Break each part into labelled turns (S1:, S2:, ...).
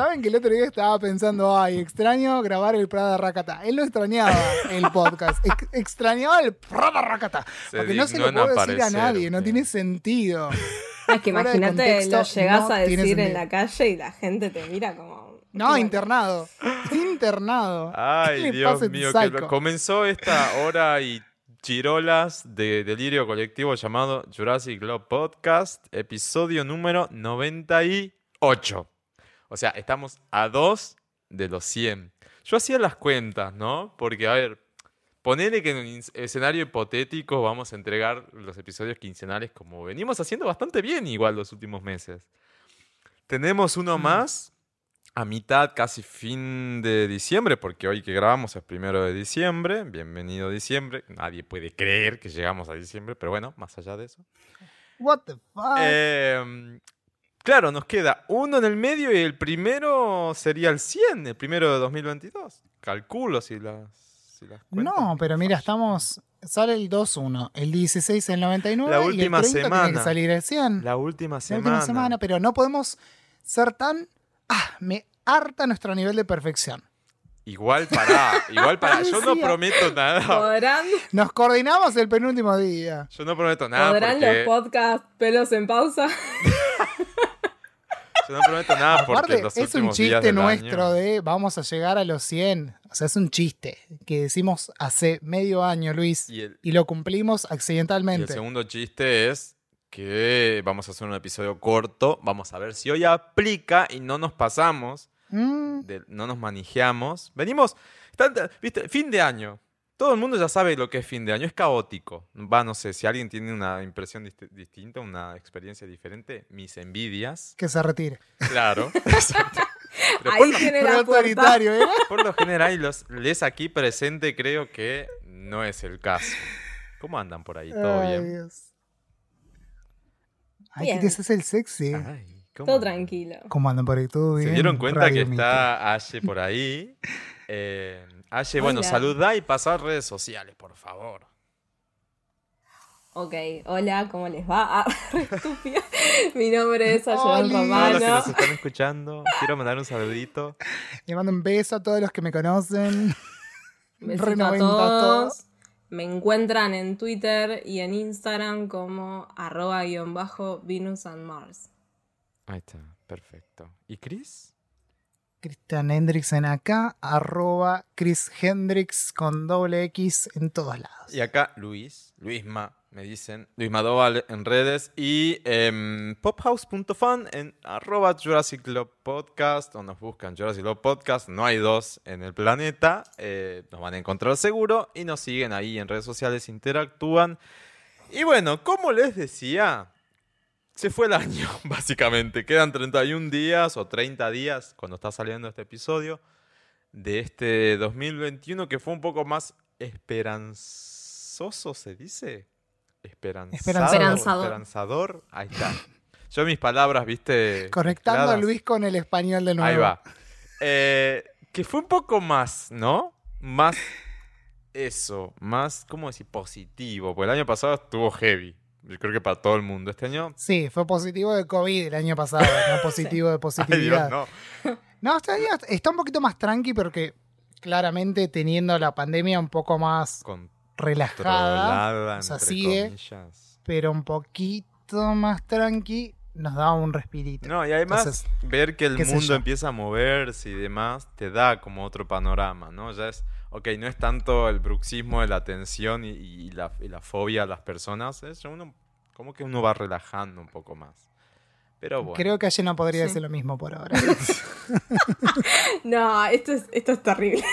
S1: ¿Saben que el otro día estaba pensando, ay, extraño grabar el Prada Rakata? Él no extrañaba el podcast, ex- extrañaba el Prada Rakata.
S2: Se
S1: Porque no se lo puedo decir a
S2: aparecer,
S1: nadie, no tiene sentido.
S3: Es que
S1: Fuera
S3: imagínate, lo llegás
S1: no
S3: a decir en
S1: sentido.
S3: la calle y la gente te mira como.
S1: No, internado. Internado. ¿Qué
S2: Ay, Dios
S1: este
S2: mío, que comenzó esta hora y chirolas de delirio colectivo llamado Jurassic Club Podcast, episodio número 98. O sea, estamos a dos de los 100. Yo hacía las cuentas, ¿no? Porque, a ver, ponele que en un escenario hipotético vamos a entregar los episodios quincenales como venimos haciendo bastante bien igual los últimos meses. Tenemos uno
S1: Mm.
S2: más a mitad, casi fin de diciembre, porque hoy que grabamos es primero de diciembre. Bienvenido diciembre. Nadie puede creer que llegamos a diciembre, pero bueno, más allá de eso.
S1: What the fuck?
S2: Eh, claro, nos queda uno en el medio y el primero sería el 100, el primero de 2022. Calculo si las, si las cuentas
S1: no, pero mira, estamos. Sale el 2-1, el 16 el 99
S2: La
S1: y
S2: última
S1: el 30 tiene
S2: semana.
S1: que salir el 100.
S2: La última
S1: La
S2: semana.
S1: última semana, pero no podemos ser tan. Ah, me harta nuestro nivel de perfección.
S2: Igual para, igual para. Yo no prometo nada.
S3: ¿Podrán,
S1: Nos coordinamos el penúltimo día.
S2: Yo no prometo nada
S3: ¿podrán
S2: porque
S3: los podcasts pelos en pausa?
S2: yo no prometo nada porque
S1: Aparte,
S2: los
S1: es un chiste nuestro
S2: año-
S1: de vamos a llegar a los 100. O sea, es un chiste que decimos hace medio año, Luis, y, lo cumplimos
S2: y el
S1: accidentalmente.
S2: segundo chiste es que vamos a hacer un episodio corto. Vamos a ver si hoy aplica y no nos pasamos,
S1: Mm,
S2: de- no nos manejamos. Venimos, tanta- viste, fin de año. Todo el mundo ya sabe lo que es fin de año, es caótico. Va, no sé, si alguien tiene una impresión dist- distinta, una experiencia diferente, mis envidias.
S1: que se retire.
S2: Claro. Pero por
S3: Ahí
S2: lo-
S3: tiene la puerta.
S1: ¿eh?
S2: Por lo general, los les aquí presente creo que no es el caso. ¿Cómo andan por ahí? ¿Todo
S1: Ay,
S2: bien?
S1: Dios. Ay,
S3: Bien.
S1: que te haces el sexy.
S2: Ay, ¿cómo
S3: Todo
S2: andan?
S3: tranquilo.
S1: ¿Cómo andan por ahí? ¿Todo bien?
S2: Se dieron cuenta
S1: Radio
S2: que
S1: Mito.
S2: está Aye por ahí. Eh, Aye, bueno,
S3: Hola.
S2: saludá y pasá a redes sociales, por favor.
S3: Ok, hola, ¿cómo les va? Ah. Mi nombre es Ayudan
S1: Oli.
S2: Todos los que
S3: Romano.
S2: nos están escuchando, quiero mandar un saludito.
S1: Le mando un beso a todos los que me conocen.
S3: Besito a todos. Me encuentran en Twitter y en Instagram como arroba guion bajo Venus and Mars.
S2: Ahí está, perfecto. ¿Y Chris?
S1: Cristian Hendrix en acá, arroba Chris Hendrix con doble X en todos lados.
S2: Y acá Luis, Luisma, me dicen, Luisma Doval en redes y em, pophouse.fan en arroba Jurassic Club Podcast o nos buscan Jurassic Club Podcast, no hay dos en el planeta, eh, nos van a encontrar seguro y nos siguen ahí en redes sociales, interactúan. Y bueno, como les decía, se fue el año básicamente, quedan 31 días o 30 días cuando está saliendo este episodio de este 2021 que fue un poco más esperanzoso, ¿se dice? Esperanzado,
S3: Esperanzador.
S2: Esperanzador. Ahí está. Yo mis palabras, viste.
S1: Conectando a. Luis con el español de nuevo.
S2: Ahí va. Eh, que fue un poco más, ¿no? Más eso, más, ¿cómo decir? Positivo. Porque el año pasado estuvo heavy. Yo creo que para todo el mundo. Este año.
S1: Sí, fue positivo de COVID el año pasado, no positivo de
S2: Ay, Dios,
S1: positividad.
S2: no.
S1: No, este año está un poquito más tranqui porque claramente teniendo la pandemia un poco más relajada, o sea, sigue.
S2: comillas.
S1: pero un poquito más tranqui, nos da un respirito.
S2: No, y además
S1: Entonces,
S2: ver que el mundo empieza a moverse y demás te da como otro panorama, ¿no? Ya es, ok, no es tanto el bruxismo de la tensión y, y la, y la fobia a las personas, es uno, como que uno va relajando un poco más. Pero bueno.
S1: Creo que ayer no podría
S3: Sí.
S1: decir lo mismo por ahora.
S3: No, esto es, esto es terrible.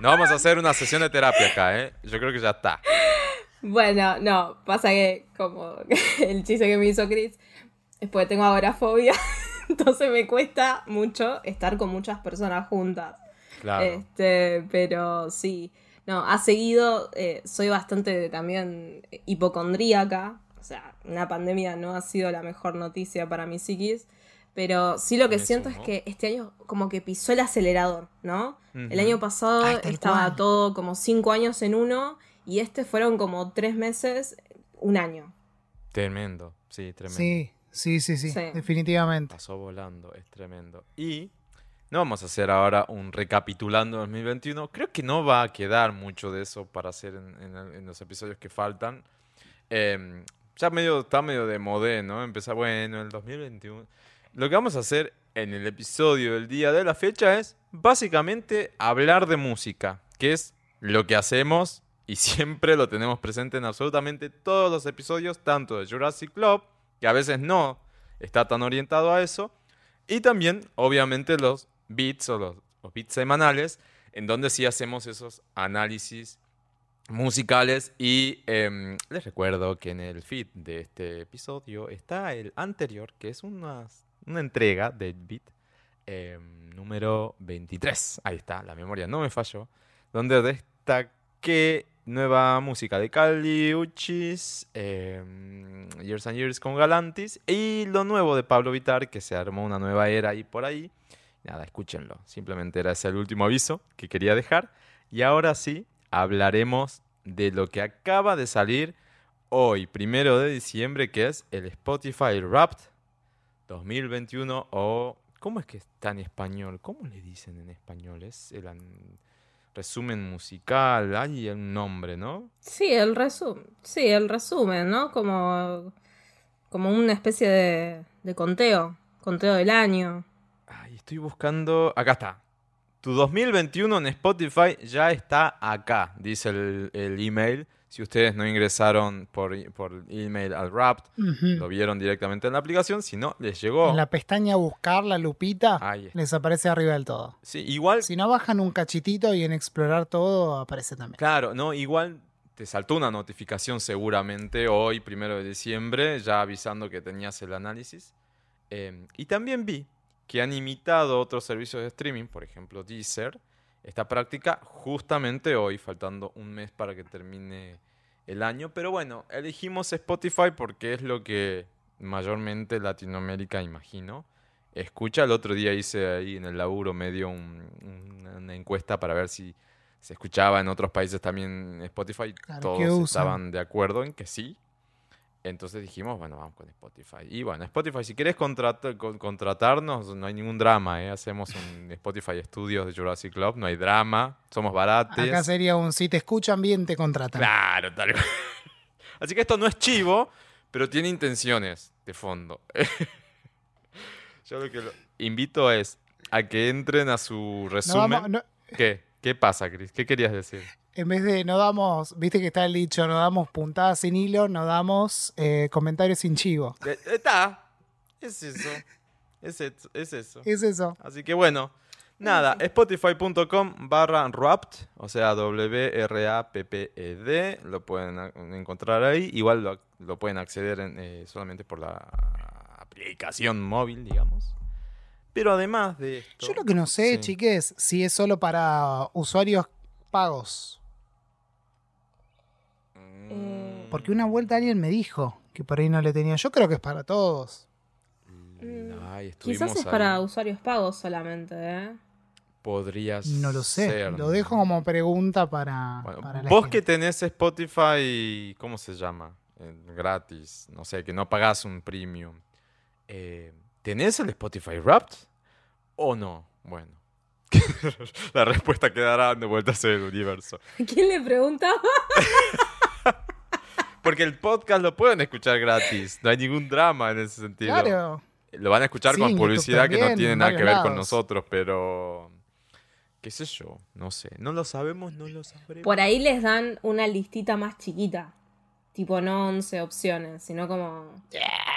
S2: No vamos a hacer una sesión de terapia acá, ¿eh? Yo creo que ya está.
S3: Bueno, no, pasa que como el chiste que me hizo Chris es porque tengo agorafobia, entonces me cuesta mucho estar con muchas personas juntas.
S2: Claro.
S3: Este, pero sí. No, ha seguido. eh, soy bastante también hipocondríaca. O sea, una pandemia no ha sido la mejor noticia para mi psiquis. Pero sí lo que siento es que este año como que pisó el acelerador, ¿no? El año pasado
S1: Ay,
S3: estaba
S1: cual.
S3: todo como cinco años en uno. Y este fueron como tres meses, un año.
S2: Tremendo, sí, tremendo.
S1: Sí, sí, sí, sí,
S3: Sí.
S1: definitivamente.
S2: Pasó volando, es tremendo. Y no vamos a hacer ahora un recapitulando 2021. Creo que no va a quedar mucho de eso para hacer en, en- en los episodios que faltan. Em, ya medio, está medio de modé, ¿no? Empezar, bueno, el 2021. Lo que vamos a hacer en el episodio del día de la fecha es básicamente hablar de música, que es lo que hacemos y siempre lo tenemos presente en absolutamente todos los episodios, tanto de Jurassic Club, que a veces no está tan orientado a eso, y también, obviamente, los beats o los, los beats semanales, en donde sí hacemos esos análisis musicales. Y em, les recuerdo que en el feed de este episodio está el anterior, que es una, una entrega de beat em, número 23. Ahí está, la memoria no me falló. Donde destaqué nueva música de Cali Uchis, em, Years and Years con Galantis y lo nuevo de Pablo Vitar, que se armó una nueva era ahí por ahí. Nada, escúchenlo. Simplemente era ese el último aviso que quería dejar. Y ahora sí, hablaremos de lo que acaba de salir hoy, primero de diciembre, que es el Spotify Wrapped 2021 o... ¿Cómo es que está en español? ¿Cómo le dicen en español? Es el resumen musical, hay un nombre, ¿no?
S3: Sí, el resumen. Sí, el resumen, ¿no? Como, como una especie de, de conteo. Conteo del año.
S2: Ay, estoy buscando... Acá está. Tu 2021 en Spotify ya está acá, dice el, el email. Si ustedes no ingresaron por, por email al Wrapped, lo vieron directamente en la aplicación. Si no, les llegó.
S1: En la pestaña buscar la lupita les aparece arriba del todo.
S2: Sí, igual
S1: Si no bajan un cachitito y en explorar todo aparece también.
S2: Claro, no, igual te saltó una notificación seguramente hoy, primero de diciembre, ya avisando que tenías el análisis. Eh, y también vi que han imitado otros servicios de streaming, por ejemplo Deezer, esta práctica justamente hoy, faltando un mes para que termine el año. Pero bueno, elegimos Spotify porque es lo que mayormente Latinoamérica, imagino, escucha. El otro día hice ahí en el laburo medio un- una, una encuesta para ver si se escuchaba en otros países también Spotify.
S1: Claro,
S2: Todos estaban de acuerdo en que sí. Entonces dijimos, bueno, vamos con Spotify. Y bueno, Spotify, si quieres contrata- con- contratarnos, no hay ningún drama, ¿eh? Hacemos un Spotify Studios de Jurassic Club, no hay drama, somos baratos.
S1: Acá sería un si te escuchan bien, te contratan.
S2: Claro, tal cual. Así que esto no es chivo, pero tiene intenciones de fondo. Yo lo que lo invito es a que entren a su
S1: No
S2: resumen.
S1: vamos- no-
S2: ¿Qué? ¿Qué pasa, Chris? ¿Qué querías decir?
S1: En vez de no damos, viste que está el dicho, no damos puntadas sin hilo, no damos eh, comentarios sin chivo.
S2: Está. Es eso. Es eso. Es eso.
S1: Es eso.
S2: Así que bueno, nada, spotify.com barra wrapped, o sea, W-R-A-P-P-E-D, lo pueden encontrar ahí. Igual lo, lo pueden acceder en, eh, solamente por la aplicación móvil, digamos. Pero además de esto...
S1: Yo lo que no sé,
S2: Sí.
S1: chiques, si es solo para usuarios pagos.
S2: Mm,
S1: Porque una vuelta alguien me dijo que por ahí no le tenía. Yo creo que es para todos.
S2: ay, estuvimos
S3: Quizás es
S2: ahí.
S3: para usuarios pagos solamente, ¿eh?
S2: Podrías
S1: No lo sé.
S2: ser.
S1: Lo dejo como pregunta para,
S2: Bueno,
S1: para la
S2: vos
S1: gente.
S2: que tenés Spotify, ¿cómo se llama? Eh, gratis, no sé, que no pagás un premium. Eh, ¿Tenés el Spotify Wrapped o no? Bueno, la respuesta quedará de vueltas en el universo.
S3: ¿Quién le preguntaba?
S2: Porque el podcast lo pueden escuchar gratis, no hay ningún drama en ese sentido.
S1: Claro.
S2: Lo van a escuchar
S1: Sí,
S2: con publicidad que no tiene
S1: en
S2: nada que ver con nosotros, pero... ¿Qué sé yo? No sé. No lo sabemos, no lo sabremos.
S3: Por ahí les dan una listita más chiquita. Tipo, no 11 opciones, sino como.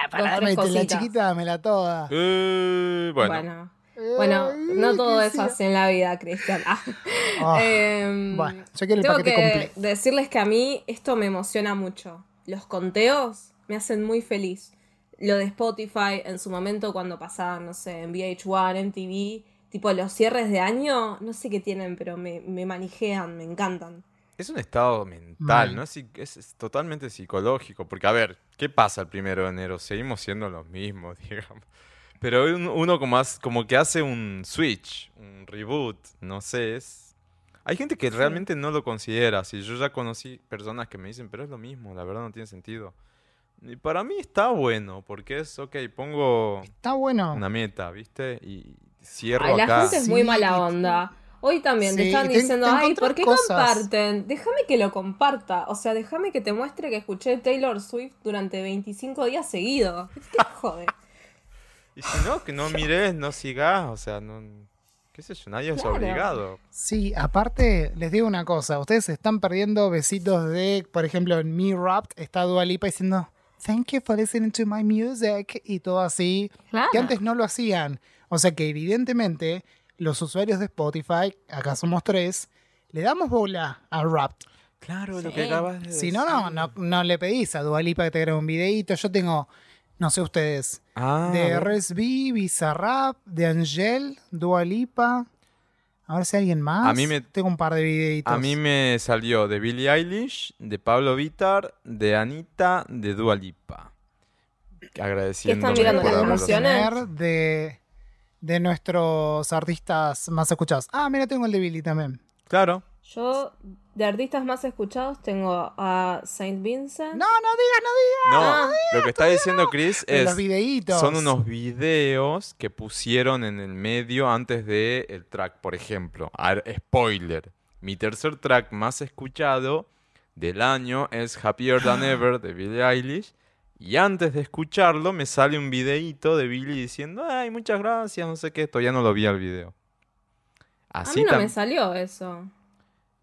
S1: Para
S3: dos, tres
S1: dame la chiquita, dámela toda.
S2: Eh, bueno.
S3: Bueno. Bueno,
S1: Ay,
S3: no todo es así en la vida, Cristian. Ah. Em,
S1: bueno, yo quiero el
S3: tengo
S1: paquete
S3: que
S1: completo.
S3: decirles que a mí esto me emociona mucho. Los conteos me hacen muy feliz. Lo de Spotify, en su momento cuando pasaban, no sé, en VH1, MTV, tipo los cierres de año, no sé qué tienen, pero me, me manijean, me encantan.
S2: Es un estado mental,
S1: Mal.
S2: ¿no? Es- es totalmente psicológico. Porque, a ver, ¿qué pasa el primero de enero? Seguimos siendo los mismos, digamos. Pero un- uno como, hace- como que hace un switch, un reboot, no sé, es... Hay gente que
S3: Sí.
S2: realmente no lo considera así. Yo ya conocí personas que me dicen, pero es lo mismo, la verdad no tiene sentido. Y para mí está bueno, porque es, ok, pongo
S1: Está bueno.
S2: una meta, ¿viste? Y cierro
S3: Ay, la
S2: acá.
S3: gente es muy
S1: Sí,
S3: mala onda. Hoy también te están
S1: te-
S3: diciendo,
S1: te
S3: ay, ¿por qué
S1: cosas".
S3: comparten? Déjame que lo comparta. O sea, déjame que te muestre que escuché Taylor Swift durante 25 días seguidos. ¿Qué jode?
S2: Y si no, que no mires, no sigas, o sea, no... ¿Qué sé yo? Nadie es obligado.
S1: Sí, aparte, les digo una cosa. Ustedes están perdiendo besitos de, por ejemplo, en Me Wrapped está Dua Lipa diciendo Thank you for listening to my music y todo así.
S3: Claro.
S1: Que antes no lo hacían. O sea que evidentemente los usuarios de Spotify, acá somos tres, le damos bola a Wrapped.
S2: Claro, lo que acabas de
S1: Si no, no, no, no le pedís a Dua Lipa que te grabe un videíto. Yo tengo, no sé ustedes,
S2: Ah,
S1: de. RSB, Bizarrap, de Angel, Dua Lipa. A ver si hay alguien más.
S2: A mí me-
S1: Tengo un par de videitos.
S2: A mí me salió de Billie Eilish, de Pablo Vittar, de Anita, de Dua Lipa. Agradeciendo.
S1: De, de nuestros artistas más escuchados. Ah, mira, tengo el de Billy también.
S2: Claro.
S3: Yo, de artistas más escuchados, tengo a Saint Vincent.
S1: No, no digas, no
S2: No,
S3: Ah.
S2: lo que está diciendo Chris
S1: digas. Los
S2: es.
S1: videitos.
S2: Son unos videos que pusieron en el medio antes del el track, por ejemplo. A ver, spoiler. Mi tercer track más escuchado del año es Happier Than Ever de Billie Eilish. Y antes de escucharlo me sale un videíto de Billie diciendo, ay, muchas gracias, no sé qué. Todavía no lo vi al video.
S3: a
S2: Así
S3: mí no me salió eso.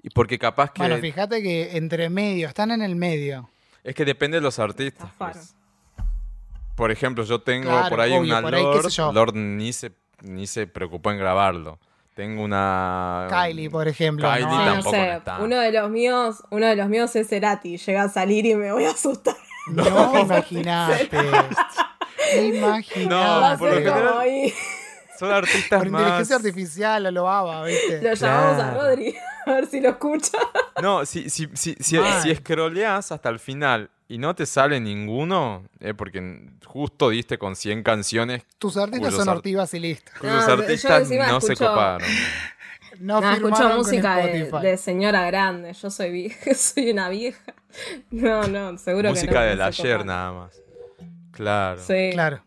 S2: Y porque capaz que...
S1: Bueno, fíjate que entre medio, están en el medio.
S2: Es que depende de los artistas. Pues. Por ejemplo, yo tengo
S1: Claro,
S2: por ahí
S1: obvio,
S2: una
S1: por ahí,
S2: Lord. ni se, ni se preocupó en grabarlo. Tengo una.
S1: Kylie, por ejemplo.
S2: Kylie
S1: ¿no?
S3: Sí, no
S2: tampoco
S3: sé,
S2: está.
S3: uno de los míos, uno de los míos es Cerati. Llega a salir y me voy a asustar.
S1: No, imaginaste. Imaginaste.
S2: No, por lo general-
S3: ahí.
S2: Son artistas
S1: Por
S2: más.
S1: inteligencia artificial o lo ABA, ¿viste?
S3: Lo llamamos a. Rodri. A ver si lo escucha.
S2: No, si, si, si, si, si scrolleas hasta el final y no te sale ninguno, es porque justo diste con 100 canciones
S1: Tus artistas son ortivas y listo.
S2: cuyos
S3: No, yo
S2: artistas
S3: encima
S2: no se coparon.
S1: No,
S3: No, escucho
S1: con
S3: música de, señora grande. Yo soy vieja, soy una vieja. No, no, seguro
S2: Música
S3: que no.
S2: del
S3: no se
S2: ayer nada más. Claro.
S3: Sí.
S1: Claro.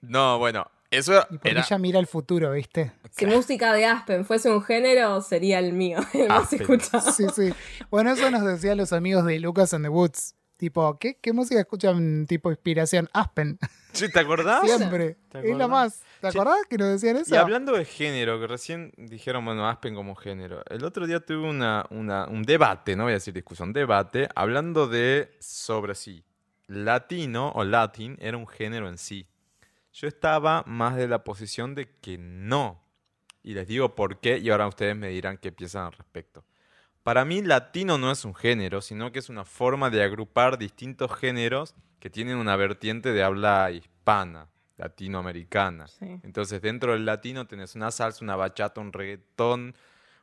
S2: No, bueno, eso
S1: Y porque
S2: era.
S1: ella mira el futuro, ¿viste?
S3: Si música de Aspen fuese un género, sería el mío, el más
S2: Aspen.
S3: escuchado.
S1: Sí, sí. Bueno, eso nos decían los amigos de Lucas and the Woods. Tipo, ¿qué, qué música escuchan tipo inspiración? Aspen.
S2: Sí, ¿Te acordás?
S1: Siempre.
S2: ¿Te
S1: Es la
S2: acordás?
S1: más. ¿Te
S2: Sí.
S1: acordás que nos decían eso?
S2: Y hablando de género, que recién dijeron, bueno, Aspen como género. El otro día tuve una, una- un debate, no voy a decir discusión, debate, hablando de sobre si latino o latin era un género en sí. Yo estaba más de la posición de que no. Y les digo por qué, y ahora ustedes me dirán qué piensan al respecto. Para mí, latino no es un género, sino que es una forma de agrupar distintos géneros que tienen una vertiente de habla hispana, latinoamericana.
S3: Sí.
S2: Entonces, dentro del latino tenés una salsa, una bachata, un reggaetón,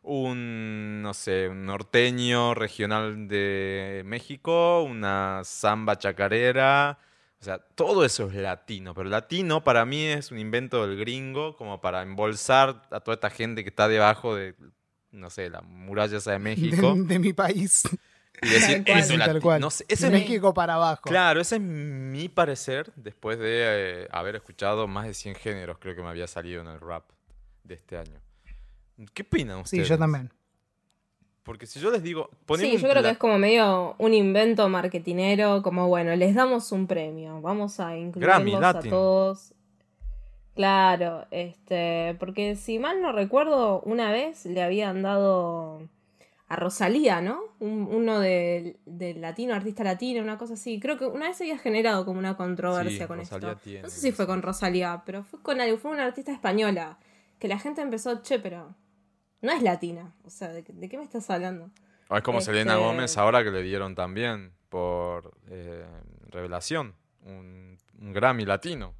S2: un, no sé, un norteño regional de México, una samba chacarera. O sea, todo eso es latino, pero latino para mí es un invento del gringo como para embolsar a toda esta gente que está debajo de, no sé, la muralla esa de México
S1: de, de mi país.
S2: y decir,
S3: Tal
S2: eso es
S1: Tal
S2: latino.
S1: cual.
S2: No sé, ese
S1: de
S2: es mi-
S1: México para abajo.
S2: Claro, ese es mi parecer después de eh, haber escuchado más de 100 géneros, creo que me había salido en el rap de este año. ¿Qué opinan
S1: Sí,
S2: ustedes?
S1: yo también.
S2: Porque si yo les digo,
S3: Sí, yo creo que es como medio un invento marketinero, como bueno, les damos un premio, vamos a incluirlos a todos. Claro, este, porque si mal no recuerdo, una vez le habían dado a Rosalía, ¿no? Un- uno de, de latino, artista latino, una cosa así. Creo que una vez había generado como una controversia
S2: Sí,
S3: con
S2: Rosalía
S3: esto.
S2: tiene
S3: No sé si fue con Rosalía, pero fue con algo, fue una artista española. Que la gente empezó, che, pero no es latina. O sea, ¿de, qué- de qué me estás hablando?
S2: O es como
S3: este-
S2: Selena Gómez ahora que le dieron también por eh, revelación un, un Grammy latino.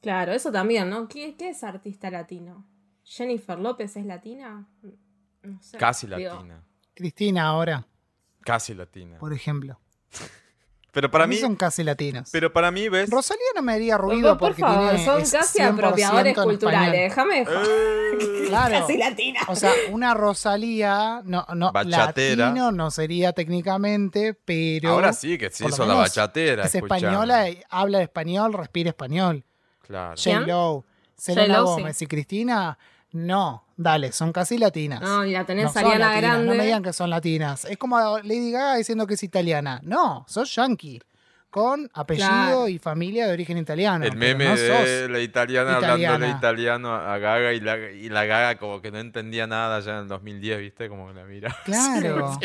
S3: Claro, eso también, ¿no? ¿Qué, qué es artista latino? ¿Jennifer López es latina? No sé.
S2: Casi
S3: Digo,
S2: latina.
S1: Cristina ahora,
S2: Casi latina.
S1: por ejemplo.
S2: Pero para mí,
S1: son casi latinos.
S2: pero para mí, ¿ves?
S1: Rosalía no me haría ruido
S3: por
S1: porque
S3: favor,
S1: tiene
S3: son casi
S1: 100%
S3: apropiadores culturales. Déjame.
S2: Eh,
S1: Claro.
S3: Casi latina.
S1: O sea, una Rosalía, no, no,
S2: Bachatera.
S1: latino no sería técnicamente, pero
S2: Ahora sí que se hizo la bachatera.
S1: es
S2: escuchame.
S1: española, y habla español, respira español.
S2: Claro.
S1: J-Lo, Selena Gómez y Cristina, no, dale, son casi latinas.
S3: No, y la tenés
S1: No
S3: Ariana
S1: latinas,
S3: Grande.
S1: No me digan que son latinas. Es como Lady Gaga diciendo que es italiana. No, sos yankee. Con apellido
S3: Claro.
S1: y familia de origen italiano.
S2: El meme
S1: no
S2: de
S1: sos
S2: la italiana hablándole
S1: italiana.
S2: italiano a Gaga y la, y la Gaga como que no entendía nada ya en el 2010, ¿viste? Como que la mira.
S1: Claro.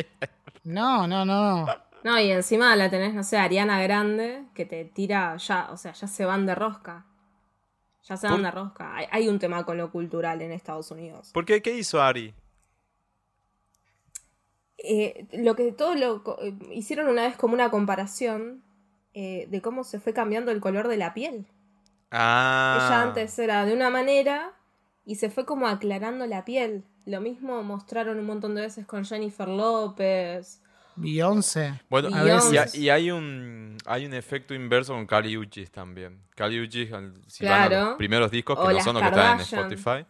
S1: No, no, no.
S3: No, y encima la tenés, no sé, Ariana Grande, que te tira ya, o sea, ya se van de rosca. Ya se van
S2: Por-
S3: de rosca. Hay, hay un tema con lo cultural en Estados Unidos.
S2: ¿Por qué? ¿Qué hizo Ari?
S3: Eh, lo que todo lo eh, hicieron una vez como una comparación eh, de cómo se fue cambiando el color de la piel.
S2: Ah.
S3: Ella antes era de una manera y se fue como aclarando la piel. Lo mismo mostraron un montón de veces con Jennifer López.
S1: Beyoncé.
S2: Bueno,
S1: A
S2: y,
S1: veces.
S2: y hay un hay un efecto inverso con Kali Uchis también. Kali Uchis, al- si van a
S3: Claro.
S2: los primeros discos que
S3: O
S2: no son los que están en. Spotify,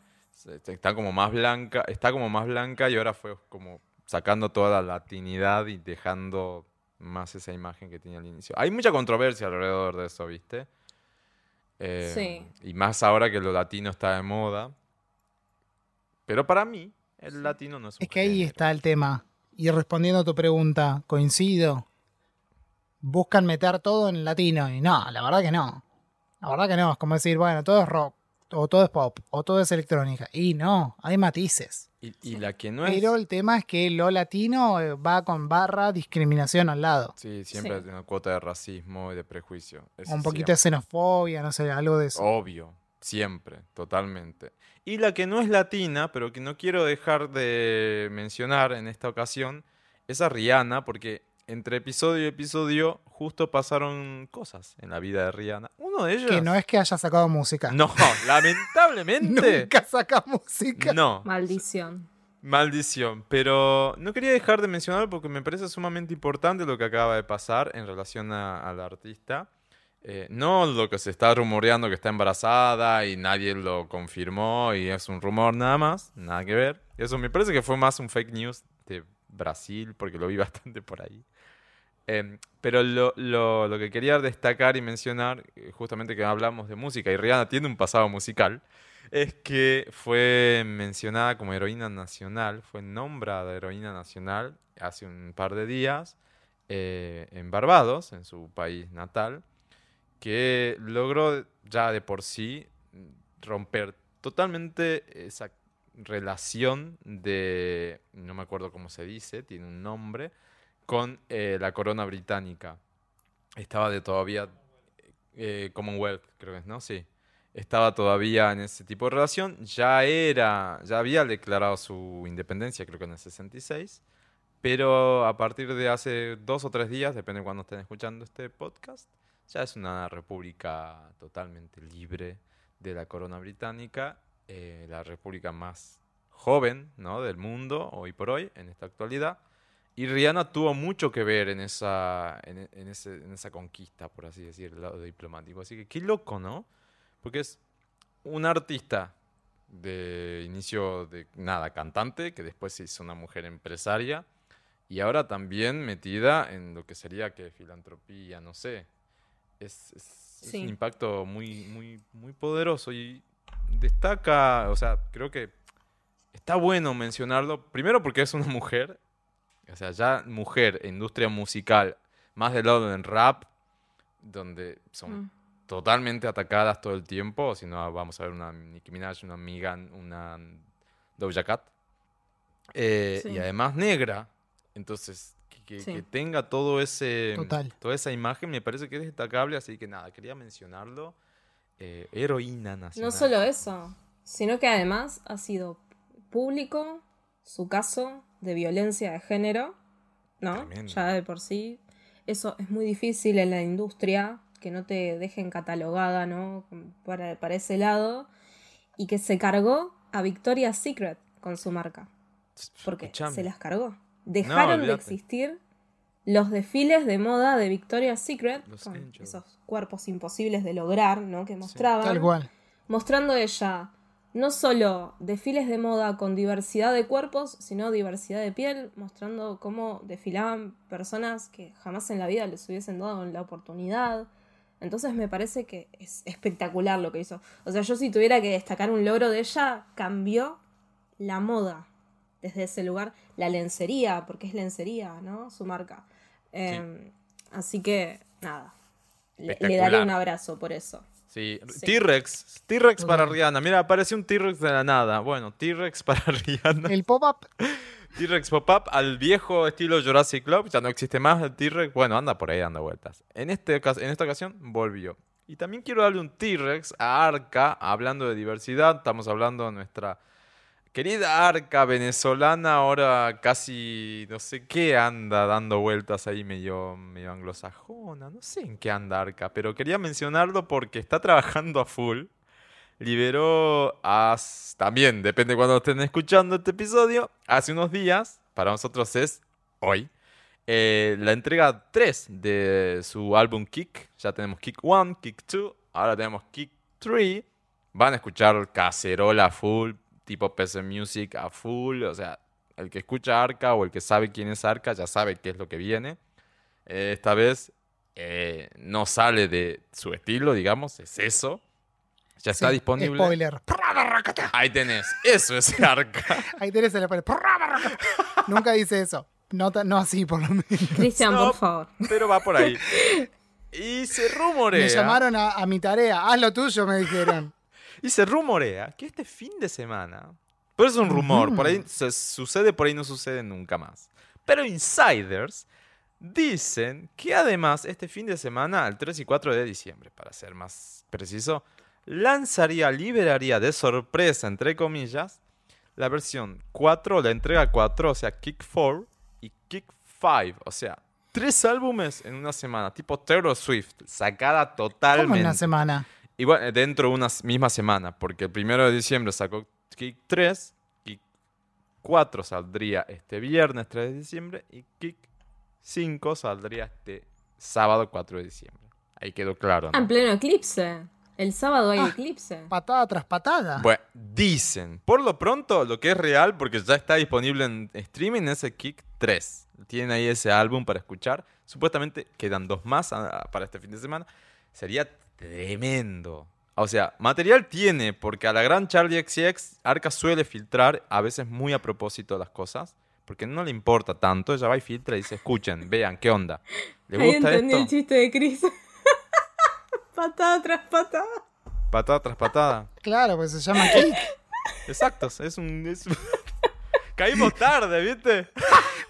S2: está como más blanca, está como más blanca y ahora fue como sacando toda la latinidad y dejando más esa imagen que tenía al inicio. Hay mucha controversia alrededor de eso, ¿viste? Eh,
S3: Sí.
S2: Y más ahora que lo latino está de moda. Pero para mí, el latino no es un
S1: Es que ahí está el tema. Y respondiendo a tu pregunta, coincido. Buscan meter todo en latino. Y no, la verdad que no. La verdad que no. Es como decir, bueno, todo es rock, o todo es pop, o todo es electrónica. Y no, hay matices.
S2: Y, y la que no es...
S1: Pero el tema es que lo latino eh, va con barra discriminación al lado.
S2: Sí, siempre
S3: Sí.
S2: hay una cuota de racismo y de prejuicio. Eso
S1: un poquito de xenofobia, no sé, algo de eso.
S2: Obvio, siempre, totalmente. Y la que no es latina, pero que no quiero dejar de mencionar en esta ocasión, es a Rihanna, porque entre episodio y episodio justo pasaron cosas en la vida de Rihanna. Uno de ellos...
S1: que no es que haya sacado música.
S2: No, lamentablemente...
S1: Nunca saca música.
S2: No,
S3: Maldición.
S2: Maldición, pero no quería dejar de mencionar porque me parece sumamente importante lo que acaba de pasar en relación a- al artista. Eh, no lo que se está rumoreando que está embarazada y nadie lo confirmó y es un rumor nada más, nada que ver. Eso me parece que fue más un fake news de Brasil porque lo vi bastante por ahí. Em, pero lo, que quería destacar y mencionar, eh, justamente que hablamos de música y Rihanna tiene un pasado musical, es que fue mencionada como heroína nacional, fue nombrada heroína nacional hace un par de días eh, en Barbados, en su país natal, que logró ya de por sí romper totalmente esa relación de, no me acuerdo cómo se dice, tiene un nombre, con eh, la corona británica. Estaba de todavía eh, Commonwealth, creo que es, ¿no? Sí. Estaba todavía en ese tipo de relación. Ya era, ya había declarado su independencia, creo que en el 66. Pero a partir de hace dos o tres días, depende de cuando estén escuchando este podcast, ya es una república totalmente libre de la corona británica, eh, la república más joven ¿no? del mundo hoy por hoy, en esta actualidad. Y Rihanna tuvo mucho que ver en esa, en, en ese- en esa conquista, por así decir, el lado diplomático. Así que qué loco, ¿no? Porque es un artista de inicio de nada, cantante, que después se hizo una mujer empresaria y ahora también metida en lo que sería que filantropía, no sé. Es, es- es
S3: Sí.
S2: un impacto muy, muy, muy poderoso y destaca, o sea, creo que está bueno mencionarlo, primero porque es una mujer, o sea, ya mujer, industria musical, más del lado del rap, donde son
S3: Mm.
S2: totalmente atacadas todo el tiempo, si no vamos a ver una Nicki Minaj, una Megan, una Doja Cat, Eh,
S3: Sí.
S2: y además negra, entonces que, que-
S3: Sí.
S2: que tenga todo ese,
S1: Total.
S2: toda esa imagen me parece que es destacable, así que nada, quería mencionarlo. Eh, heroína nacional.
S3: No solo eso, sino que además ha sido público su caso de violencia de género, ¿no?
S2: Tremendo.
S3: Ya de por sí. Eso es muy difícil en la industria que no te dejen catalogada, ¿no? Para, para ese lado. Y que se cargó a Victoria's Secret con su marca. Porque
S2: Escuchame.
S3: se las cargó. Dejaron de existir los desfiles de moda de Victoria's Secret,
S2: Los
S3: con
S2: Angels.
S3: esos cuerpos imposibles de lograr, ¿no? Que mostraban
S1: Tal cual.
S3: mostrando ella no solo desfiles de moda con diversidad de cuerpos, sino diversidad de piel, mostrando cómo desfilaban personas que jamás en la vida les hubiesen dado la oportunidad. Entonces me parece que es espectacular lo que hizo. O sea, yo si tuviera que destacar un logro de ella, cambió la moda desde ese lugar, la lencería, porque es lencería, ¿no? Su marca. Eh, Así que, nada, le, le daré un abrazo por eso.
S2: Sí,
S3: Sí.
S2: T-Rex. T-Rex para. Rihanna. Mira, apareció un T-Rex de la nada. Bueno, T-Rex para Rihanna.
S1: El pop-up,
S2: T-Rex pop-up al viejo estilo Jurassic Club. Ya no existe más el T-Rex. Bueno, anda por ahí dando vueltas. En, este, en esta ocasión volvió. Y también quiero darle un T-Rex a Arca, hablando de diversidad. Estamos hablando de nuestra querida Arca venezolana, ahora casi no sé qué anda dando vueltas ahí medio, medio anglosajona. No sé en qué anda Arca, pero quería mencionarlo porque está trabajando a full. Liberó también, depende cuando estén escuchando este episodio, hace unos días, para nosotros es hoy, eh, la entrega 3 de su álbum Kick. Ya tenemos Kick 1, Kick 2, ahora tenemos Kick 3. Van a escuchar cacerola full, tipo PC Music a full. O sea, el que escucha Arca o el que sabe quién es Arca ya sabe qué es lo que viene. Eh, esta vez eh, no sale de su estilo, digamos, es eso. Ya está
S1: sí,
S2: disponible.
S1: Spoiler.
S2: Ahí tenés, eso es Arca.
S1: Ahí tenés el spoiler. Nunca dice eso. No, no así, por lo menos.
S3: Cristian,
S2: No,
S3: por favor.
S2: Pero va por ahí. Y se rumorea.
S1: Me llamaron a, a mi tarea. Haz lo tuyo, me dijeron.
S2: Y se rumorea que este fin de semana. Pero es un rumor, por ahí se sucede, por ahí no sucede nunca más. Pero insiders dicen que además este fin de semana, el 3 y 4 de diciembre, para ser más preciso, lanzaría, liberaría de sorpresa, entre comillas, la versión 4, la entrega 4, o sea, Kick 4 y Kick 5, o sea, tres álbumes en una semana, tipo Taylor Swift, sacada totalmente.
S1: ¿Cómo en una semana?
S2: Igual dentro de una misma semana, porque el primero de diciembre sacó Kick 3, Kick 4 saldría este viernes 3 de diciembre y Kick 5 saldría este sábado 4 de diciembre. Ahí quedó claro,
S3: Ah, en
S2: ¿no?
S3: pleno eclipse. El sábado hay
S1: Ah.
S3: eclipse.
S1: Patada tras patada.
S2: Bueno, dicen, por lo pronto, lo que es real, porque ya está disponible en streaming, es el Kick 3. Tienen ahí ese álbum para escuchar. Supuestamente quedan dos más ah, para este fin de semana. Sería tremendo. O sea, material tiene, porque a la gran Charlie XX, Arca suele filtrar, a veces muy a propósito las cosas, porque no le importa tanto. Ella va y filtra y dice, escuchen, vean, ¿qué onda? ¿Le
S3: Ahí
S2: gusta
S3: entendí el
S2: esto?
S3: chiste de Chris. patada tras patada.
S2: Patada tras patada.
S1: Claro, pues se llama Kick.
S2: Exacto, es un... es un- Caímos tarde, ¿viste?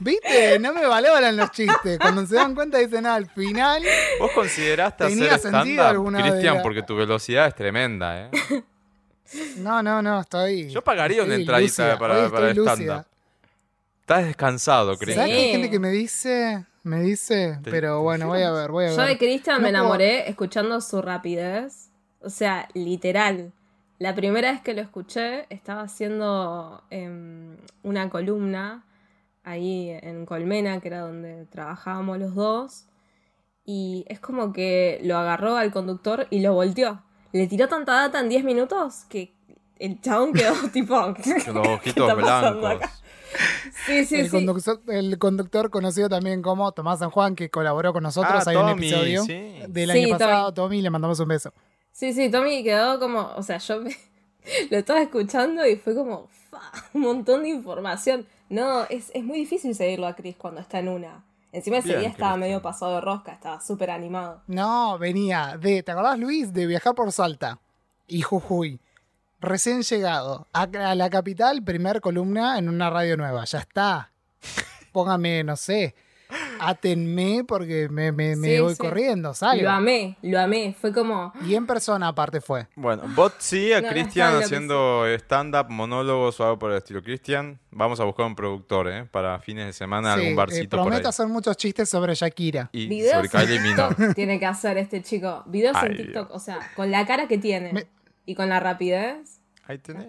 S1: ¿Viste? No me valoran los chistes. Cuando se dan cuenta dicen, ah, al final.
S2: ¿Vos consideraste
S1: Tenía
S2: hacer
S1: sentido
S2: stand-up,
S1: alguna
S2: Cristian?
S1: la-
S2: Porque tu velocidad es tremenda, ¿eh?
S1: No, no, no, estoy.
S2: Yo pagaría una entradita
S1: lúcida,
S2: para- para stand-up. Estás descansado,
S3: Sí.
S1: ¿Sabes
S2: Cristian.
S1: que hay gente que me dice? Me dice, pero bueno, voy a ver, voy a ver.
S3: Yo de Cristian
S1: No
S3: me
S1: puedo-
S3: enamoré escuchando su rapidez. O sea, literal. La primera vez que lo escuché estaba haciendo em, una columna ahí en Colmena, que era donde trabajábamos los dos. Y es como que lo agarró al conductor y lo volteó. Le tiró tanta data en 10 minutos que el chabón quedó tipo.
S2: Con los
S3: ¿qué
S2: ojitos
S3: está pasando
S2: blancos.
S3: acá? Sí, sí,
S1: el,
S3: sí.
S1: conductor, el conductor conocido también como Tomás San Juan, que colaboró con nosotros.
S2: Ah,
S1: Hay un
S2: Tommy,
S1: episodio
S2: sí.
S1: del
S3: Sí,
S1: año pasado.
S3: Tommy.
S1: Tommy, le mandamos un beso.
S3: Sí, sí, Tommy quedó como, o sea, yo me- lo estaba escuchando y fue como, fa, un montón de información. No, es, es muy difícil seguirlo a Chris cuando está en una. Encima ese
S2: Bien,
S3: día estaba medio pasado de rosca, estaba súper animado.
S1: No, venía de, ¿te acordás Luis? De viajar por Salta y Jujuy. Recién llegado a, a la capital, primer columna en una radio nueva. Ya está. Póngame, no sé, átenme porque me, me- me
S3: Sí,
S1: voy
S3: sí.
S1: corriendo, salgo.
S3: Lo amé, lo amé. Fue como.
S1: Y en persona aparte fue.
S2: Bueno, bot sí, a
S3: No,
S2: Cristian haciendo stand-up, monólogos o algo por el estilo. Cristian, vamos a buscar un productor, ¿eh? Para fines de semana,
S1: Sí,
S2: algún
S1: eh,
S2: barcito por ahí.
S1: prometo hacer muchos chistes sobre Shakira.
S2: Y
S3: Videos
S2: sobre Kylie Minogue.
S3: Tiene que hacer este chico. Videos
S2: Ay,
S3: en TikTok.
S2: Dios.
S3: O sea, con la cara que tiene
S1: Me-
S3: y con la rapidez.
S2: Ahí tenés.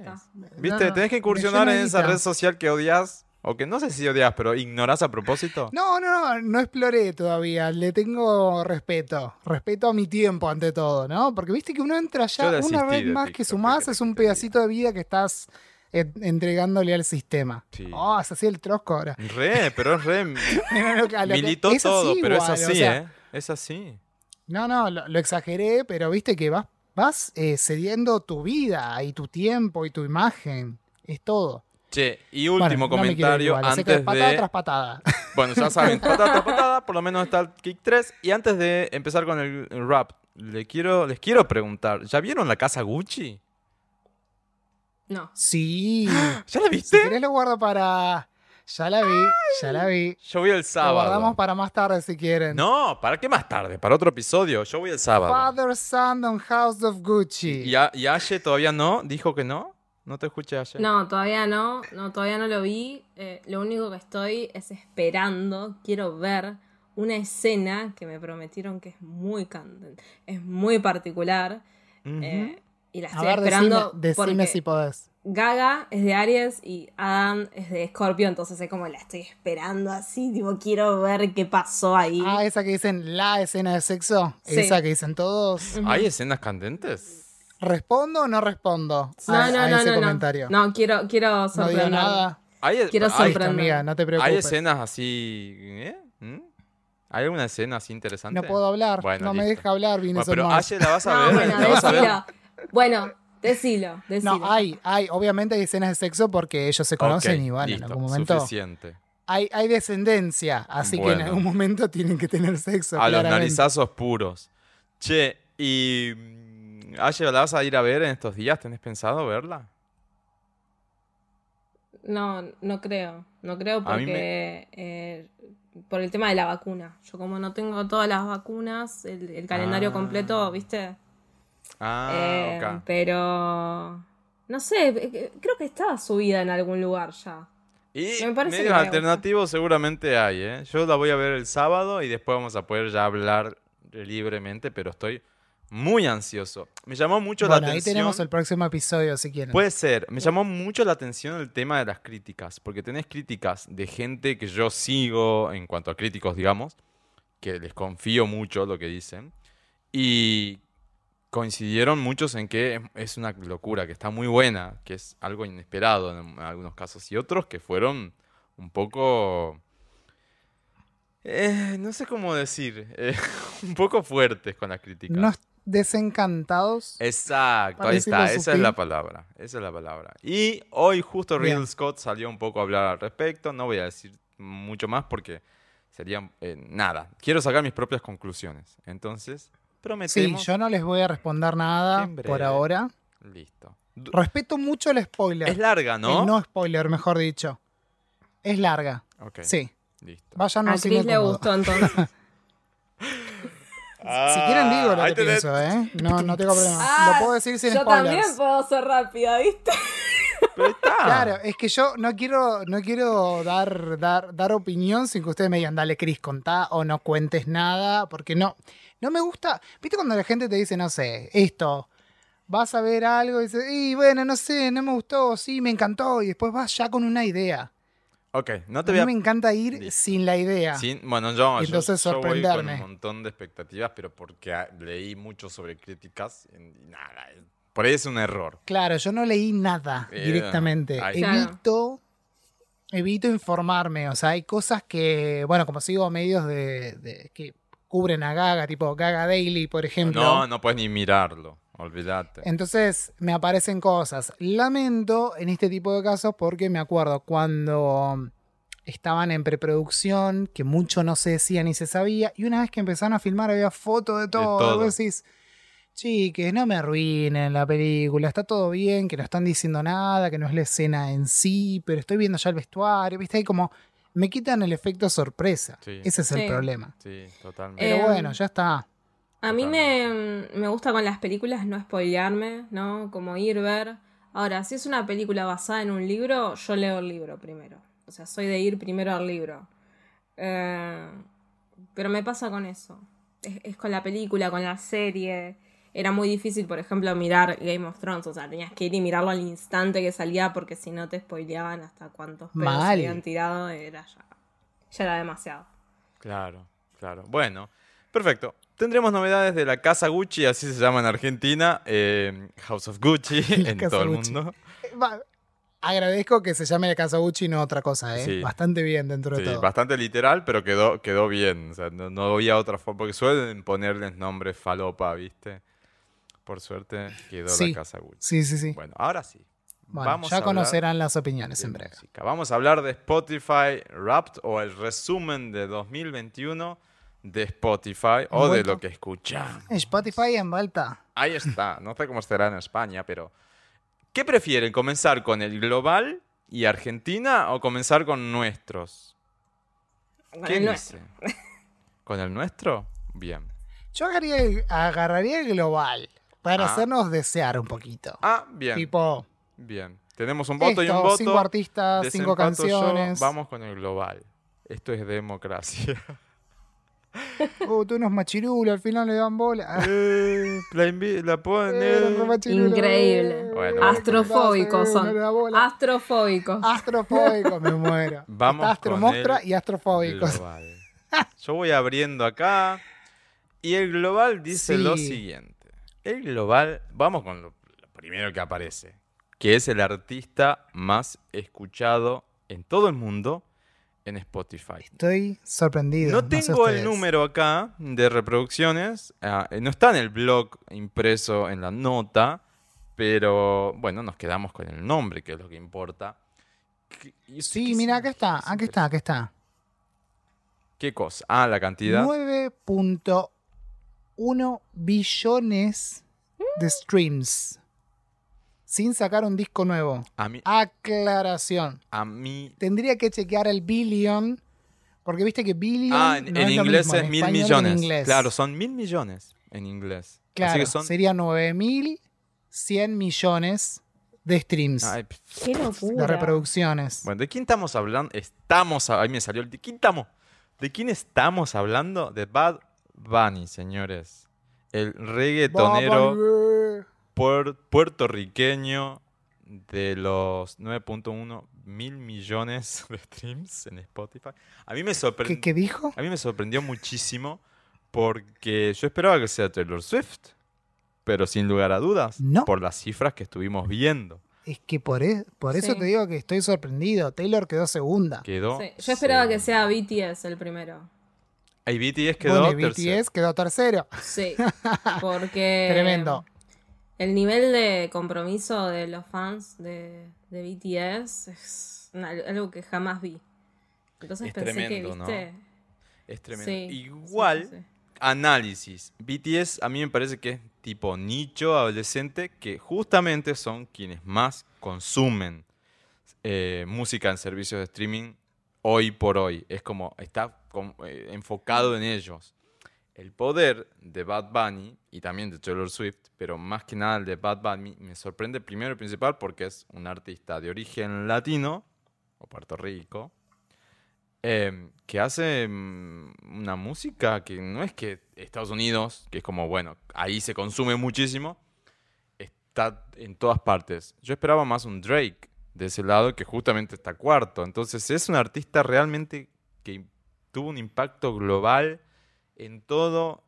S2: ¿Viste?
S1: No,
S2: tenés que incursionar en esa red social que odias, o que no sé si odias, pero ignorás a propósito.
S1: No, no, no, no exploré todavía. Le tengo respeto. Respeto a mi tiempo ante todo, ¿no? Porque viste que uno entra ya, una vez más que sumás
S2: ¿qué
S1: es un pedacito de vida que estás entregándole al sistema.
S2: Sí.
S1: Oh, es así el trosco ahora.
S2: Re, pero es re.
S1: Que-
S2: Militó
S1: es
S2: todo, pero es así,
S1: o sea,
S2: ¿eh? Es así.
S1: No, no, lo, lo exageré, pero viste que vas, vas eh, cediendo tu vida y tu tiempo y tu imagen. Es todo.
S2: Che, y
S1: Bueno,
S2: último
S1: no
S2: comentario
S1: igual, sé que
S2: antes
S1: patada
S2: de.
S1: tras patada.
S2: Bueno, ya saben, patada tras patada, por lo menos está el Kick 3. Y antes de empezar con el rap, le quiero, les quiero preguntar: ¿ya vieron la casa Gucci?
S3: No.
S1: Sí.
S2: ¿Ya la
S1: Si
S2: viste?
S1: querés lo guardo para. Ya la vi, ya la vi.
S2: Yo voy el
S1: Lo
S2: sábado.
S1: guardamos para más tarde si quieren.
S2: No, ¿para qué más tarde? Para otro episodio. Yo voy el sábado.
S1: Father, Son and House of Gucci.
S2: ¿Y, a- y Ashe todavía no? ¿Dijo que no? No te escuché, Ashe.
S3: No, todavía no. No, todavía no lo vi. Eh, lo único que estoy es esperando. Quiero ver una escena que me prometieron que es muy candente. Es muy particular. Eh, y la
S1: A
S3: estoy
S1: ver,
S3: esperando
S1: decime, si podés.
S3: Gaga es de Aries y Adam es de Scorpio, entonces es como la estoy esperando así, tipo, quiero ver qué pasó ahí.
S1: Ah, esa que dicen la escena de sexo.
S3: Sí.
S1: Esa que dicen todos.
S2: ¿Hay escenas candentes?
S1: ¿Respondo o no respondo
S3: no,
S1: a,
S3: no,
S1: a
S3: no,
S1: ese comentario?
S3: No, quiero, quiero
S1: No digo
S3: sorprender.
S1: nada.
S2: ¿Hay,
S3: Quiero
S2: hay-
S3: sorprender.
S1: amiga, no te
S2: ¿Hay
S1: preocupes.
S2: escenas así? ¿eh? ¿Mm? ¿Hay alguna escena así interesante?
S1: No puedo hablar.
S2: Bueno,
S1: no me
S2: listo.
S1: deja hablar,
S2: Bueno,
S1: Vines
S2: pero. Ashe la vas a
S3: No,
S2: ver.
S3: bueno,
S2: ¿La vas a ver?
S3: decilo. Bueno, decilo, decilo.
S1: No, hay, hay. Obviamente hay escenas de sexo porque ellos se conocen
S2: Ok,
S1: y bueno,
S2: listo,
S1: en algún momento
S2: Suficiente.
S1: hay, hay descendencia. Así que en
S2: Bueno.
S1: algún momento tienen que tener sexo.
S2: A los
S1: claramente.
S2: narizazos puros. Che, y. mm, Ashe, ¿la vas a ir a ver en estos días? ¿Tenés pensado verla?
S3: No, no creo. No creo porque eh, por el tema de la vacuna. Yo como no tengo todas las vacunas, el, el calendario
S2: Ah.
S3: completo, ¿viste?
S2: Ah,
S3: Eh,
S2: ok.
S3: Pero no sé, eh, creo que estaba subida en algún lugar ya.
S2: Y
S3: me parece
S2: medios
S3: me
S2: alternativos seguramente hay, ¿eh? Yo la voy a ver el sábado y después vamos a poder ya hablar libremente, pero estoy muy ansioso. Me llamó mucho
S1: Bueno,
S2: la
S1: ahí
S2: atención.
S1: tenemos el próximo episodio si quieren.
S2: Puede ser. Me llamó mucho la atención el tema de las críticas, porque tenés críticas de gente que yo sigo en cuanto a críticos, digamos, que les confío mucho lo que dicen, y coincidieron muchos en que es- una locura, que está muy buena, que es algo inesperado en algunos casos, y otros que fueron un poco... eh, no sé cómo decir, eh, un poco fuertes con las críticas.
S1: Unos desencantados.
S2: Exacto, ahí está, esa es la palabra, esa es la palabra. Y hoy justo
S1: Bien.
S2: Riddle Scott salió un poco a hablar al respecto, no voy a decir mucho más porque sería eh, nada. Quiero sacar mis propias conclusiones. Entonces,
S1: Sí,
S2: prometemos.
S1: yo no les voy a responder nada por ahora.
S2: Listo.
S1: Respeto mucho el spoiler.
S2: Es larga, ¿no?
S1: El no spoiler, mejor dicho. Es larga.
S2: Ok,
S1: Sí.
S2: listo.
S1: Vayan
S3: A Chris le gustó entonces.
S1: Si quieren digo lo
S2: Ah,
S1: que pienso, ¿eh? No, no tengo problema.
S3: Ah,
S1: lo puedo decir sin
S3: Yo
S1: spoilers.
S3: también puedo ser rápida, ¿viste?
S2: Pero ahí está.
S1: Claro, es que yo no quiero, no quiero dar, dar, dar opinión sin que ustedes me digan, dale, Cris, contá o no cuentes nada, porque no, no me gusta. ¿Viste cuando la gente te dice, no sé, esto, vas a ver algo y dices, y bueno, no sé, no me gustó, sí, me encantó, y después vas ya con una idea.
S2: Ok, no
S1: A
S2: te
S1: mí
S2: voy a...
S1: me encanta ir
S2: Listo.
S1: sin la idea.
S2: Sin- bueno, yo,
S1: Y
S2: yo-
S1: entonces
S2: yo voy con un montón de expectativas, pero porque ah, leí mucho sobre críticas y nada, por ahí es un error.
S1: Claro, yo no leí nada
S2: Eh,
S1: directamente.
S2: ahí.
S1: Evito, evito informarme. O sea, hay cosas que, bueno, como sigo medios de, de- que cubren a Gaga, tipo Gaga Daily, por ejemplo.
S2: No, no puedes ni mirarlo, olvídate.
S1: Entonces me aparecen cosas. Lamento en este tipo de casos porque me acuerdo cuando estaban en preproducción, que mucho no se decía ni se sabía, y una vez que empezaron a filmar había fotos de todo.
S2: todo.
S1: Vos decís, chiques, no me arruinen la película, está todo bien, que no están diciendo nada, que no es la escena en sí, pero estoy viendo ya el vestuario, viste, hay como me quitan el efecto sorpresa.
S2: Sí.
S1: Ese es el problema.
S2: Sí, totalmente.
S1: Pero
S3: Eh,
S1: bueno, ya está.
S3: A mí me, me gusta con las películas no spoilearme, ¿no? Como ir ver. Ahora, si es una película basada en un libro, yo leo el libro primero. O sea, soy de ir primero al libro. Eh, pero me pasa con eso. Es, es con la película, con la serie. Era muy difícil, por ejemplo, mirar Game of Thrones. O sea, tenías que ir y mirarlo al instante que salía porque si no te spoileaban hasta cuántos pedos se
S1: Mal.
S3: habían tirado. Era ya, ya era demasiado.
S2: Claro, claro. Bueno, perfecto. Tendremos novedades de la Casa Gucci, así se llama en Argentina, eh, House of Gucci en
S1: Casa
S2: todo el mundo.
S1: Eh, va- Agradezco que se llame la Casa Gucci y no otra cosa, ¿eh?
S2: Sí.
S1: Bastante bien dentro de todo.
S2: bastante literal, pero quedó, quedó bien. O sea, no, no había otra forma, porque suelen ponerles nombres falopa, ¿viste? Por suerte quedó
S1: Sí.
S2: la Casa Gucci.
S1: Sí, sí, sí.
S2: Bueno, ahora sí.
S1: Bueno,
S2: Vamos
S1: ya conocerán las opiniones en breve.
S2: música. Vamos a hablar de Spotify Wrapped o el resumen de 2021 de Spotify o de lo que escuchan.
S1: Spotify en vuelta.
S2: Ahí está. No sé cómo será en España, pero ¿qué prefieren? ¿Comenzar con el global y Argentina o comenzar con nuestros?
S3: Con
S2: ¿Qué
S3: el
S2: dice? ¿Con el nuestro? Bien.
S1: Yo agarraría el, agarraría el global para
S2: Ah.
S1: hacernos desear un poquito.
S2: Ah, bien.
S1: Tipo,
S2: Bien. Tenemos un voto y un
S1: esto,
S2: voto.
S1: cinco artistas, cinco
S2: yo,
S1: canciones.
S2: Vamos con el global. Esto es democracia.
S1: Uh, tú unos machirulos, al final le dan bola.
S2: Eh, la, la pueden,
S1: eh,
S3: Increíble.
S2: Bueno,
S3: Astrofóbicos
S1: eh,
S3: son. Astrofóbicos.
S1: Astrofóbicos, me muero.
S2: Vamos
S1: Está astromostra y astrofóbicos.
S2: global. Yo voy abriendo acá. Y el global dice lo siguiente. El global, vamos con lo, lo primero que aparece, que es el artista más escuchado en todo el mundo en Spotify.
S1: Estoy sorprendido.
S2: No
S1: sé
S2: tengo el número acá de reproducciones, ah, no está en el blog impreso en la nota, pero bueno, nos quedamos con el nombre, que es lo que importa. ¿Qué- y eso
S1: Sí, mira, acá está, aquí está, aquí está.
S2: ¿Qué cosa? Ah, la cantidad.
S1: 9.1 billones de streams. Sin sacar un disco nuevo.
S2: A mí,
S1: Aclaración.
S2: a mí
S1: Tendría que chequear el billion. Porque viste que billion.
S2: Ah, en,
S1: no
S2: en
S1: es lo
S2: inglés
S1: mismo,
S2: es
S1: en
S2: mil
S1: español y en
S2: millones.
S1: inglés.
S2: Claro, son mil millones en inglés.
S1: Claro,
S2: Así que son.
S1: sería 9.100 millones de streams.
S2: Ay,
S3: Qué
S1: de
S3: locura.
S1: reproducciones.
S2: bueno, ¿de quién estamos hablando? Estamos. a- Ahí me salió el. ¿De quién estamos? ¿De quién estamos hablando? De Bad Bunny, señores. El reggaetonero puer- puertorriqueño de los 9.1 mil millones de streams en Spotify. A mí me
S1: ¿Qué,
S2: sorprendió.
S1: qué dijo?
S2: A mí me sorprendió muchísimo porque yo esperaba que sea Taylor Swift, pero sin lugar a dudas,
S1: No.
S2: por las cifras que estuvimos viendo.
S1: Es que por, e- por eso
S3: Sí.
S1: te digo que estoy sorprendido. Taylor quedó segunda.
S2: Quedó.
S3: Sí, Yo esperaba que sea BTS el primero.
S2: Ahí BTS quedó
S1: Bueno, y
S2: tercero.
S1: BTS quedó tercero.
S3: Sí, porque...
S1: Tremendo.
S3: El nivel de compromiso de los fans de, de BTS es una- algo que jamás vi. Entonces
S2: Es
S3: pensé
S2: tremendo,
S3: que,
S2: ¿no?
S3: ¿viste?
S2: Es tremendo.
S3: Sí,
S2: Igual,
S3: sí, sí, sí.
S2: análisis. BTS a mí me parece que es tipo nicho adolescente que justamente son quienes más consumen eh, música en servicios de streaming hoy por hoy. Es como está eh, enfocado en ellos. El poder de Bad Bunny y también de Taylor Swift, pero más que nada el de Bad Bunny, me sorprende primero y principal porque es un artista de origen latino o Puerto Rico, eh, que hace mm, una música que no es que Estados Unidos, que es como, bueno, ahí se consume muchísimo, está en todas partes. Yo esperaba más un Drake de ese lado, que justamente está cuarto. Entonces es un artista realmente que tuvo un impacto global en todo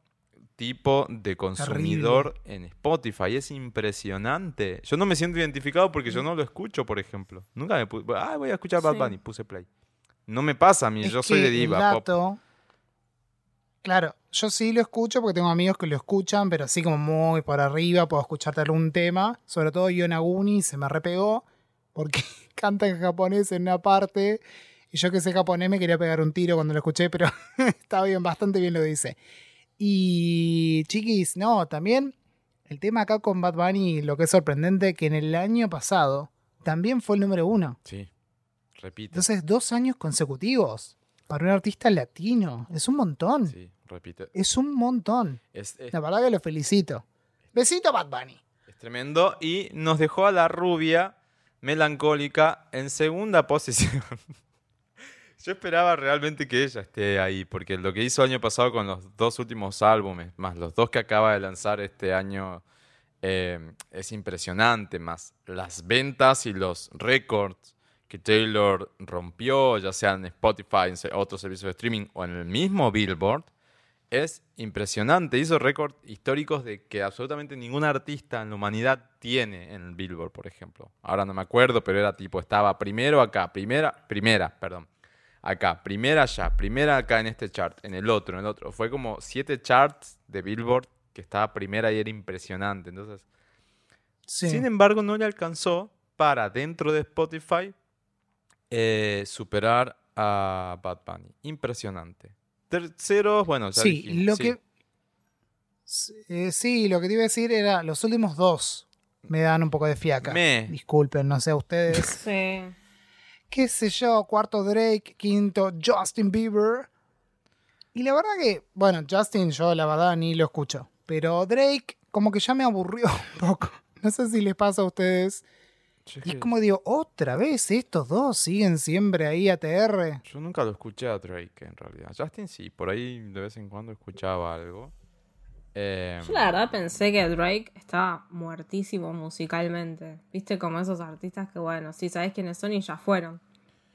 S2: tipo de consumidor en Spotify. Es impresionante. Yo no me siento identificado porque yo no lo escucho, por ejemplo. Nunca me puse, ah, voy a escuchar Bad
S3: Sí.
S2: Bunny, puse play. No me pasa a mí,
S1: Es
S2: yo soy de diva pop.
S1: dato- Claro, yo sí lo escucho porque tengo amigos que lo escuchan, pero así como muy por arriba, puedo escucharte algún tema. Sobre todo Yonaguni se me repegó porque canta en japonés en una parte. Y yo que sé japonés me quería pegar un tiro cuando lo escuché, pero está bien, bastante bien lo dice. Y chiquis, no, también el tema acá con Bad Bunny, lo que es sorprendente, que en el año pasado también fue el número uno.
S2: Sí, repite.
S1: Entonces, dos años consecutivos para un artista latino. Es un montón.
S2: Sí, repite.
S1: Es un montón.
S2: Es, es-
S1: La verdad que lo felicito. Besito, Bad Bunny.
S2: es tremendo. Y nos dejó a la rubia melancólica en segunda posición. Yo esperaba realmente que ella esté ahí, porque lo que hizo el año pasado con los dos últimos álbumes, más los dos que acaba de lanzar este año, eh, es impresionante, más las ventas y los récords que Taylor rompió, ya sea en Spotify, en otros servicios de streaming o en el mismo Billboard, es impresionante. Hizo récords históricos de que absolutamente ningún artista en la humanidad tiene en el Billboard, por ejemplo. Ahora no me acuerdo, pero era tipo, estaba primero acá, primera, primera, perdón. Acá, primera allá, primera acá en este chart, en el otro, en el otro. Fue como siete charts de Billboard que estaba primera y era impresionante. Entonces,
S1: Sí.
S2: sin embargo, no le alcanzó para dentro de Spotify eh, superar a Bad Bunny. Impresionante. Tercero, bueno, ya
S1: Sí,
S2: dijimos,
S1: lo
S2: sí.
S1: que. eh, sí, lo que te iba a decir era los últimos dos me dan un poco de fiaca.
S2: Me.
S1: Disculpen, no sé a ustedes.
S3: Sí.
S1: Qué sé yo, cuarto Drake, quinto Justin Bieber. Y la verdad que, bueno, Justin yo la verdad ni lo escucho. Pero Drake como que ya me aburrió un poco. No sé si les pasa a ustedes. Y es como digo, otra vez estos dos siguen siempre ahí ATR.
S2: yo nunca lo escuché a Drake, en realidad. Justin sí, por ahí de vez en cuando escuchaba algo. Eh,
S3: Yo la verdad pensé que Drake estaba muertísimo musicalmente. Viste como esos artistas que, bueno, sí sabes quiénes son y ya fueron.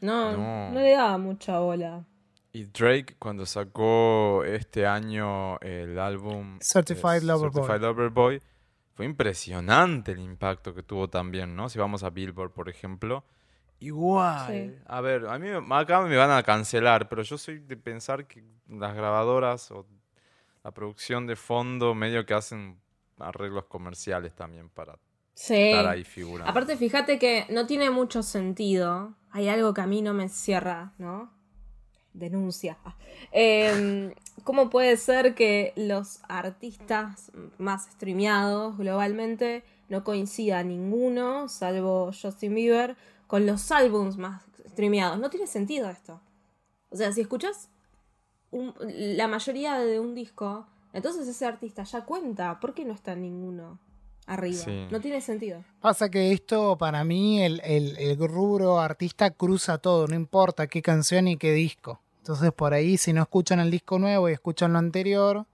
S3: No,
S2: No.
S3: no, le daba mucha bola.
S2: y Drake, cuando sacó este año el álbum
S1: Certified
S2: eh,
S1: Lover Boy.
S2: Certified Lover Boy, fue impresionante el impacto que tuvo también, ¿no? Si vamos a Billboard, por ejemplo. Igual.
S3: Sí.
S2: A ver, a mí me- acá me van a cancelar, pero yo soy de pensar que las grabadoras o la producción de fondo medio que hacen arreglos comerciales también para
S3: Sí.
S2: estar ahí figurando.
S3: Aparte, fíjate que no tiene mucho sentido. Hay algo que a mí no me cierra, ¿no? Denuncia. Eh, ¿Cómo puede ser que los artistas más streameados globalmente no coincida ninguno, salvo Justin Bieber, con los álbums más streameados? No tiene sentido esto. O sea, si escuchas un- la mayoría de un disco, entonces ese artista ya cuenta. ¿Por qué no está ninguno arriba?
S2: Sí.
S3: No tiene sentido.
S1: Pasa que esto para mí el, el, el rubro artista cruza todo, no importa qué canción y qué disco. Entonces por ahí si no escuchan el disco nuevo y escuchan lo anterior,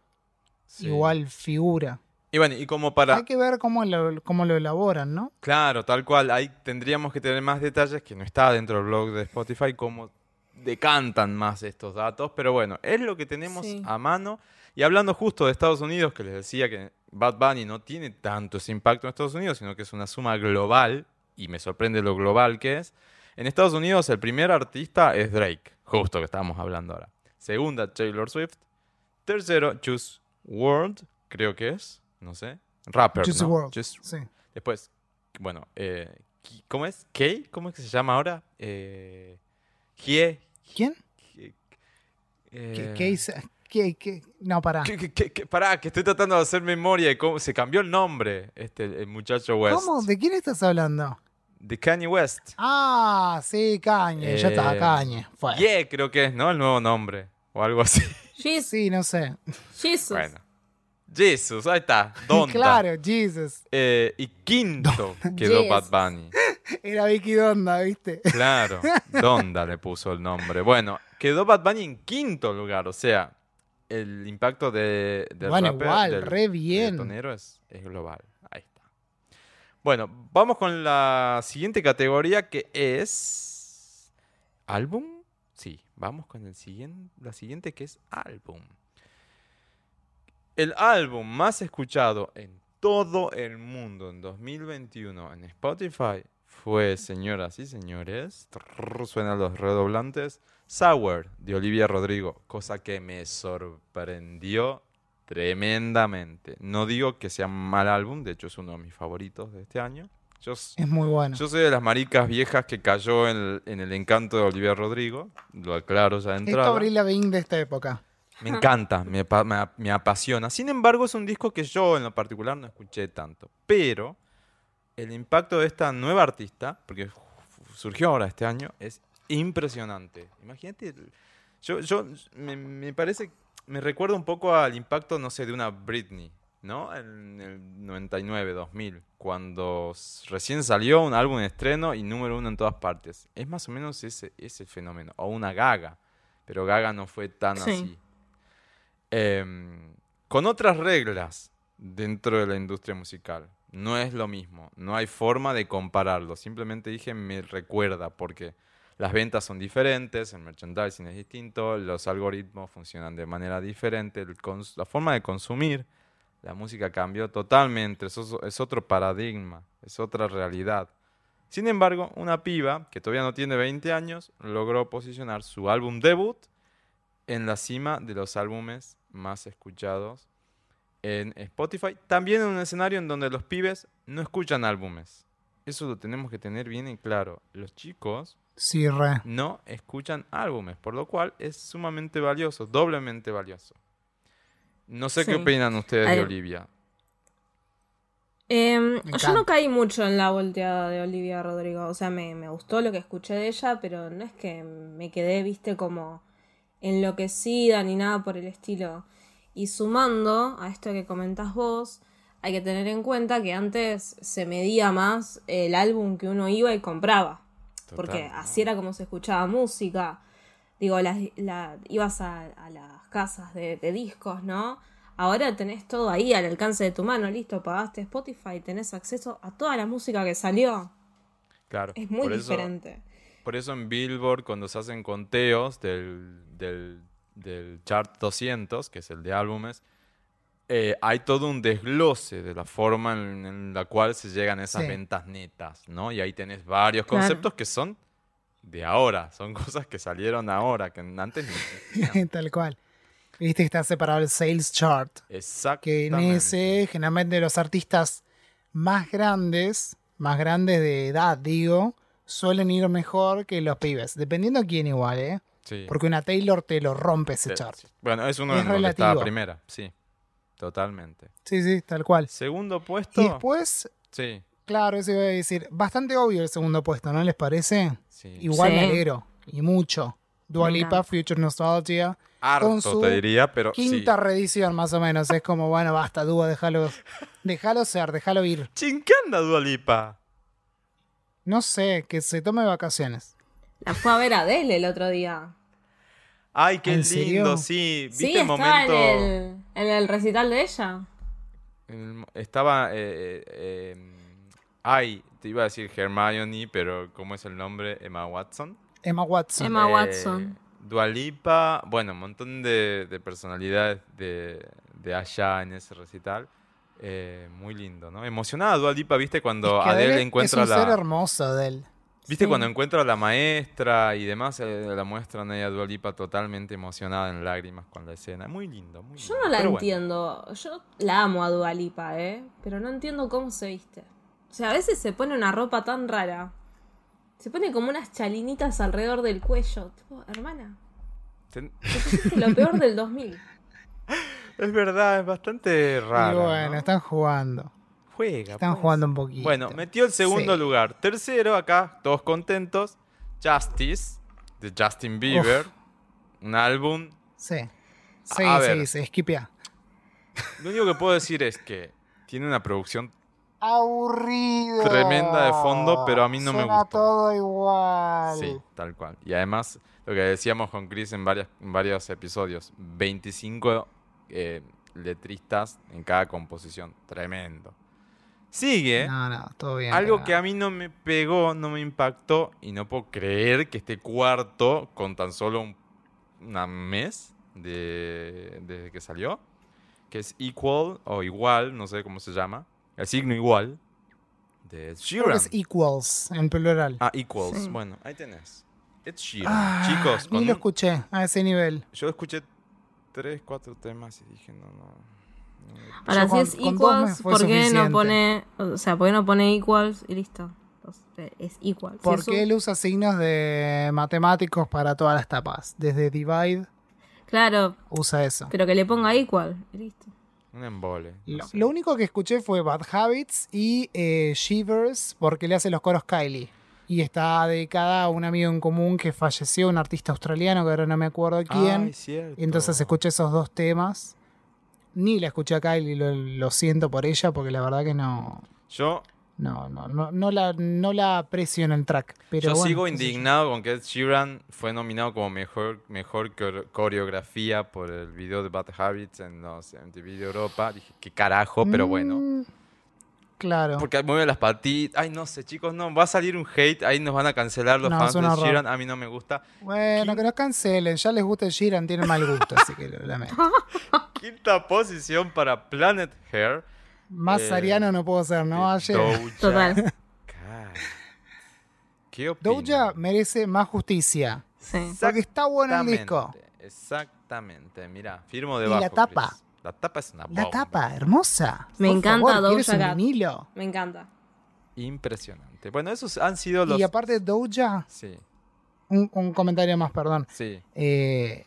S2: Sí.
S1: igual figura.
S2: Y bueno, y como para...
S1: Hay que ver cómo lo, cómo lo elaboran, ¿no?
S2: Claro, tal cual. Ahí tendríamos que tener más detalles que no está dentro del blog de Spotify, cómo decantan más estos datos. Pero bueno, es lo que tenemos
S3: Sí.
S2: a mano. Y hablando justo de Estados Unidos, que les decía que Bad Bunny no tiene tanto ese impacto en Estados Unidos, sino que es una suma global, y me sorprende lo global que es. En Estados Unidos el primer artista es Drake, justo que estábamos hablando ahora. Segunda, Taylor Swift. Tercero, Juice WRLD, creo que es, no sé. Rapper,
S1: Juicy
S2: ¿no?
S1: World.
S2: Juice-
S1: Sí.
S2: Después, bueno, eh, ¿cómo es? ¿Kay? ¿Cómo es que se llama ahora? Eh, Kie-
S1: ¿Quién? ¿Qué,
S2: eh,
S1: qué hice? ¿Qué- qué? No, pará.
S2: ¿qué- qué- qué- qué- pará, que estoy tratando de hacer memoria de cómo se cambió el nombre, este, el muchacho West.
S1: ¿Cómo? ¿De quién estás hablando?
S2: De Kanye West.
S1: Ah, sí, Cañe, ya está,
S2: Eh,
S1: Cañe. Fue.
S2: Yeah, creo que es, ¿no? El nuevo nombre. O algo así.
S3: Jesus.
S1: Sí, no sé.
S3: Jesus.
S2: Bueno. Jesus, ahí está. Donda.
S1: Claro, Jesus.
S2: Eh, y quinto quedó. Bad Bunny.
S1: Era Vicky Donda, ¿viste?
S2: Claro, Donda le puso el nombre. Bueno, quedó Bad Bunny en quinto lugar, o sea, el impacto de, del
S1: Bueno,
S2: rapper,
S1: igual,
S2: del
S1: re bien.
S2: reggaetonero es, es global. Ahí está. Bueno, vamos con la siguiente categoría que es álbum. Sí, vamos con el siguiente, la siguiente que es álbum. El álbum más escuchado en todo el mundo en 2021 en Spotify fue, señoras y señores, trrr, suenan los redoblantes, Sour de Olivia Rodrigo, cosa que me sorprendió tremendamente. No digo que sea un mal álbum, de hecho es uno de mis favoritos de este año. Yo,
S1: Es muy bueno.
S2: yo soy de las maricas viejas que cayó en el, en el encanto de Olivia Rodrigo, lo aclaro ya de
S1: Esto
S2: entrada.
S1: Avril Lavigne de esta época.
S2: Me encanta, me, apa- me ap- me apasiona. Sin embargo, es un disco que yo en lo particular no escuché tanto. Pero el impacto de esta nueva artista, porque surgió ahora este año, es impresionante. Imagínate, yo, yo me, me parece, me recuerda un poco al impacto, no sé, de una Britney, ¿no? En el 99, 2000, cuando recién salió un álbum en estreno y número uno en todas partes. Es más o menos ese, ese fenómeno. O una Gaga, pero Gaga no fue tan
S3: Sí.
S2: así. Em, con otras reglas dentro de la industria musical. No es lo mismo, no hay forma de compararlo. Simplemente dije me recuerda porque las ventas son diferentes, el merchandising es distinto, los algoritmos funcionan de manera diferente, la forma de consumir la música cambió totalmente, es otro paradigma, es otra realidad. Sin embargo, una piba que todavía no tiene 20 años logró posicionar su álbum debut en la cima de los álbumes más escuchados en Spotify. También en un escenario en donde los pibes no escuchan álbumes. Eso lo tenemos que tener bien en claro. Los chicos
S1: Sí, re.
S2: no escuchan álbumes, por lo cual es sumamente valioso, doblemente valioso. No sé qué opinan ustedes de. Olivia.
S3: Em, yo no caí mucho en la volteada de Olivia Rodrigo. O sea, me, me gustó lo que escuché de ella, pero no es que me quedé, viste, como enloquecida ni nada por el estilo. Y sumando a esto que comentás vos, hay que tener en cuenta que antes se medía más el álbum que uno iba y compraba. Porque así era como se escuchaba música. Digo, la- ibas a, a las casas de, de discos, ¿no? Ahora tenés todo ahí al alcance de tu mano, listo, pagaste Spotify, tenés acceso a toda la música que salió.
S2: Claro.
S3: Es muy
S2: por eso-
S3: diferente.
S2: Por eso en Billboard, cuando se hacen conteos del, del, del chart 200, que es el de álbumes, eh, hay todo un desglose de la forma en, en la cual se llegan esas
S1: Sí.
S2: ventas netas, ¿no? Y ahí tenés varios
S3: Claro.
S2: conceptos que son de ahora, son cosas que salieron ahora, que antes ni.
S1: Tal cual. Viste que está separado el sales chart. Que en ese, generalmente los artistas más grandes, más grandes de edad, digo, suelen ir mejor que los pibes. Dependiendo de quién igual, ¿eh?
S2: Sí.
S1: Porque una Taylor te lo rompe ese
S2: Sí,
S1: chart.
S2: sí. Bueno, es uno
S1: Es
S2: donde estaba
S1: relativo.
S2: primera, sí. Totalmente.
S1: Sí, sí, tal cual.
S2: Segundo puesto.
S1: Y después,
S2: Sí,
S1: claro, eso iba a decir, bastante obvio el segundo puesto, ¿no les parece?
S2: sí.
S1: Igual me alegro. Y mucho. Dua Lipa. Future Nostalgia.
S2: Harto,
S1: con su
S2: te diría, pero
S1: Quinta
S2: sí.
S1: reedición, más o menos. Es como, bueno, basta, Dua, déjalo, déjalo ser, déjalo ir.
S2: Chin, ¿qué anda Dua Lipa?
S1: No sé, que se tome vacaciones.
S3: La fue a ver Adele el otro día.
S2: Ay, qué
S1: ¿En
S2: lindo,
S1: serio?
S2: sí. ¿Viste
S3: Sí,
S2: el
S3: estaba
S2: momento?
S3: en, el, en el recital de ella.
S2: estaba. eh, eh, eh, ay, te iba a decir Hermione, pero ¿cómo es el nombre? Emma Watson.
S1: Emma Watson.
S3: Emma Watson.
S2: Dua Lipa, bueno, un montón de, de personalidades de, de allá en ese recital. Eh, muy lindo, ¿no? Emocionada Dua Lipa, ¿viste? Cuando
S1: Es que
S2: Adele
S1: Adele
S2: encuentra
S1: es un
S2: la.
S1: ser hermoso de él.
S2: ¿Viste
S3: Sí.
S2: cuando encuentra a la maestra y demás? eh, la muestran a ella Dua Lipa totalmente emocionada en lágrimas con la escena. Muy lindo, muy
S3: Yo
S2: lindo.
S3: no la
S2: Pero bueno,
S3: entiendo. Yo la amo a Dualipa, ¿eh? Pero no entiendo cómo se viste. O sea, a veces se pone una ropa tan rara. Se pone como unas chalinitas alrededor del cuello. Tipo, hermana,
S2: ten-
S3: te pusiste lo peor del 2000.
S2: es verdad, es bastante raro.
S1: y bueno, están jugando.
S2: Juega.
S1: Están
S2: pues.
S1: jugando un poquito.
S2: Bueno, metió el segundo
S1: Sí.
S2: lugar. Tercero, acá, todos contentos. Justice, de Justin Bieber. Un álbum.
S1: Sí. Sí,
S2: A
S1: sí,
S2: ver.
S1: esquipea.
S2: Lo único que puedo decir es que tiene una producción
S1: Aburrido.
S2: Tremenda de fondo, pero a mí no me
S1: Suena
S2: gustó.
S1: todo igual.
S2: Sí, tal cual. Y además, lo que decíamos con Chris en, varias, en varios episodios, 25 eh, letristas en cada composición. Tremendo. Sigue.
S1: No, no, todo bien.
S2: Algo
S1: pero
S2: que a mí no me pegó, no me impactó y no puedo creer que esté cuarto con tan solo un una mes de, desde que salió, que es Equal o Igual, no sé cómo se llama, el signo igual de Ed
S1: Creo que
S2: Sheeran.
S1: es equals en plural.
S2: Ah, Equals,
S3: Sí.
S2: bueno, ahí tenés. Ed Sheeran.
S1: Ah,
S2: Chicos,
S1: ni lo
S2: un-
S1: escuché a ese nivel.
S2: yo escuché tres, cuatro temas y dije, no, no. no
S3: Ahora,
S1: Yo
S3: si
S1: con-
S3: es equals, ¿por qué no pone. O sea, ¿por qué no pone equals y listo? Es equal. Si es
S1: Porque
S3: un-
S1: él usa signos de matemáticos para todas las tapas. Desde divide
S3: Claro,
S1: usa eso.
S3: pero que le ponga equal y listo.
S2: Un embole. no
S1: Lo,
S2: sé.
S1: lo único que escuché fue Bad Habits y eh, Shivers porque le hace los coros Kylie. Y está dedicada a un amigo en común que falleció, un artista australiano, que ahora no me acuerdo quién.
S2: Ay.
S1: Y entonces escuché esos dos temas. Ni la escuché acá y lo, lo siento por ella, porque la verdad que no.
S2: Yo,
S1: No, no, no, no la, no la aprecio en el track. Pero
S2: yo
S1: bueno,
S2: sigo
S1: yo.
S2: indignado con que Ed Sheeran fue nominado como mejor, mejor core- coreografía por el video de Bad Habits en los MTV de Europa. Dije, qué carajo, pero bueno.
S1: Mm, Claro.
S2: Porque mueve las patitas. Ay, no sé, chicos, no. Va a salir un hate. Ahí nos van a cancelar los
S1: No,
S2: fans de. Sheeran. A mí no me gusta.
S1: Bueno, que nos cancelen. Ya les gusta el Sheeran, tiene mal gusto, así que lo lamento.
S2: Quinta posición para Planet Hair.
S1: Más
S2: Eh,
S1: ariano no puedo ser, ¿no?
S2: de
S1: Ayer.
S2: Doja
S3: Total.
S2: Cat. ¿Qué opinas?
S1: Doja merece más justicia.
S3: Sí.
S1: Porque está bueno el disco.
S2: Exactamente. Mira, firmo
S1: Y
S2: debajo.
S1: la tapa.
S2: La tapa es una
S1: La
S2: bomba.
S1: tapa, hermosa.
S3: Me
S1: Por
S3: encanta
S1: favor, ¿quieres
S3: Doja
S1: un
S3: Cat.
S1: vinilo?
S3: Me encanta.
S2: Impresionante. Bueno, esos han sido los.
S1: Y aparte Doja,
S2: Sí,
S1: un, un comentario más, perdón.
S2: sí.
S1: Eh,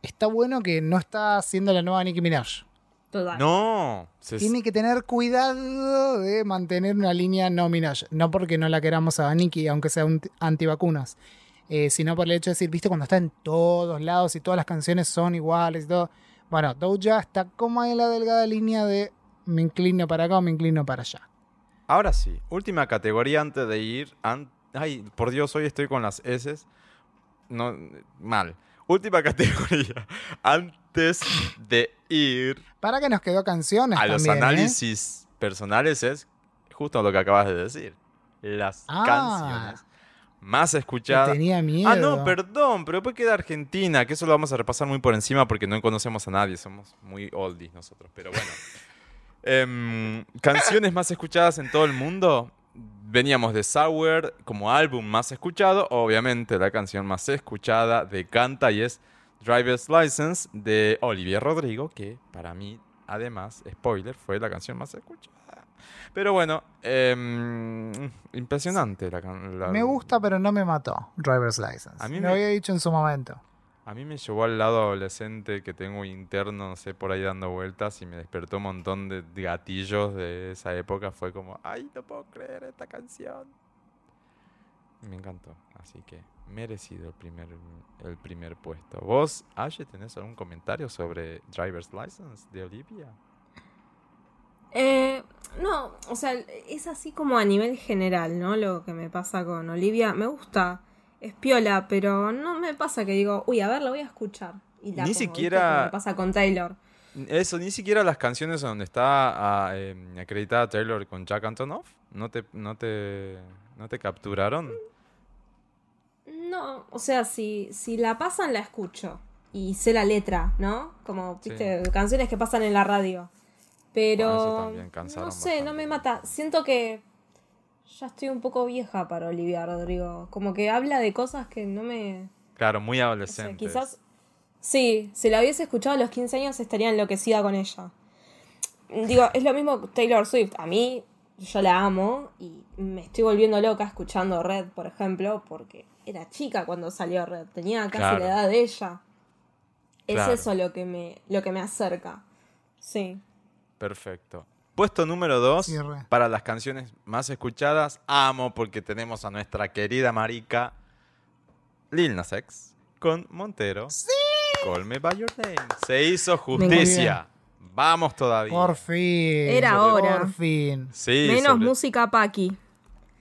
S1: está bueno que no está haciendo la nueva Nicki Minaj.
S3: Total.
S2: No. se-
S1: Tiene que tener cuidado de mantener una línea no Minaj. No porque no la queramos a Nicki, aunque sea un antivacunas. eh, sino por el hecho de decir, viste, cuando está en todos lados y todas las canciones son iguales y todo. Bueno, Doja está como en la delgada línea de me inclino para acá o me inclino para allá.
S2: Ahora sí, última categoría antes de ir. an- Ay, por Dios, hoy estoy con las S. No, mal. Última categoría. Antes de ir
S1: Para que nos quedó canciones
S2: a los
S1: ¿eh?
S2: análisis personales es justo lo que acabas de decir. Las
S1: Ah.
S2: canciones más
S1: Que
S2: escuchadas.
S1: tenía miedo.
S2: Ah, no, perdón, pero después queda Argentina, que eso lo vamos a repasar muy por encima porque no conocemos a nadie, somos muy oldies nosotros, pero bueno. Em, canciones más escuchadas en todo el mundo. Veníamos de Sour como álbum más escuchado, obviamente la canción más escuchada de Canta y es Driver's License de Olivia Rodrigo, que para mí, además, spoiler, fue la canción más escuchada. Pero bueno, em, impresionante la, la-
S1: Me gusta, pero no me mató. Driver's License.
S2: A mí
S1: me
S2: me-
S1: había dicho en su momento.
S2: A mí me llevó al lado adolescente que tengo interno, no sé, por ahí dando vueltas y me despertó un montón de gatillos de esa época. Fue como, ay, no puedo creer esta canción. Me encantó, así que merecido el primer, el primer puesto. ¿Vos, Ashe, tenés algún comentario sobre Driver's License de Olivia?
S3: Eh, no, o sea, es así como a nivel general, ¿no? Lo que me pasa con Olivia. Me gusta, es piola, pero no me pasa que digo, uy, a ver, la voy a escuchar. Y la
S2: Ni siquiera-
S3: me pasa con Taylor.
S2: Eso, ni siquiera las canciones donde está ah, em, acreditada Taylor con Jack Antonoff, ¿no te, no te, no te capturaron?
S3: No, o sea, si, si la pasan, la escucho. Y sé la letra, ¿no? Como,
S2: Sí.
S3: viste, canciones que pasan en la radio. Pero.
S2: Bueno,
S3: no sé, no me mata. Siento que. Ya estoy un poco vieja para Olivia Rodrigo. Como que habla de cosas que no me.
S2: Claro, muy adolescente.
S3: quizás. Sí, si la hubiese escuchado a los 15 años estaría enloquecida con ella. Digo, es lo mismo Taylor Swift. A mí, yo la amo y me estoy volviendo loca escuchando Red, por ejemplo, porque era chica cuando salió Red. Tenía casi
S2: Claro.
S3: la edad de ella.
S2: Claro.
S3: Es eso lo que me, lo que me acerca. Sí.
S2: Perfecto. Puesto número 2
S1: Sí, re.
S2: para las canciones más escuchadas. Amo porque tenemos a nuestra querida marica Lil Nas X con Montero. ¡Sí! Call Me By Your Name. Se hizo justicia. Vamos todavía.
S1: Por fin.
S3: Era hora.
S1: Por fin.
S2: Sí,
S3: Menos
S2: sobre-
S3: música Paqui.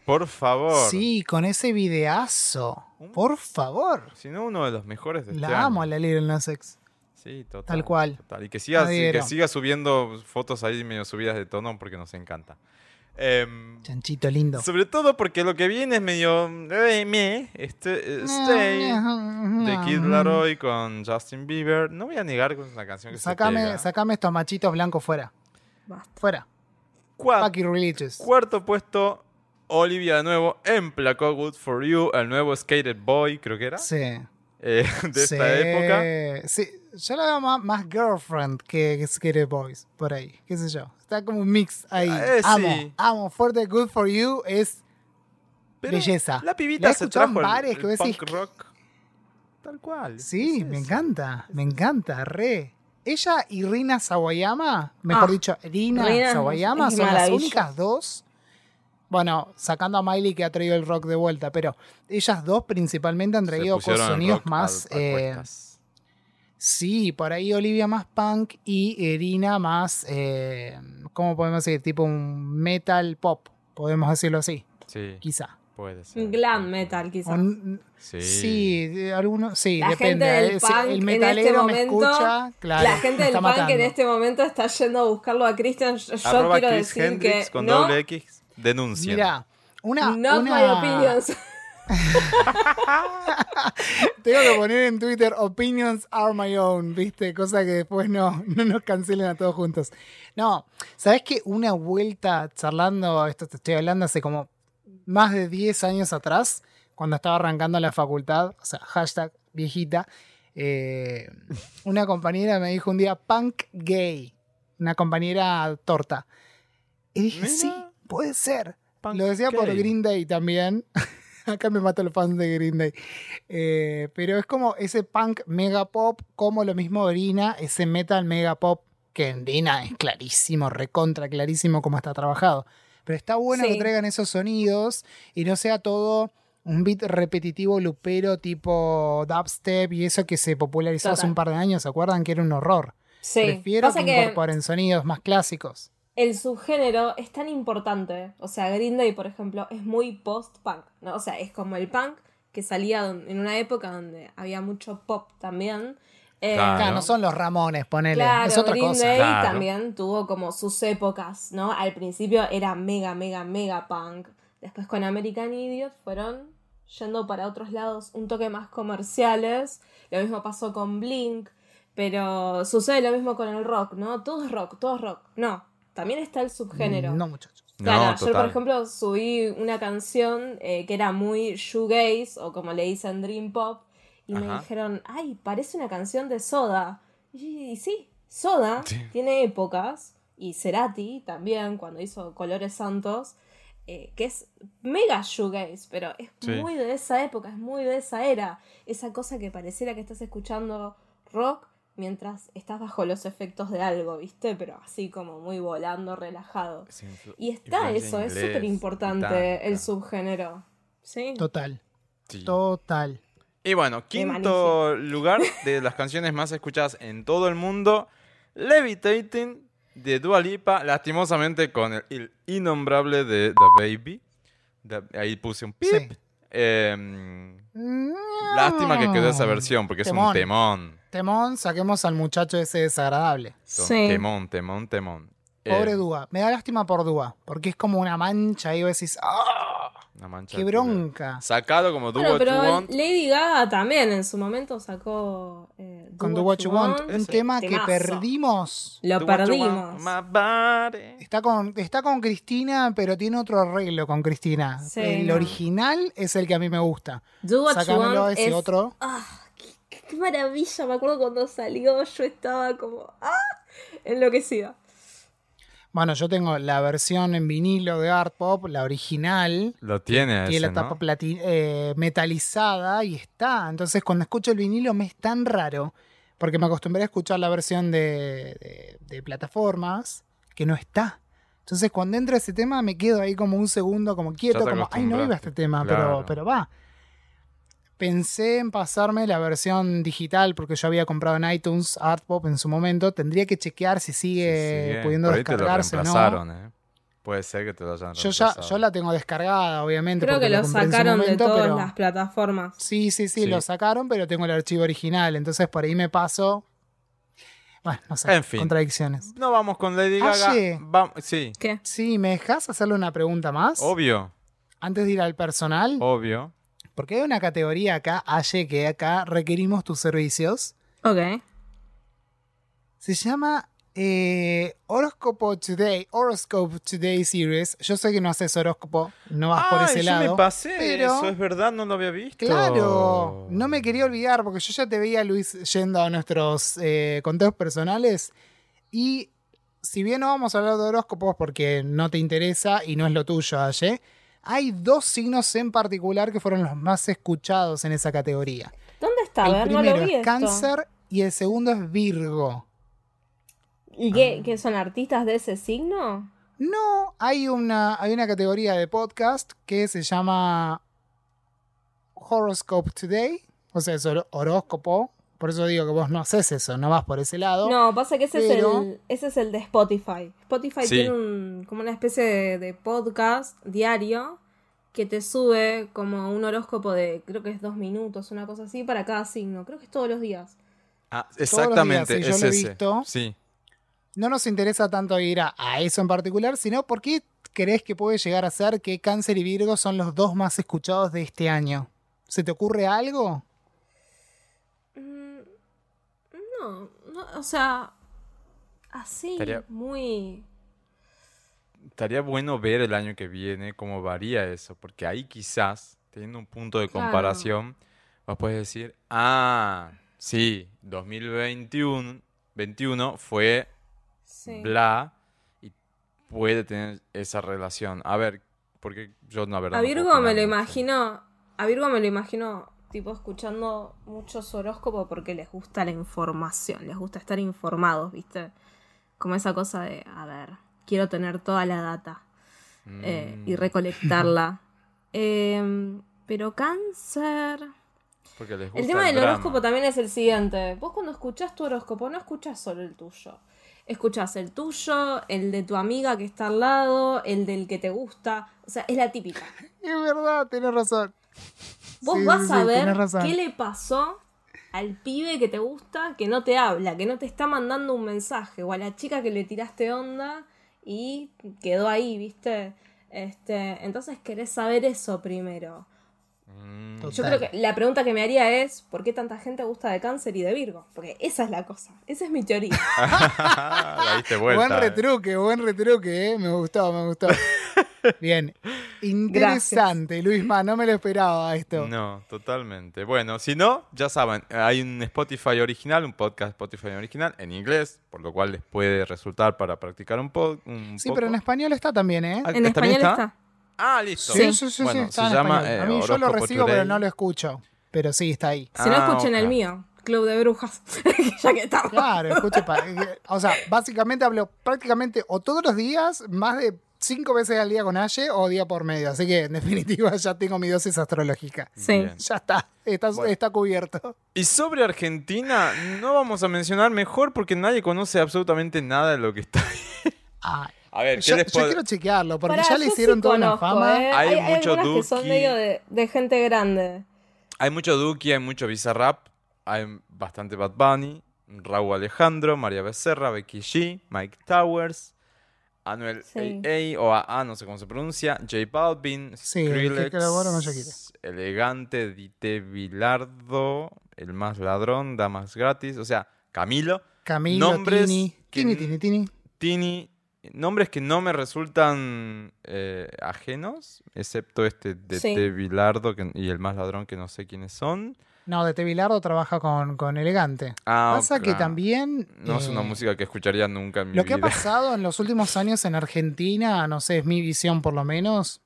S2: Por favor.
S1: Sí, con ese videazo. Por favor.
S2: Si no, uno de los mejores de este
S1: La amo a la Lil Nas X.
S2: Sí, total.
S1: Tal cual.
S2: total. Y que siga, que subiendo fotos ahí medio subidas de tono porque nos encanta. Em,
S1: Chanchito lindo.
S2: Sobre todo porque lo que viene es medio eh, me, este, eh, Stay de Kid Laroi con Justin Bieber. No voy a negar que es una canción que se
S1: Sacame,
S2: pega.
S1: sacame estos machitos blancos fuera. Fuera.
S2: Cua-
S1: Fuck you, religious.
S2: Cuarto puesto, Olivia de nuevo emplacó Good For You, el nuevo Skated Boy, creo que era,
S1: Sí.
S2: eh, de esta época.
S1: Sí, yo la veo más, más girlfriend que, que Skater Boys, por ahí, qué sé yo. Está como un mix ahí.
S2: Eh,
S1: amo,
S2: sí.
S1: amo. Fuerte Good For You es
S2: Pero
S1: belleza.
S2: La
S1: La
S2: pibita
S1: he
S2: se trajo el,
S1: bares
S2: el
S1: que vos decís,
S2: punk rock tal cual.
S1: Sí,
S2: Es
S1: me encanta, me encanta, re. Ella y Rina Sawayama, mejor
S3: Ah,
S1: dicho, Rina
S3: Rina
S1: Sawayama son las únicas dos Bueno, sacando a Miley que ha traído el rock de vuelta, pero ellas dos principalmente han traído sonidos más. eh. Sí, por ahí Olivia más punk y Irina más. Eh, ¿Cómo podemos decir? Tipo un metal pop, podemos decirlo así,
S2: Sí,
S1: quizá.
S2: puede ser.
S3: Glam metal, quizás.
S1: Un-
S2: Sí.
S1: sí, sí,
S3: La
S1: depende.
S3: gente del
S1: Eh,
S3: punk
S1: el
S3: en
S1: metalero
S3: este
S1: me
S3: momento-
S1: escucha, claro.
S3: la gente del punk en
S1: matando.
S3: este momento está yendo a buscarlo a Christian. Yo,
S2: Arroba
S3: quiero
S2: Chris
S3: decir
S2: Hendrix
S3: que
S2: con
S3: no,
S2: doble X. Denuncia.
S1: Mira, una.
S3: not
S1: una-
S3: my opinions.
S1: Tengo que poner en Twitter opinions are my own, ¿viste? Cosa que después no, no nos cancelen a todos juntos. No, ¿sabes qué? Una vuelta charlando, esto te estoy hablando hace como más de 10 años atrás, cuando estaba arrancando la facultad, o sea, hashtag viejita, eh, una compañera me dijo un día punk gay, una compañera torta. Y dije,
S2: Mira.
S1: sí, puede ser.
S2: Punk
S1: Lo decía por. Green Day también. Acá me matan los fans de Green Day. Eh, pero es como ese punk mega pop, como lo mismo Orina, ese metal mega pop, que en Dina es clarísimo, recontra clarísimo cómo está trabajado. Pero está bueno
S3: Sí.
S1: que traigan esos sonidos y no sea todo un beat repetitivo lupero tipo dubstep y eso que se popularizó hace un par de años, ¿se acuerdan? Que era un horror.
S3: Sí.
S1: Prefiero
S3: Pasa
S1: que,
S3: que
S1: incorporen sonidos más clásicos.
S3: El subgénero es tan importante. O sea, Green Day, por ejemplo, es muy post-punk, ¿no? O sea, es como el punk que salía en una época donde había mucho pop también. Eh,
S2: Claro.
S1: Claro, no son los Ramones, ponele.
S3: Claro,
S1: es otra
S3: Green
S1: cosa.
S3: Day
S2: Claro.
S3: también tuvo como sus épocas, ¿no? Al principio era mega, mega, mega punk. Después con American Idiot fueron yendo para otros lados un toque más comerciales. Lo mismo pasó con Blink. Pero sucede lo mismo con el rock, ¿no? Todo es rock, todo es rock. No, también está el subgénero.
S1: No, muchachos.
S3: Claro,
S2: No,
S3: ayer por ejemplo subí una canción eh, que era muy shoegaze o como le dicen dream pop y me dijeron, ay, parece una canción de Soda. Y, y sí, Soda
S2: Sí.
S3: tiene épocas y Cerati también cuando hizo Colores Santos, eh, que es mega shoegaze, pero es
S2: Sí.
S3: muy de esa época, es muy de esa era. Esa cosa que pareciera que estás escuchando rock mientras estás bajo los efectos de algo, ¿viste? Pero así como muy volando, relajado. Y está eso, es súper importante el subgénero. ¿Sí?
S1: Total.
S2: Sí.
S1: Total.
S2: Y bueno, quinto lugar de las canciones más escuchadas en todo el mundo, Levitating de Dua Lipa, lastimosamente con el, el innombrable de The Baby. The- ahí puse un pip.
S1: Sí.
S2: Em, lástima que quedó esa versión porque es un
S1: Temón.
S2: Temón.
S1: Saquemos al muchacho ese desagradable.
S3: Sí.
S2: Temón, temón, temón.
S1: Pobre
S2: Eh,
S1: Dúa. Me da lástima por Dúa. Porque es como una mancha y vos decís, ¡ah!
S2: una mancha
S1: ¡Qué bronca!
S2: Sacado como Do
S3: Bueno,
S2: What You
S3: pero
S2: Want.
S3: Lady Gaga también en su momento sacó eh, Do
S1: Con Do What You Want. Un
S2: Ese.
S1: tema que perdimos.
S3: Lo
S2: Do
S3: perdimos.
S1: Está con, está con Cristina, pero tiene otro arreglo con Cristina.
S3: Sí,
S1: el
S3: no.
S1: original es el que a mí me gusta.
S3: Do What You Want
S1: ese
S3: es-
S1: otro.
S3: Ah, maravilla. Me acuerdo cuando salió, yo estaba como ¡ah! enloquecida.
S1: Bueno, yo tengo la versión en vinilo de Art Pop, la original.
S2: Lo tiene
S1: Tiene la tapa
S2: ¿no?
S1: plati- eh, metalizada y está. Entonces, cuando escucho el vinilo me es tan raro, porque me acostumbré a escuchar la versión de, de- de plataformas, que no está. Entonces, cuando entra ese tema, me quedo ahí como un segundo, como quieto, como, ay, no iba este tema,
S2: Claro.
S1: pero, pero va. Pensé en pasarme la versión digital, porque yo había comprado en iTunes Art Pop en su momento. Tendría que chequear si sigue,
S2: Sí, sí,
S1: pudiendo
S2: por ahí te lo
S1: descargarse o no.
S2: ¿eh? Puede ser que te lo hayan
S1: Yo ya yo la tengo descargada, obviamente.
S3: Creo
S1: porque
S3: que
S1: lo
S3: sacaron de todas
S1: pero-
S3: las plataformas.
S1: Sí, sí, sí,
S2: Sí.
S1: lo sacaron, pero tengo el archivo original. Entonces por ahí me paso. Bueno, no sé.
S2: En fin.
S1: Contradicciones.
S2: No vamos con Lady Gaga.
S1: Aye.
S2: Vam- sí,
S3: ¿Qué?
S1: Sí, ¿me dejas hacerle una pregunta más?
S2: obvio,
S1: Antes de ir al personal.
S2: obvio.
S1: Porque hay una categoría acá, Aye, que acá requerimos tus servicios.
S3: Ok.
S1: Se llama eh, Horóscopo Today, Horoscope Today Series. Yo sé que no haces horóscopo, no vas por ese
S2: yo
S1: lado.
S2: me pasé
S1: pero-
S2: eso, es verdad, no lo había visto.
S1: Claro, no me quería olvidar porque yo ya te veía, Luis, yendo a nuestros eh, conteos personales y si bien no vamos a hablar de horóscopos porque no te interesa y no es lo tuyo, Aye, hay dos signos en particular que fueron los más escuchados en esa categoría.
S3: ¿Dónde está? A
S1: el
S3: ver, no
S1: primero
S3: lo vi
S1: es
S3: esto.
S1: cáncer y el segundo es Virgo.
S3: ¿Y qué, qué son artistas de ese signo?
S1: No, hay una, hay una categoría de podcast que se llama Horoscope Today, o sea, es hor- horóscopo. Por eso digo que vos no haces eso, no vas por ese lado.
S3: No, pasa que ese,
S1: Pero-
S3: es el, ese es el de Spotify. Spotify
S2: Sí.
S3: tiene un, como una especie de, de podcast diario que te sube como un horóscopo de, creo que es dos minutos, una cosa así, para cada signo. Creo que es todos los días.
S2: Ah,
S1: días,
S2: exactamente,
S1: sí, yo
S2: es
S1: lo he
S2: ese.
S1: visto.
S2: Sí.
S1: No nos interesa tanto ir a, a eso en particular, sino por qué crees que puede llegar a ser que Cáncer y Virgo son los dos más escuchados de este año. ¿Se te ocurre algo?
S3: Mm, No, no, o sea, así,
S2: Estaría-
S3: muy...
S2: Estaría bueno ver el año que viene cómo varía eso, porque ahí quizás, teniendo un punto de
S3: Claro.
S2: comparación, vos puedes decir, ah, sí, 2021 21 fue
S3: Sí.
S2: bla y puede tener esa relación. A ver, porque yo no, la verdad.
S3: A
S2: no
S3: Virgo me lo imagino, a Virgo me lo imagino tipo escuchando muchos horóscopos porque les gusta la información, les gusta estar informados, ¿viste? Como esa cosa de, a ver, quiero tener toda la data eh, y
S2: Mm,
S3: recolectarla. Em, pero cáncer...
S2: porque les gusta
S3: El tema del
S2: drama.
S3: horóscopo también es el siguiente. Vos cuando escuchás tu horóscopo no escuchás solo el tuyo. Escuchás el tuyo, el de tu amiga que está al lado, el del que te gusta. O sea, es la típica.
S1: Es verdad, tienes razón.
S3: Vos
S1: Sí,
S3: vas
S1: sí,
S3: a ver qué le pasó al pibe que te gusta, que no te habla, que no te está mandando un mensaje, o a la chica que le tiraste onda y quedó ahí, ¿viste? Este, entonces querés saber eso primero.
S2: Mm,
S1: Total.
S3: Yo creo que la pregunta que me haría es, ¿por qué tanta gente gusta de cáncer y de Virgo? Porque esa es la cosa, esa es mi teoría.
S2: la diste vuelta.
S1: buen
S2: eh.
S1: retruque, buen retruque, ¿eh? Me gustó, me gustó. Bien. Interesante, Luisma, no me lo esperaba esto.
S2: No, totalmente. Bueno, si no, ya saben, hay un Spotify original, un podcast Spotify original en inglés, por lo cual les puede resultar para practicar un, po un
S1: Sí,
S2: poco.
S1: pero en español está también, ¿eh?
S2: Ah,
S3: En
S2: ¿también
S3: español
S2: está?
S3: está.
S2: Ah, listo.
S1: Sí, sí, sí,
S2: Bueno,
S1: sí, está
S2: se
S1: en
S2: llama
S1: español.
S2: eh,
S1: A mí yo lo recibo, pero no lo escucho. Pero sí, está ahí.
S3: Si no,
S2: Ah,
S3: escuchen el
S2: ok.
S3: mío, Club de Brujas, ya que estamos.
S1: Claro, escuche. eh, O sea, básicamente hablo prácticamente o todos los días, más de cinco veces al día con Aye o día por medio. Así que, en definitiva, ya tengo mi dosis astrológica.
S3: Sí.
S2: Bien.
S1: Ya está, está,
S2: Bueno.
S1: está cubierto.
S2: Y sobre Argentina, no vamos a mencionar mejor porque nadie conoce absolutamente nada de lo que está ahí.
S1: Ay,
S2: A ver, ¿qué
S1: yo,
S2: les
S1: yo
S2: puedo-
S1: quiero chequearlo, porque
S3: Pará,
S1: ya le hicieron
S3: sí
S1: toda una
S3: conozco,
S1: fama.
S3: ¿eh?
S2: Hay
S3: Hay,
S2: mucho
S3: algunas que son
S2: Duki.
S3: medio de, de gente grande.
S2: Hay mucho Duki, hay mucho Bizarrap, hay bastante Bad Bunny, Raúl Alejandro, María Becerra, Becky G, Mike Towers, Anuel
S3: Sí.
S2: AA o AA, no sé cómo se pronuncia, J Balvin,
S1: Sí, el que Shakira.
S2: Elegante, Dite Bilardo, El Más Ladrón, Damas Gratis, o sea, Camilo,
S1: Camilo,
S2: nombres
S1: Tini,
S2: que
S1: Tini, Tini, Tini.
S2: Tini, nombres que no me resultan eh, ajenos, excepto este de
S3: Sí.
S2: Bilardo que- y El Más Ladrón que no sé quiénes son.
S1: No, de Tevilardo trabaja con, con Elegante.
S2: Ah,
S1: Pasa que también...
S2: No es una
S1: eh,
S2: música que escucharía nunca en mi
S1: Lo que ha pasado en los últimos años en Argentina, no sé, es mi visión por lo menos,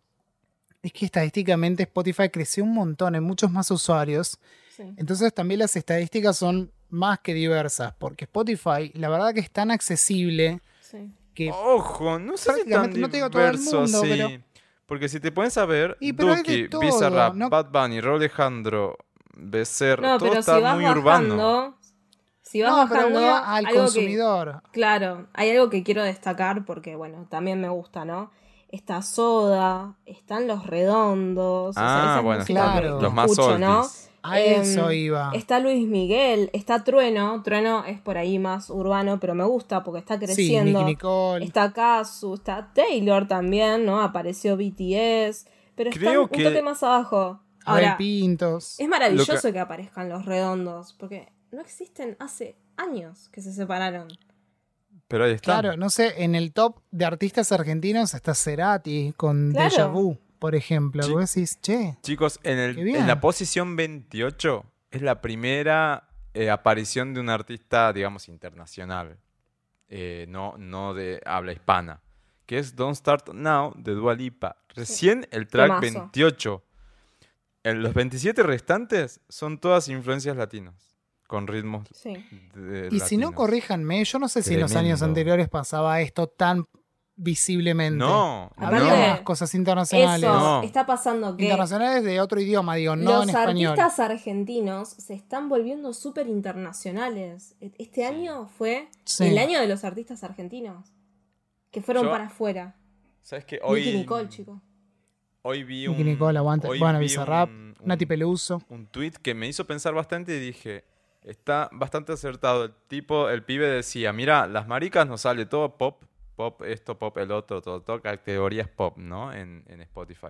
S1: es que estadísticamente Spotify creció un montón, en muchos más usuarios.
S3: Sí.
S1: Entonces también las estadísticas son más que diversas, porque Spotify, la verdad que es tan accesible
S3: Sí.
S1: que...
S2: Ojo, no sé si tan
S1: no te digo todo el mundo, pero-
S2: Porque si te pones a ver,
S1: Y,
S2: Duki, Bizarrap,
S1: no-
S2: Bad Bunny, Raúl Becerra,
S3: No,
S2: todo
S3: pero
S2: está
S3: si vas
S2: muy urbano.
S3: si vas
S1: No, pero
S3: bajando
S1: voy a- al
S3: algo que-
S1: consumidor.
S3: claro, hay algo que quiero destacar porque, bueno, también me gusta, ¿no? Está Soda, están Los Redondos. o sea,
S2: Ah, bueno,
S1: claro.
S2: los más
S3: escucho, ¿no?
S1: A
S3: Em,
S1: eso iba.
S3: Está Luis Miguel, está Trueno. Trueno es por ahí más urbano, pero me gusta porque está creciendo.
S1: Nicole.
S3: Está Kazu, está Taylor también, ¿no? Apareció BTS. Pero están
S2: Creo
S3: un
S2: que-
S3: toque más abajo. Ahora,
S1: Pintos.
S3: es maravilloso
S2: Lo
S3: que...
S2: que-
S3: aparezcan los redondos, porque no existen hace años que se separaron.
S2: Pero ahí está.
S1: Claro, no sé, en el top de artistas argentinos está Cerati con
S3: Claro.
S1: Deja Vu, por ejemplo.
S2: Sí.
S1: Vos decís, che,
S2: Chicos, en, el, en la posición 28 es la primera eh, aparición de un artista, digamos, internacional. Eh, no, no de habla hispana. Que es Don't Start Now de Dua Lipa. Recién el track
S3: Temazo.
S2: 28. En los 27 restantes son todas influencias latinas. Con ritmos
S3: Sí.
S2: de
S1: y si no, corríjanme, yo no sé si en los años anteriores pasaba esto tan visiblemente.
S2: No, no.
S1: más cosas internacionales.
S3: Eso
S2: No.
S3: está pasando que
S1: Internacionales de otro idioma, digo, no en
S3: los
S1: español.
S3: artistas argentinos se están volviendo súper internacionales. E- Este año fue
S1: Sí.
S3: el año de los artistas argentinos. Que fueron
S2: Yo-
S3: para afuera.
S2: ¿Sabes qué?
S3: Hoy,
S2: Hoy,
S3: Nicole, chico.
S2: Hoy vi un.
S1: Nicky Nicole, aguante.
S2: hoy
S1: Bueno,
S2: vi
S1: Bizarrap,
S2: un- un-
S1: Nati Peluso.
S2: un tweet que me hizo pensar bastante y dije, está bastante acertado. El tipo, el pibe decía, mira, las maricas nos sale todo pop, pop esto, pop el otro, todo, todo categorías pop, ¿no? En, en Spotify.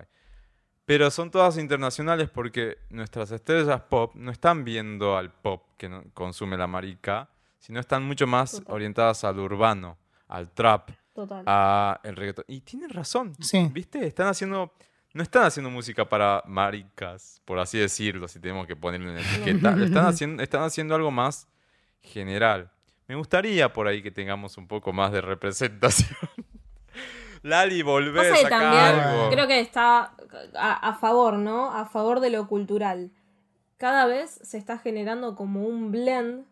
S2: Pero son todas internacionales porque nuestras estrellas pop no están viendo al pop que consume la marica, sino están mucho más
S3: Total.
S2: orientadas al urbano, al trap,
S3: Total.
S2: a el reggaetón. Y tienen razón.
S1: Sí.
S2: ¿Viste? Están haciendo. No están haciendo música para maricas, por así decirlo, si tenemos que ponerle una etiqueta. Están, haciendo, están haciendo algo más general. Me gustaría por ahí que tengamos un poco más de representación. Lali, volvés
S3: Pasa que
S2: a
S3: también
S2: algo.
S3: creo que está a, a favor, ¿no? A favor de lo cultural. Cada vez se está generando como un blend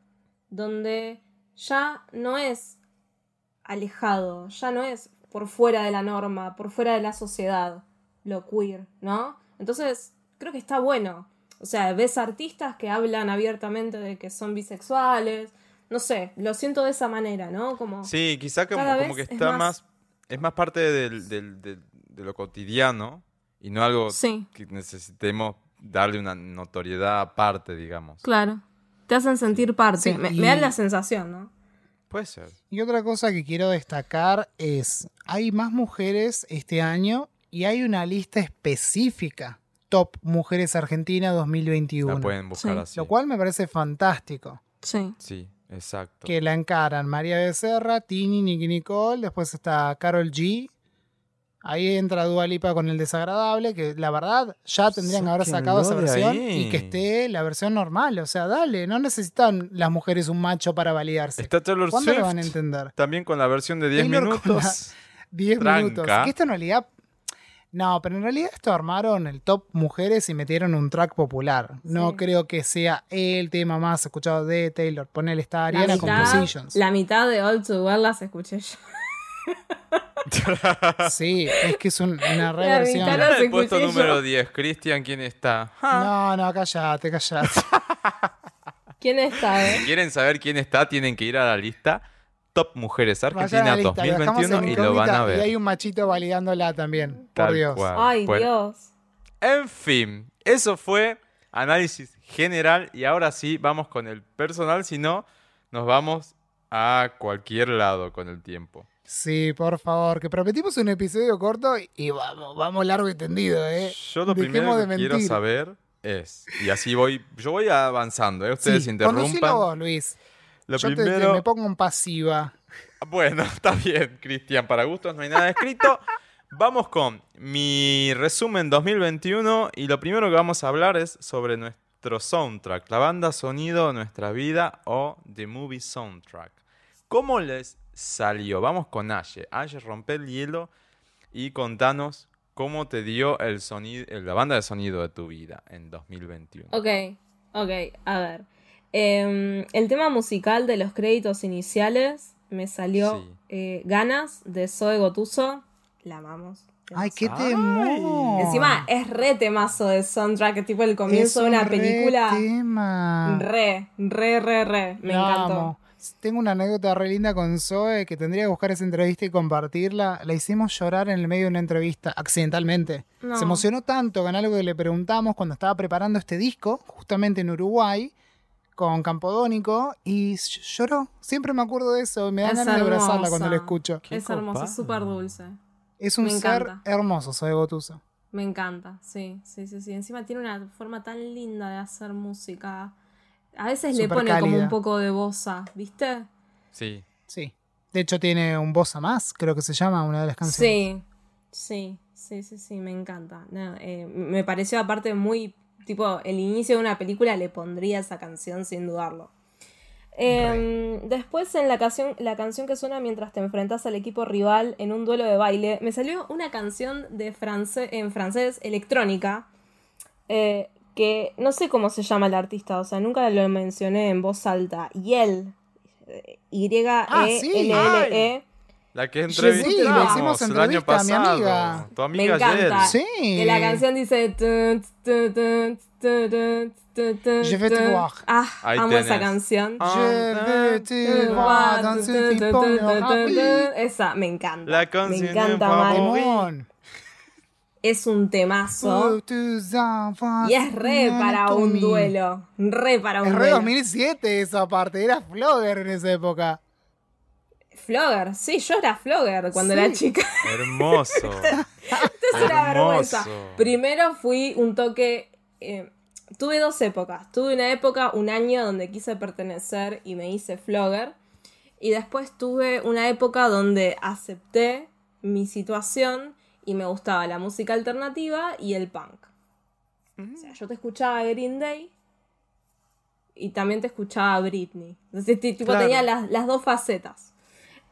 S3: donde ya no es alejado, ya no es por fuera de la norma, por fuera de la sociedad, lo queer, ¿no? Entonces, creo que está bueno. O sea, ves artistas que hablan abiertamente de que son bisexuales, no sé, lo siento de esa manera, ¿no? Como
S2: Sí, quizá como,
S3: Cada
S2: como que
S3: es
S2: está
S3: más-
S2: más... Es más parte del- del- del- de lo cotidiano y no algo
S3: Sí.
S2: que necesitemos darle una notoriedad aparte, digamos.
S3: Claro. Te hacen sentir parte.
S1: Sí,
S3: me,
S1: y-
S3: me dan la sensación, ¿no?
S2: Puede ser.
S1: Y otra cosa que quiero destacar es, hay más mujeres este año y hay una lista específica, Top Mujeres Argentinas 2021.
S2: La pueden buscar
S3: Sí.
S2: así.
S1: Lo cual me parece fantástico.
S3: Sí.
S2: Sí, exacto.
S1: Que la encaran María Becerra, Tini, Nicky Nicole, después está Carol G. Ahí entra Dua Lipa con el desagradable, que la verdad ya tendrían que haber sacado esa versión
S2: ahí.
S1: y que esté la versión normal. O sea, dale, no necesitan las mujeres un macho para validarse.
S2: Está Taylor
S1: ¿Cuándo
S2: Swift.
S1: lo van a entender?
S2: También con la versión de 10
S1: Taylor con
S2: minutos.
S1: 10
S2: Tranca.
S1: minutos. Que esto en realidad. No, pero en realidad esto armaron el top mujeres y metieron un track popular. No
S3: Sí.
S1: creo que sea el tema más escuchado de Taylor. Ponele esta Ariana con
S3: mitad,
S1: Positions.
S3: la mitad de All to Well las escuché yo.
S1: Sí, es que es un- una
S3: La
S1: reversión.
S3: las
S2: el puesto número
S3: yo.
S2: 10, Cristian, ¿quién está?
S1: No, no, callate, callate.
S3: ¿Quién está, eh?
S2: Si quieren saber quién está, tienen que ir a la lista Top Mujeres Argentina
S1: la lista, lo dejamos
S2: 2021
S1: en
S2: y lo van a
S1: incógnita, Y hay
S2: ver.
S1: un machito validándola también. Por Dios.
S2: cual.
S3: Ay,
S2: Bueno,
S3: Dios.
S2: En fin, eso fue análisis general y ahora sí vamos con el personal, si no, nos vamos a cualquier lado con el tiempo.
S1: Sí, por favor, que prometimos un episodio corto y- vamos, vamos largo y tendido, ¿eh?
S2: Yo lo
S1: Dejemos
S2: primero
S1: de
S2: que quiero saber es, y así voy, yo voy avanzando, ¿eh? ustedes
S1: Sí,
S2: interrumpan.
S1: vos, Luis.
S2: Lo
S1: Yo te- te-
S2: primero,
S1: me pongo en pasiva.
S2: Bueno, está bien, Cristian, para gustos no hay nada escrito. Vamos con mi resumen 2021 y lo primero que vamos a hablar es sobre nuestro soundtrack, la banda sonido de nuestra vida o The Movie Soundtrack. ¿Cómo les salió? Vamos con Aye. Aye, rompe el hielo y contanos cómo te dio el sonido, la banda de sonido de tu vida en 2021.
S3: Ok, ok, a ver. Em, el tema musical de los créditos iniciales me salió
S2: Sí.
S3: eh, Ganas de Zoe Gotuso. La amamos.
S1: Ay, qué temor.
S3: Encima es re temazo de soundtrack, tipo el
S1: Es
S3: comienzo de
S1: un
S3: una
S1: re
S3: película.
S1: tema.
S3: Re, re, re, re. Me
S1: La
S3: encantó.
S1: amo. Tengo una anécdota re linda con Zoe que tendría que buscar esa entrevista y compartirla. La hicimos llorar en el medio de una entrevista, accidentalmente.
S3: No.
S1: Se emocionó tanto con algo que le preguntamos cuando estaba preparando este disco, justamente en Uruguay, con Campodónico, y ll- lloró. Siempre me acuerdo de eso, me dan
S3: Es
S1: ganas de abrazarla cuando la escucho.
S2: Qué
S3: Es hermoso,
S2: copado.
S3: súper dulce.
S1: Es un
S3: Me
S1: ser
S3: encanta.
S1: hermoso, Zoe Gotuso.
S3: Me encanta, sí, sí, sí, sí. Encima tiene una forma tan linda de hacer música. A veces le pone como un poco de bosa, ¿viste?
S2: Sí.
S1: Sí. De hecho, tiene un voz a más, creo que se llama una de las canciones.
S3: Sí, sí, sí, sí, sí, me encanta. No, eh, me pareció aparte muy, tipo, el inicio de una película le pondría esa canción sin dudarlo. Em, después en la canción, la canción que suena mientras te enfrentas al equipo rival en un duelo de baile, me salió una canción de france en francés electrónica eh, que no sé cómo se llama el artista, o sea, nunca lo mencioné en voz alta. Yel, Y-L-L-E,
S1: Ah, sí.
S3: E,
S2: La que
S3: Sí, le hicimos
S2: entrevistamos el año
S1: a mi
S2: pasado.
S1: amiga.
S2: Tu
S3: Me
S2: amiga
S3: encanta.
S2: Yel.
S1: Sí.
S3: Que la canción dice.
S1: Je vais te voir.
S3: Ah,
S2: Ahí
S3: amo
S2: tenés.
S3: esa canción.
S2: Ah,
S1: Je vais te voir dans film
S3: tun. Esa, me encanta.
S2: La
S3: me
S2: canción
S3: encanta, mal.
S2: favor.
S1: Temón.
S3: Es un temazo. Y es re para un duelo. Re para un
S1: Es re
S3: duelo.
S1: 2007 esa parte, era Flogger en esa época.
S3: Flogger, sí, yo era Flogger cuando
S1: Sí.
S3: era chica.
S2: Hermoso.
S3: es una vergüenza. Primero fui un toque. eh, tuve dos épocas. Tuve una época, un año donde quise pertenecer y me hice flogger. Y después tuve una época donde acepté mi situación y me gustaba la música alternativa y el punk. O sea, yo te escuchaba Green Day y también te escuchaba Britney. Entonces, ti- tipo,
S1: Claro.
S3: tenía las, las dos facetas.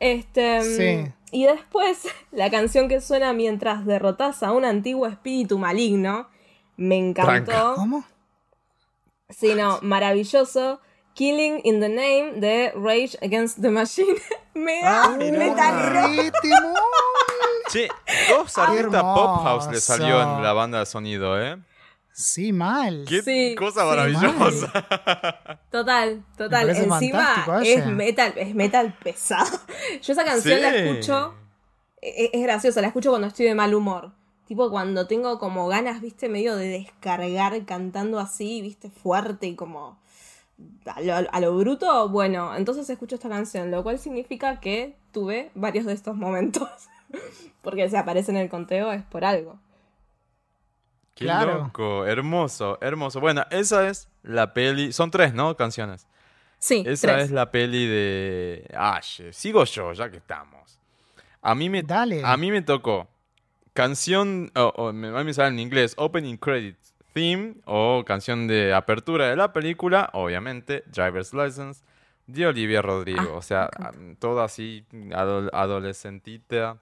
S3: Este,
S1: Sí.
S3: Y después, la canción que suena mientras derrotas a un antiguo espíritu maligno, me encantó.
S2: Tranca.
S1: ¿Cómo?
S3: Sí, no, maravilloso. Killing in the Name de Rage Against the Machine. Mega
S1: Ah,
S3: metalero.
S1: ¡Qué temón!
S2: Che, dos artistas pop house le salió en la banda de sonido, ¿eh?
S1: Sí, mal.
S2: Qué
S3: Sí,
S2: cosa
S3: sí,
S2: maravillosa.
S3: Total, total. Encima es metal, es metal pesado. Yo esa canción la escucho. e- Es, graciosa, la escucho cuando estoy de mal humor. Tipo cuando tengo como ganas, viste, medio de descargar cantando así, viste, fuerte y como a lo, a lo bruto. Bueno, entonces escucho esta canción, lo cual significa que tuve varios de estos momentos. Porque si aparece en el conteo es por algo.
S2: Qué
S1: Claro.
S2: loco, hermoso, hermoso. Bueno, esa es la peli. Son tres, ¿no? Canciones.
S3: Sí,
S2: Esa
S3: tres.
S2: es la peli de Ash. Sigo yo, ya que estamos. A mí me,
S1: Dale.
S2: A mí me tocó canción, o o me, a mí me sale en inglés, Opening Credits Theme, o canción de apertura de la película, obviamente, Driver's License, de Olivia Rodrigo.
S3: Ah,
S2: o sea, todo así, ado- adolescentita,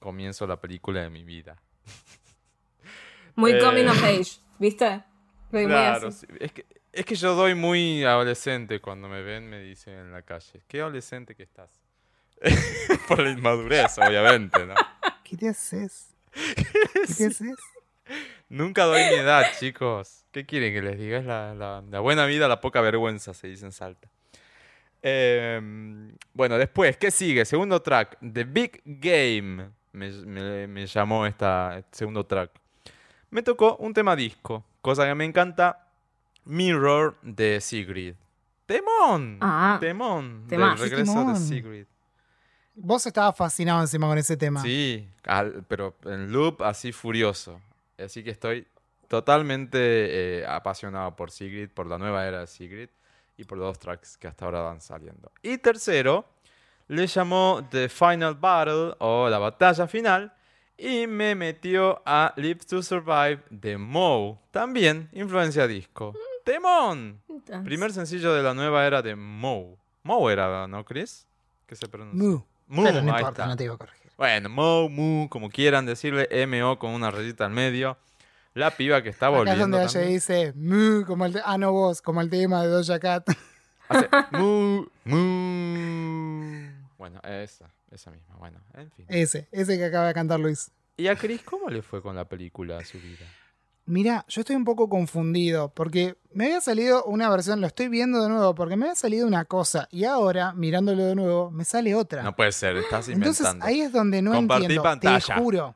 S2: comienzo la película de mi vida.
S3: Muy
S2: Eh,
S3: coming of age, ¿viste? Muy-
S2: Claro,
S3: así.
S2: sí. es que, es que yo doy muy adolescente cuando me ven, me dicen en la calle, qué adolescente que estás. Por la inmadurez, obviamente, ¿no?
S1: ¿Qué te haces? ¿Qué te haces?
S2: Nunca doy mi edad, chicos. ¿Qué quieren que les diga? Es la, la- la buena vida, la poca vergüenza, se dice en Salta. Em, bueno, después, ¿qué sigue? Segundo track, The Big Game. Me, me- me llamó esta, este segundo track. Me tocó un tema disco, cosa que me encanta. Mirror de Sigrid. Temón.
S3: Ah,
S2: temón. Del regreso
S1: Temón.
S2: de Sigrid.
S1: Vos estabas fascinado encima con ese tema.
S2: Sí, al- pero en loop así furioso. Así que estoy totalmente eh, apasionado por Sigrid, por la nueva era de Sigrid y por los dos tracks que hasta ahora van saliendo. Y tercero, le llamó The Final Battle o la batalla final y me metió a Live to Survive de Moe, también influencia disco. ¡Temón!
S3: Entonces,
S2: Primer sencillo de la nueva era de Moe. Moe era, ¿no, Chris? ¿Qué se pronuncia?
S1: Mu.
S2: Mu,
S1: Pero no
S2: ahí
S1: importa,
S2: está.
S1: no te iba a corregir.
S2: Bueno, Mo, Mu, como quieran decirle, MO con una rayita al medio. La piba que está
S1: Acá es
S2: volviendo.
S1: donde ella dice mu, como el ah no vos, como el tema de Doja Cat.
S2: Hace Mu, Mu. Bueno, esa, esa misma. Bueno, en fin.
S1: ese, ese que acaba de cantar Luis.
S2: ¿Y a Chris cómo le fue con la película a su vida?
S1: Mira, yo estoy un poco confundido porque me había salido una versión, lo estoy viendo de nuevo, porque me había salido una cosa y ahora, mirándolo de nuevo, me sale otra.
S2: No puede ser, estás inventando.
S1: Entonces ahí es donde no
S2: Compartí
S1: entiendo.
S2: pantalla.
S1: Te juro.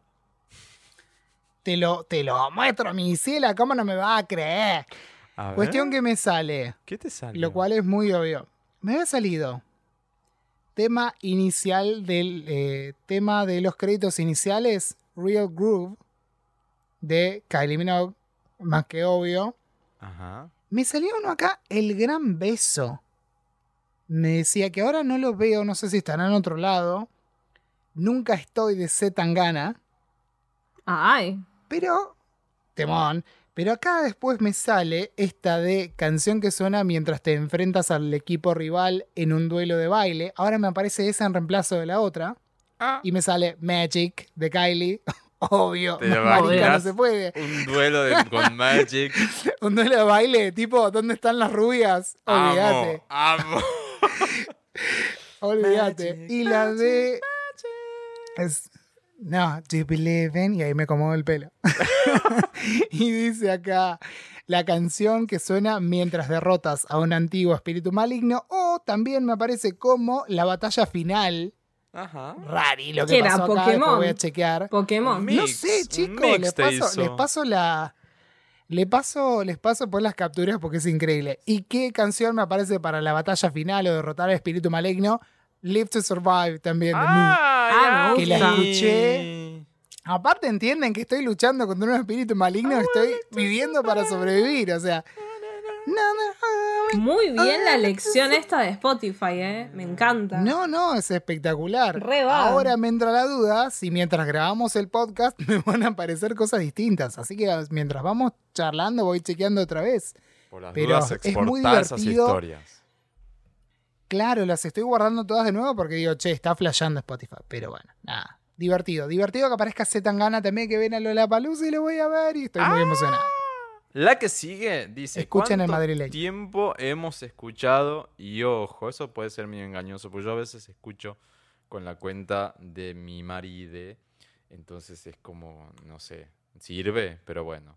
S1: Te lo, te lo muestro, mi ciela, ¿cómo no me va a creer?
S2: A
S1: Cuestión que me sale,
S2: ¿Qué te salió?
S1: lo cual es muy obvio. Me había salido tema inicial del eh, tema de los créditos iniciales, Real Groove, de Kylie Minogue, más que obvio.
S2: Ajá.
S1: Me salió uno acá, El Gran Beso. Me decía que ahora no lo veo, no sé si estará en otro lado. Nunca estoy de C Tangana,
S3: Ay,
S1: pero. Temón. Pero acá después me sale esta de canción que suena mientras te enfrentas al equipo rival en un duelo de baile. Ahora me aparece esa en reemplazo de la otra.
S2: Ah,
S1: Y me sale Magic de Kylie. Obvio, marica no se puede.
S2: un duelo de- con Magic.
S1: Un duelo de baile, tipo, ¿dónde están las rubias? Olvídate.
S2: Amo, amo.
S1: Olvídate. Y la de Es, no, do you believe in? Y ahí me acomodo el pelo. y dice acá la canción que suena mientras derrotas a un antiguo espíritu maligno. O también me aparece como la batalla final.
S2: Ajá.
S1: Rari, lo
S3: ¿Qué
S1: que
S3: era,
S1: pasó acá,
S3: Pokémon?
S1: voy a chequear.
S3: Pokémon.
S2: Mi-
S1: No
S2: Mix,
S1: sé, chicos,
S2: mix
S1: les paso, les paso la. Le paso, les paso por las capturas porque es increíble. ¿Y qué canción me aparece para la batalla final o derrotar al espíritu maligno? Live to Survive también de mí.
S3: Ah, me
S1: Que la escuché. Aparte entienden que estoy luchando contra un espíritu maligno, estoy viviendo para sobrevivir, o sea.
S3: Muy bien la lección esta de Spotify, ¿eh? Me encanta.
S1: No, no, es espectacular. Ahora me entra la duda si mientras grabamos el podcast me van a aparecer cosas distintas. Así que mientras vamos charlando voy chequeando otra vez.
S2: Por las
S1: Pero
S2: dudas,
S1: es muy
S2: esas
S1: divertido.
S2: historias.
S1: Claro, las estoy guardando todas de nuevo porque digo, che, está flasheando Spotify. Pero bueno, nada. Divertido. Divertido que aparezca Zetangana también que viene a Lollapalooza y lo voy a ver y estoy muy emocionado.
S2: La que sigue dice,
S1: Escuchen el
S2: ¿cuánto
S1: madrileño.
S2: tiempo hemos escuchado? Y ojo, eso puede ser medio engañoso, porque yo a veces escucho con la cuenta de mi maride, entonces es como, no sé, sirve, pero bueno.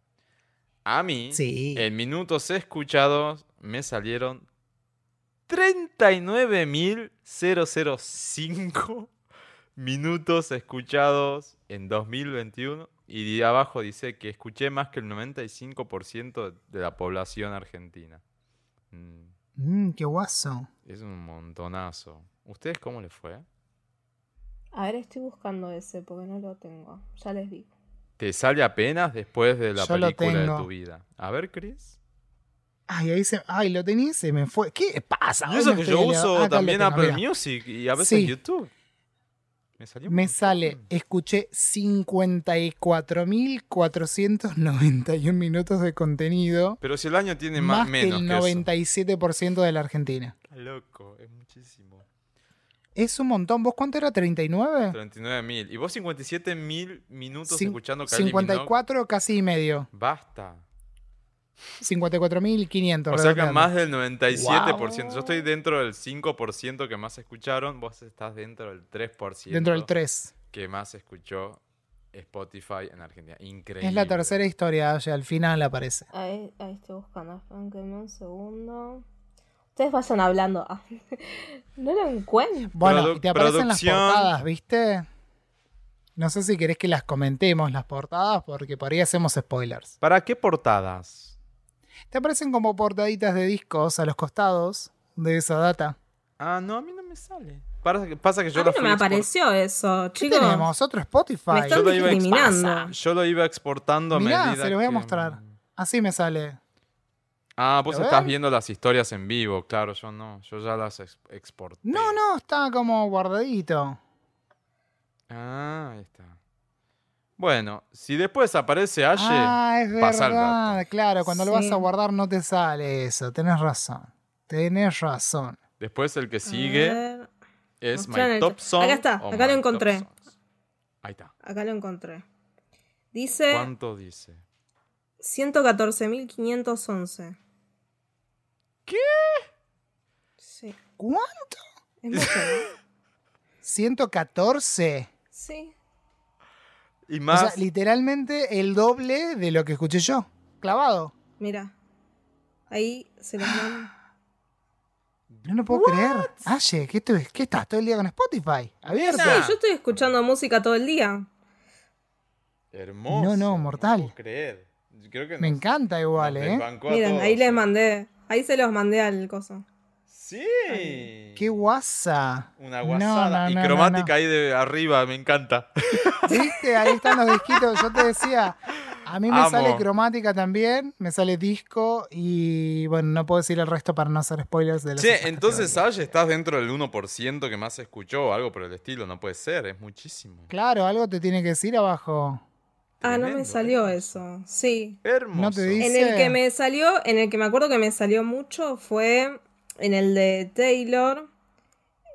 S2: A mí,
S1: Sí.
S2: en minutos escuchados, me salieron 39.005 minutos escuchados en 2021 y de abajo dice que escuché más que el 95% de la población argentina. Mm,
S1: Mm, qué guaso.
S2: es un montonazo. ¿Ustedes cómo les fue?
S3: A ver, estoy buscando ese porque no lo tengo. Ya les digo.
S2: ¿Te sale apenas después de la
S1: Yo
S2: película de tu vida? A ver, Chris.
S1: Ay, ahí se. Ay, lo tenía y se me fue. ¿Qué pasa?
S2: Y
S1: Hoy
S2: eso que yo uso también
S1: tengo,
S2: Apple
S1: mirá.
S2: Music y a veces
S1: Sí.
S2: YouTube. Me salió
S1: Me sale, escuché 54.491 minutos de contenido,
S2: Pero si el año tiene más,
S1: más que
S2: menos
S1: el
S2: que eso.
S1: 97% de la Argentina.
S2: Loco, es muchísimo.
S1: Es un montón. ¿Vos cuánto era? ¿39?
S2: 39.000. Y vos 57.000 minutos
S1: Cin-
S2: escuchando Kylie Minogue.
S1: 54 casi y medio.
S2: Basta.
S1: 54.500.
S2: O sea que más del 97%.
S1: Wow.
S2: Yo estoy dentro del 5% que más escucharon. Vos estás dentro del 3%.
S1: Dentro del 3.
S2: Que más escuchó Spotify en Argentina. Increíble.
S1: Es la tercera historia, o sea, al final aparece.
S3: Ahí, ahí estoy buscando. Espérenme un segundo. Ustedes vayan hablando. No lo encuentro.
S1: Bueno,
S2: Produ-
S1: y te aparecen las portadas, ¿viste? No sé si querés que las comentemos, las portadas, porque por ahí hacemos spoilers.
S2: ¿Para qué portadas?
S1: Te aparecen como portaditas de discos a los costados de esa data.
S2: Ah, no, a mí no me sale. Pasa que, pasa que yo
S3: A
S2: lo
S3: mí no me
S2: export-
S3: apareció eso,
S1: ¿Qué
S3: chicos.
S1: tenemos? Otro Spotify.
S3: Me están
S2: Yo lo iba
S3: discriminando.
S2: Yo lo iba exportando a
S1: Mirá,
S2: medida
S1: se lo voy a
S2: que-
S1: mostrar. Así me sale.
S2: Ah, vos
S1: ¿Lo
S2: estás
S1: ven?
S2: viendo las historias en vivo, claro, yo no. Yo ya las ex- exporté.
S1: No, no, está como guardadito.
S2: Ah, ahí está. Bueno, si después aparece Aye,
S1: ah, es
S2: pasa el
S1: verdad.
S2: dato.
S1: Claro, cuando lo vas a guardar no te sale eso. Tenés razón. Tenés razón.
S2: después el que sigue es My Top Song.
S3: Acá está, acá lo encontré.
S2: Ahí está.
S3: acá lo encontré. Dice
S2: ¿Cuánto dice?
S3: 114.511.
S2: ¿Qué?
S3: Sí.
S1: ¿Cuánto?
S3: Es mucho, ¿no?
S1: 114.
S3: Sí.
S2: Y
S1: O sea, literalmente el doble de lo que escuché yo. Clavado.
S3: Mira. Ahí se los mando.
S1: No lo puedo creer. Aye, ¿qué, estu- ¿qué estás todo el día con Spotify?
S3: Sí,
S1: ¿Abierta?
S3: yo estoy escuchando música todo el día.
S2: Hermoso.
S1: No, no, mortal.
S2: puedo creer. Yo Creo que
S1: Me
S2: nos-
S1: encanta igual, ¿eh?
S2: desbancó a
S3: Miren,
S2: todos,
S3: ahí les mandé. Ahí se los mandé al coso.
S2: Sí.
S1: Qué guasa.
S2: Una guasada.
S1: no,
S2: y
S1: no,
S2: cromática
S1: no.
S2: ahí de arriba, me encanta.
S1: ¿Viste? Ahí están los disquitos. Yo te decía, a mí me
S2: Amo.
S1: sale cromática también, me sale disco y bueno, no puedo decir el resto para no hacer spoilers de otras
S2: Che, entonces. Aye, estás dentro del 1% que más se escuchó o algo por el estilo. No puede ser, es muchísimo.
S1: Claro, algo te tiene que decir abajo.
S3: Ah, no me salió eso. Sí.
S2: Hermoso.
S1: No te dice-
S3: En el que me salió, en el que me acuerdo que me salió mucho fue en el de Taylor.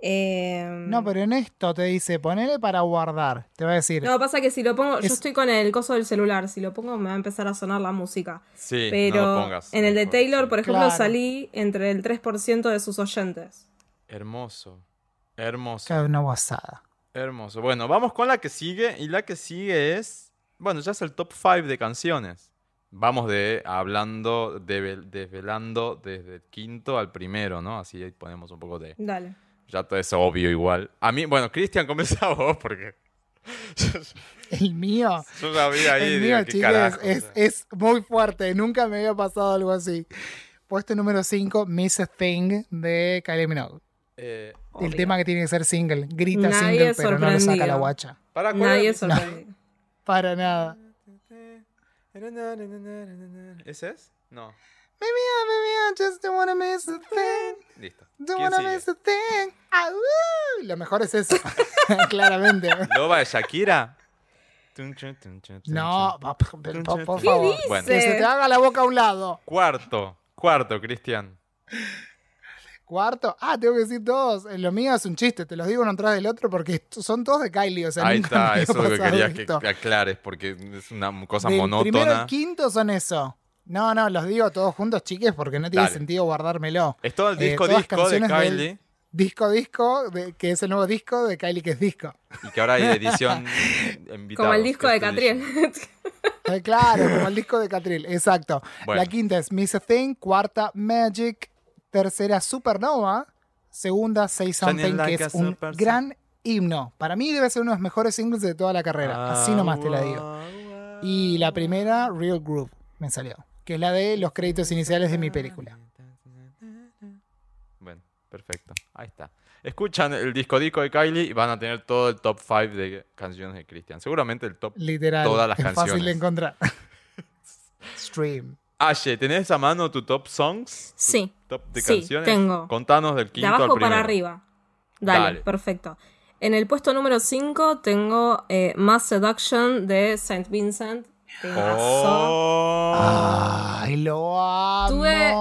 S3: Eh,
S1: No, pero en esto te dice, ponele para guardar. Te va a decir,
S3: No, pasa que si lo pongo, yo
S1: Es-
S3: estoy con el coso del celular, si lo pongo me va a empezar a sonar la música.
S2: Sí,
S3: Pero
S2: no lo pongas.
S3: en el de Taylor, por ejemplo,
S1: Claro.
S3: salí entre el 3% de sus oyentes.
S2: Hermoso. Hermoso.
S1: Cabe una guasada.
S2: Hermoso. Bueno, vamos con la que sigue. Y la que sigue es. Bueno, ya es el top 5 de canciones. Vamos de hablando, de, desvelando desde el quinto al primero, ¿no? Así ahí ponemos un poco de.
S3: Dale.
S2: Ya todo es obvio igual. A mí, bueno, Cristian, comienza vos porque.
S1: El mío.
S2: Yo sabía ahí.
S1: El
S2: digo,
S1: mío,
S2: ¿qué
S1: chicos,
S2: carajo?
S1: es, es muy fuerte. Nunca me había pasado algo así. Puesto número 5, Miss a Thing de Kylie Minogue.
S2: Eh,
S1: El
S3: Obvio.
S1: tema que tiene que ser single. Grita
S3: Nadie
S1: single, pero no lo saca la guacha.
S2: para ¿cuál
S3: Nadie sorprendido.
S1: Para nada.
S2: ¿Ese es? No.
S1: Maybe I, maybe I just don't wanna miss a thing.
S2: Listo.
S1: Don't
S2: ¿Quién
S1: wanna
S2: sigue?
S1: miss a thing. Ah, uh. Lo mejor es eso. Claramente.
S2: ¿Loba de Shakira?
S1: No, por, por- por
S2: ¿Qué
S1: favor.
S2: Bueno.
S1: Que se te haga la boca a un lado.
S2: Cuarto. Cuarto, Cristian.
S1: Cuarto. Ah, tengo que decir dos. Eh, Lo mío es un chiste. Te los digo uno tras del otro porque son todos de Kylie. O sea,
S2: Ahí está, eso es lo que quería que
S1: esto.
S2: que aclares porque es una cosa
S1: Del primero
S2: monótona.
S1: al quinto son eso. No, no, los digo todos juntos, chiques, porque no tiene
S2: Dale.
S1: sentido guardármelo.
S2: Es todo el
S1: Eh,
S2: disco disco de Kylie
S1: Disco Disco, de- que es el nuevo disco de Kylie, que es disco.
S2: y que ahora hay edición invitados,
S3: Como el disco de. Catriel.
S1: Eh, claro, como el disco de Catril, exacto.
S2: Bueno.
S1: La quinta es Miss a Thing, cuarta Magic, tercera Supernova, segunda Say Something,
S2: like
S1: que es un gran himno. Para mí debe ser uno de los mejores singles de toda la carrera. Así nomás te la digo. Y la primera, Real Groove, me salió. Que es la de los créditos iniciales de mi película.
S2: Bueno, perfecto. Ahí está. Escuchan el disco disco de Kylie y van a tener todo el top 5 de canciones de Christian. Seguramente el top.
S1: Literal.
S2: Todas las
S1: es fácil
S2: canciones.
S1: de encontrar. Stream.
S2: Aye, ¿tenés a mano tu top songs?
S3: Sí.
S2: Top de
S3: Sí,
S2: canciones.
S3: tengo.
S2: Contanos del
S3: De
S2: quinto
S3: abajo
S2: al primero.
S3: para arriba. Dale,
S2: Dale.
S3: perfecto. En el puesto número 5 tengo eh, Mass Seduction de Saint Vincent.
S2: Oh.
S1: Ay, lo amo.
S3: Tuve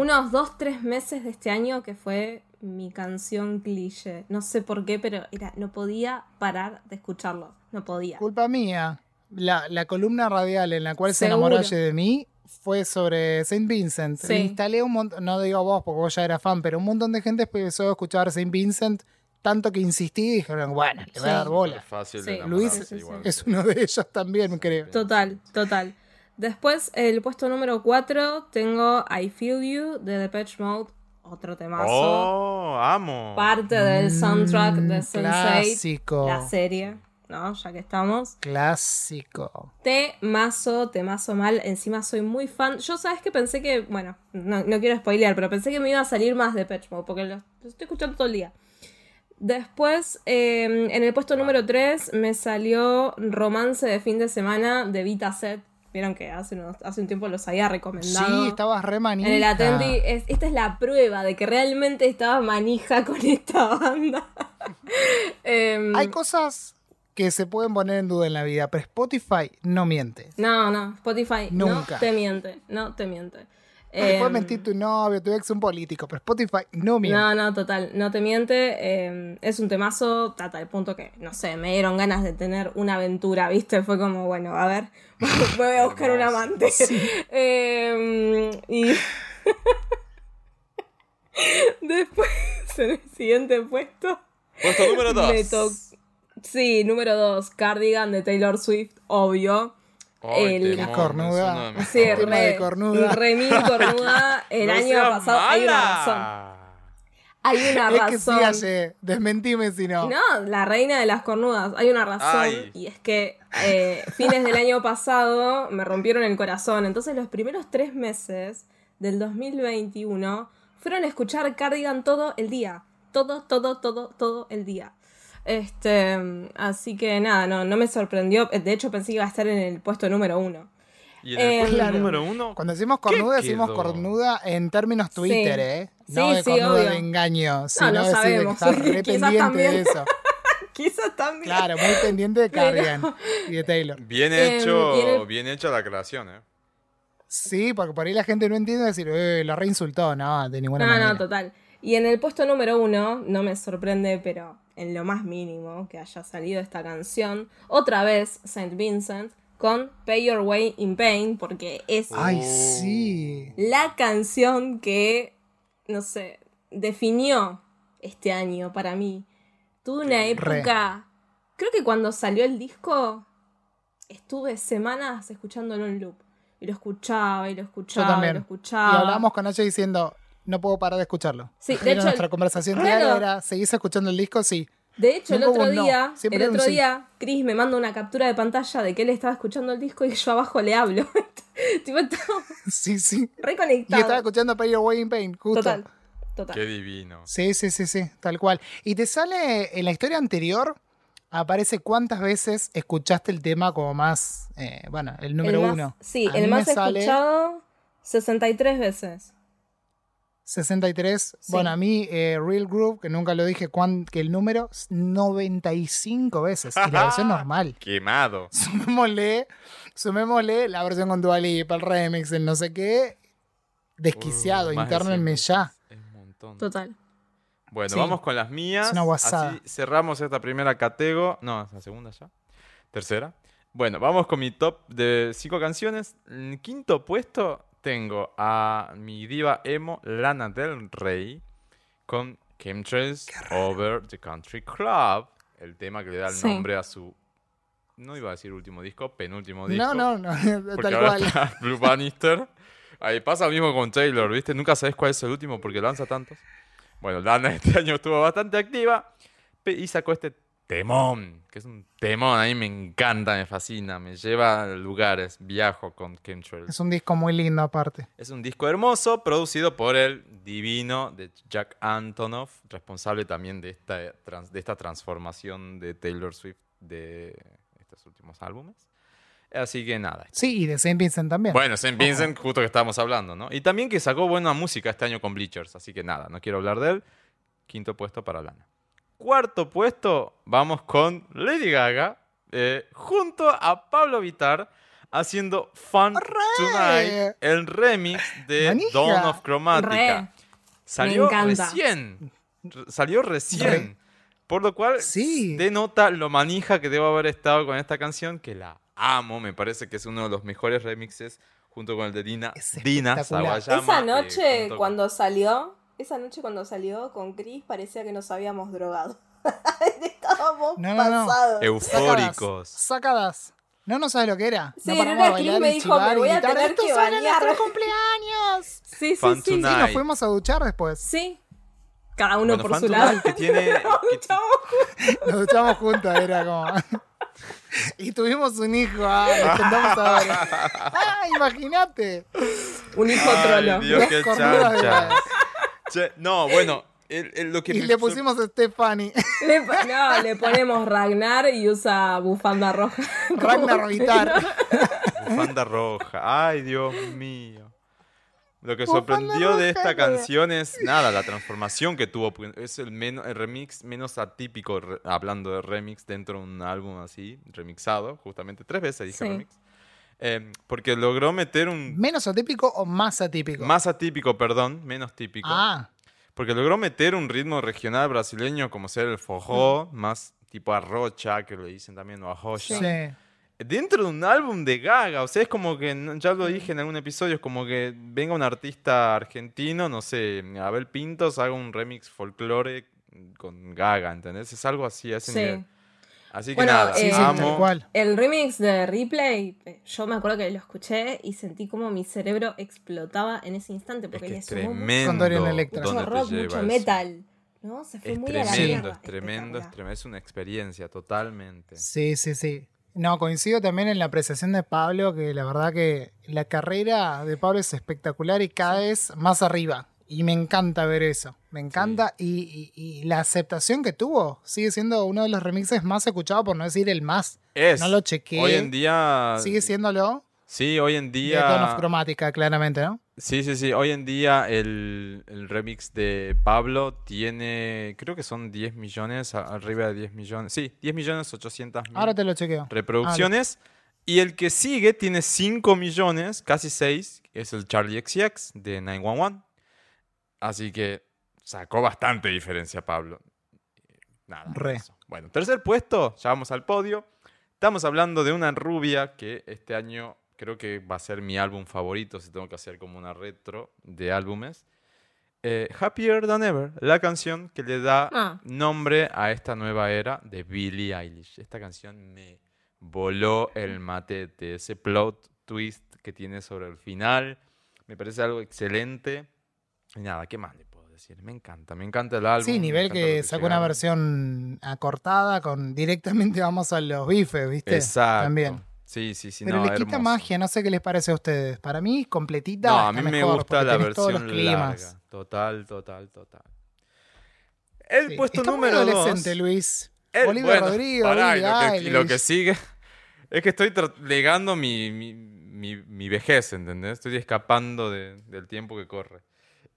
S3: unos 2-3 meses de este año que fue mi canción cliché. No sé por qué, pero era, no podía parar de escucharlo. No podía.
S1: Culpa mía. La, la columna radial en la cual se
S3: Seguro.
S1: enamoró de mí fue sobre Saint Vincent.
S3: Sí.
S1: Instalé un montón, no digo vos porque vos ya eras fan, pero un montón de gente empezó a escuchar Saint Vincent tanto que insistí y dijeron, bueno, le voy a dar bola.
S2: Es fácil
S3: Sí.
S2: de
S1: Luis
S3: Sí, sí.
S1: Es uno de ellos también, creo.
S3: Total, total. Después, el puesto número 4 tengo I Feel You de Depeche Mode. Otro temazo.
S2: Oh, amo.
S3: Parte del soundtrack de
S1: Mm,
S3: Sense8,
S1: Clásico.
S3: la serie, ¿no? Ya que estamos.
S1: Clásico.
S3: Temazo, temazo mal. Encima soy muy fan. Yo, ¿sabes que Pensé que, bueno, no, no quiero spoilear, pero pensé que me iba a salir más de Pitch Mode porque lo, lo estoy escuchando todo el día. Después, eh, en el puesto número 3, me salió Romance de fin de semana de Vita Set. Vieron que hace, unos- hace un tiempo los había recomendado.
S1: Sí, estabas re manija.
S3: En el Atendi, es- esta es la prueba de que realmente estaba manija con esta banda. Em,
S1: Hay cosas que se pueden poner en duda en la vida, pero Spotify no miente.
S3: no, no, Spotify
S1: Nunca.
S3: no te miente, no te miente.
S1: Le puede
S3: Em,
S1: mentir tu novio, tu ex un político, pero Spotify no miente.
S3: No, no, total, no te miente. eh, es un temazo, hasta el punto que, no sé, me dieron ganas de tener una aventura, ¿viste? Fue como, bueno, a ver, me voy a buscar un amante. Eh, y. Después, en el siguiente puesto.
S2: Puesto número 2.
S3: Me to- Sí, número 2, Cardigan de Taylor Swift, obvio. el-
S1: Qué cornuda.
S3: Sí,
S1: Tema de
S3: re,
S1: cornuda.
S3: re cornuda. El año pasado hay una razón. Hay una
S1: Es que sí,
S3: razón.
S1: Aye, desmentime si no.
S3: No, la reina de las cornudas. Hay una razón.
S2: Ay.
S3: Y es que eh, fines del año pasado me rompieron el corazón. Entonces los primeros tres meses del 2021 fueron a escuchar Cardigan todo el día. Todo, todo, todo, todo el día. Este, así que nada, no, no me sorprendió. De hecho, pensé que iba a estar en el puesto número uno.
S2: Y en el
S3: Eh,
S2: puesto
S1: claro.
S2: número 1.
S1: Cuando decimos cornuda,
S2: ¿Qué
S1: decimos cornuda en términos Twitter,
S3: Sí.
S1: ¿eh? No
S3: Sí,
S1: de
S3: sí,
S1: cornuda
S3: obvio.
S1: de engaño, sino
S3: no
S1: decir de que
S3: sabemos.
S1: estás re
S3: Quizás
S1: pendiente
S3: también.
S1: de eso.
S3: Quizás también.
S1: Claro, muy pendiente de
S3: Pero-
S1: Cardigan y de Taylor.
S2: Bien
S3: Em,
S2: hecho,
S3: el-
S2: bien hecho la aclaración, ¿eh?
S1: Sí, porque por ahí la gente no entiende decir, eh, lo reinsultó, no, de ninguna
S3: No,
S1: manera.
S3: no, total. Y en el puesto número uno, no me sorprende, pero en lo más mínimo que haya salido esta canción, otra vez Saint Vincent con Pay Your Way in Pain, porque es
S1: Ay, sí.
S3: la canción que, no sé, definió este año para mí. Tuve una época. Creo que cuando salió el disco, estuve semanas escuchándolo en loop. Y lo escuchaba, y lo
S1: Yo
S3: escuchaba, y lo
S1: Y
S3: escuchaba.
S1: hablamos con Nacho diciendo, no puedo parar de escucharlo.
S3: Sí, de
S1: Era
S3: hecho,
S1: nuestra conversación
S3: claro.
S1: diaria era, ¿seguís escuchando el disco? Sí.
S3: De hecho, el otro
S1: no,
S3: día, el otro
S1: sí.
S3: día, Chris me manda una captura de pantalla de que él estaba escuchando el disco y yo abajo le hablo. tipo,
S1: Sí, sí. Y
S3: reconectado.
S1: estaba escuchando Pay Your Way in Pain, justo.
S3: Total, total.
S2: Qué divino.
S1: Sí, sí, sí, sí, tal cual. Y te sale en la historia anterior, aparece cuántas veces escuchaste el tema como más, eh, bueno, el número
S3: el más-
S1: uno.
S3: Sí,
S1: A
S3: el más
S1: sale
S3: escuchado 63 veces.
S1: 63.
S3: Sí.
S1: Bueno, a mí eh, Real Groove, que nunca lo dije, cuán- que el número es 95 veces. Y la versión normal.
S2: Quemado.
S1: Sumémosle, sumémosle la versión con Dua Lipa, el remix, el no sé qué. Desquiciado,
S2: Uh,
S1: internenme
S2: 100
S1: ya.
S2: Es un montón.
S3: Total.
S2: Bueno,
S1: Sí.
S2: vamos con las mías.
S1: Es una guasada.
S2: Así cerramos esta primera categoría. No, es la segunda ya. Tercera. Bueno, vamos con mi top de cinco canciones. En quinto puesto tengo a mi diva emo Lana Del Rey con Chemtrails Over the Country Club. El tema que le da el
S3: Sí.
S2: nombre a su. No iba a decir último disco, penúltimo disco.
S1: No, no, no,
S2: Porque
S1: tal
S2: ahora
S1: cual.
S2: está Blue Bannister. Ahí pasa lo mismo con Taylor, ¿viste? Nunca sabes cuál es el último porque lanza tantos. Bueno, Lana este año estuvo bastante activa y sacó este temón, que es un temón, a mí me encanta, me fascina, me lleva a lugares, viajo con Chemtrails.
S1: Es un disco muy lindo aparte.
S2: Es un disco hermoso, producido por el divino de Jack Antonoff, responsable también de esta, trans- de esta transformación de Taylor Swift de estos últimos álbumes. Así que nada.
S1: Sí, y de Saint Vincent también.
S2: Bueno, Saint Vincent, justo que estábamos hablando, ¿no? Y también que sacó buena música este año con Bleachers, así que nada, no quiero hablar de él. Quinto puesto para Lana. Cuarto puesto, vamos con Lady Gaga, eh, junto a Pablo Vitar, haciendo Fun Tonight, el remix de
S1: Manija.
S2: Dawn of Chromatica.
S3: Re.
S2: Salió recién. Salió recién.
S1: Re.
S2: Por lo cual
S1: Sí.
S2: denota lo manija que debo haber estado con esta canción, que la amo. Me parece que es uno de los mejores remixes junto con el de Dina,
S1: Es
S2: Dina.
S3: Esa
S2: eh,
S3: noche
S2: con-
S3: cuando salió, esa noche cuando salió con Chris parecía que nos habíamos drogado. Estábamos
S1: No, no, no.
S3: pasados.
S2: Eufóricos.
S1: Sacadas. No, no sabes lo que era.
S3: Sí,
S1: no bailar
S3: Cris me dijo, "Me voy a
S1: gritar,
S3: tener
S1: "Estos
S3: que
S1: son
S3: bañar".
S1: nuestros cumpleaños.
S3: Sí, sí,
S2: Fun
S3: sí.
S1: Sí, nos fuimos a duchar después.
S3: Sí. Cada uno
S2: Bueno,
S3: por su lado.
S2: que tiene... que ti-
S1: Nos duchamos juntos, era como. y tuvimos un hijo, ah, les contamos ahora. Ah, imagínate.
S3: Un hijo
S2: Ay,
S3: trolo.
S2: Dios, qué chancha. No, bueno, el- el- lo que
S1: Y
S2: me
S1: le pusimos a Stephanie.
S3: Le no, le ponemos Ragnar y usa bufanda roja.
S1: Ragnar Vitar.
S2: Bufanda roja. Ay, Dios mío. Lo que
S1: Bufanda
S2: sorprendió de esta canción es nada, la transformación que tuvo. porque Es el, menos, el remix menos atípico, re- hablando de remix, dentro de un álbum así, remixado, justamente tres veces dije
S3: Sí.
S2: remix. Eh, porque logró meter un.
S1: ¿Menos atípico o más atípico?
S2: Más atípico, perdón, menos típico.
S1: Ah,
S2: Porque logró meter un ritmo regional brasileño como ser el forró, más tipo arrocha, que le dicen también, o arrocha.
S1: sí.
S2: Dentro de un álbum de Gaga, o sea, es como que, ya lo dije en algún episodio, es como que venga un artista argentino, no sé, Abel Pintos, haga un remix folclore con Gaga, ¿entendés? Es algo así, a ese
S3: Sí.
S2: nivel. Así que
S3: Bueno,
S2: nada,
S3: Eh,
S2: amo.
S1: cual.
S3: El remix de Replay, eh, yo me acuerdo que lo escuché y sentí como mi cerebro explotaba en ese instante
S2: Es
S3: porque
S2: que
S3: le
S2: es tremendo.
S1: Con Dorian Electra.
S3: mucho rock,
S2: lleva
S3: mucho
S2: eso.
S3: metal. ¿no? Se fue
S2: Es
S3: muy a la
S2: tremendo, es tremendo, es tremendo, es una experiencia totalmente.
S1: Sí, sí, sí. No, coincido también en la apreciación de Pablo, que la verdad que la carrera de Pablo es espectacular y cada vez más arriba. Y me encanta ver eso. Me encanta. Y, y- y la aceptación que tuvo sigue siendo uno de los remixes más escuchados, por no decir el más.
S2: Es.
S1: No lo chequeé.
S2: Hoy en día.
S1: Sigue siéndolo
S2: Sí, hoy en
S1: de Dawn of
S2: día.
S1: Cromática, claramente, ¿no?
S2: Sí, sí, sí. Hoy en día el, el remix de Pablo tiene. Creo que son 10 millones, arriba de 10 millones. Sí, 10 millones 800 mil
S1: Ahora te lo chequeo.
S2: reproducciones. y el que sigue tiene 5 millones, casi 6, que es el Charlie XCX de 911. Así que sacó bastante diferencia Pablo. Nada.
S1: Re.
S2: Bueno, tercer puesto, ya vamos al podio. Estamos hablando de una rubia que este año creo que va a ser mi álbum favorito, si tengo que hacer como una retro de álbumes. eh, Happier Than Ever, la canción que le da
S3: Ah.
S2: nombre a esta nueva era de Billie Eilish. Esta canción me voló el matete, ese plot twist que tiene sobre el final, me parece algo excelente. Y nada, ¿qué más le puedo decir? Me encanta, me encanta el álbum.
S1: Sí, nivel
S2: lo
S1: que sacó una versión acortada con directamente vamos a los bifes, ¿viste?
S2: Exacto.
S1: También.
S2: Sí, sí, sí,
S1: Pero
S2: no,
S1: le quita
S2: hermoso.
S1: magia, no sé qué les parece a ustedes. Para mí, completita.
S2: No, a mí me gusta la versión
S1: climas.
S2: larga. Total, total, total. El
S1: Sí.
S2: puesto
S1: Está muy
S2: número
S1: adolescente,
S2: dos.
S1: Luis.
S2: el- bueno,
S1: Rodrigo,
S2: pará, y lo, que, y lo que
S1: Eilish.
S2: sigue es que estoy legando mi, mi, mi- mi vejez, ¿entendés? Estoy escapando de- del tiempo que corre.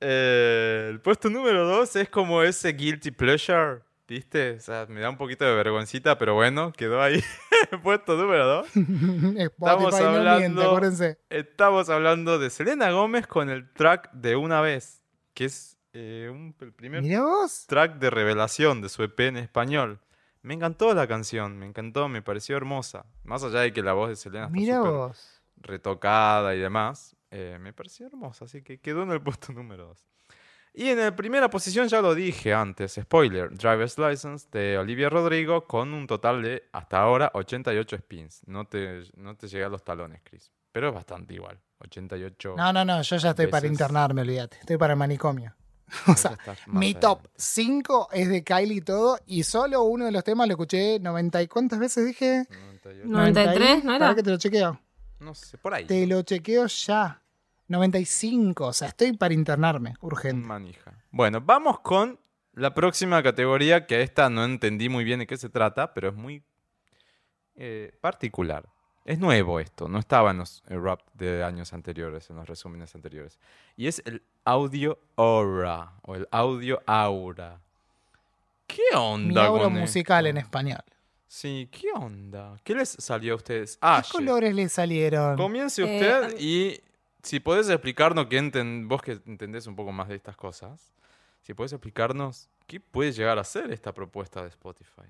S2: Eh, el puesto número dos es como ese guilty pleasure, ¿viste? O sea, me da un poquito de vergüencita, pero bueno, quedó ahí. el puesto número dos.
S1: Spotify no
S2: hablando-
S1: miente, acuérdense.
S2: Estamos hablando de Selena Gómez con el track de Una vez, que es eh, un- el primer track de revelación de su EP en español. Me encantó la canción, me encantó, me pareció hermosa. Más allá de que la voz de Selena está súper retocada y demás, eh, me pareció hermosa, así que quedó en el puesto número 2. Y en la primera posición ya lo dije antes, spoiler, Driver's License de Olivia Rodrigo con un total de hasta ahora 88 spins. No te, no te llega a los talones, Chris, pero es bastante igual. 88.
S1: No, no, no, yo ya estoy para
S2: veces.
S1: internarme, olvídate. Estoy para el manicomio. O sea, mi top
S2: adelante.
S1: 5 es de Kylie y todo, y solo uno de los temas lo escuché 90 y cuántas veces dije.
S2: 98.
S3: No. 93, ¿no era?
S1: Para que te lo chequeo.
S2: No sé, por ahí.
S1: Te lo chequeo ya. 95, o sea, estoy para internarme, urgente.
S2: manija. Bueno, vamos con la próxima categoría, que esta no entendí muy bien de qué se trata, pero es muy eh, particular. Es nuevo esto, no estaba en los eh, rap de años anteriores, en los resúmenes anteriores. Y es el audio aura, o el audio aura. ¿Qué
S1: Mi
S2: onda
S1: aura
S2: con
S1: musical
S2: esto?
S1: en español.
S2: Sí, ¿qué onda? ¿Qué les salió a ustedes? Ah,
S1: ¿Qué colores le salieron?
S2: Comience
S3: Eh,
S2: usted y si podés explicarnos, que enten- vos que entendés un poco más de estas cosas, si podés explicarnos qué puede llegar a ser esta propuesta de Spotify.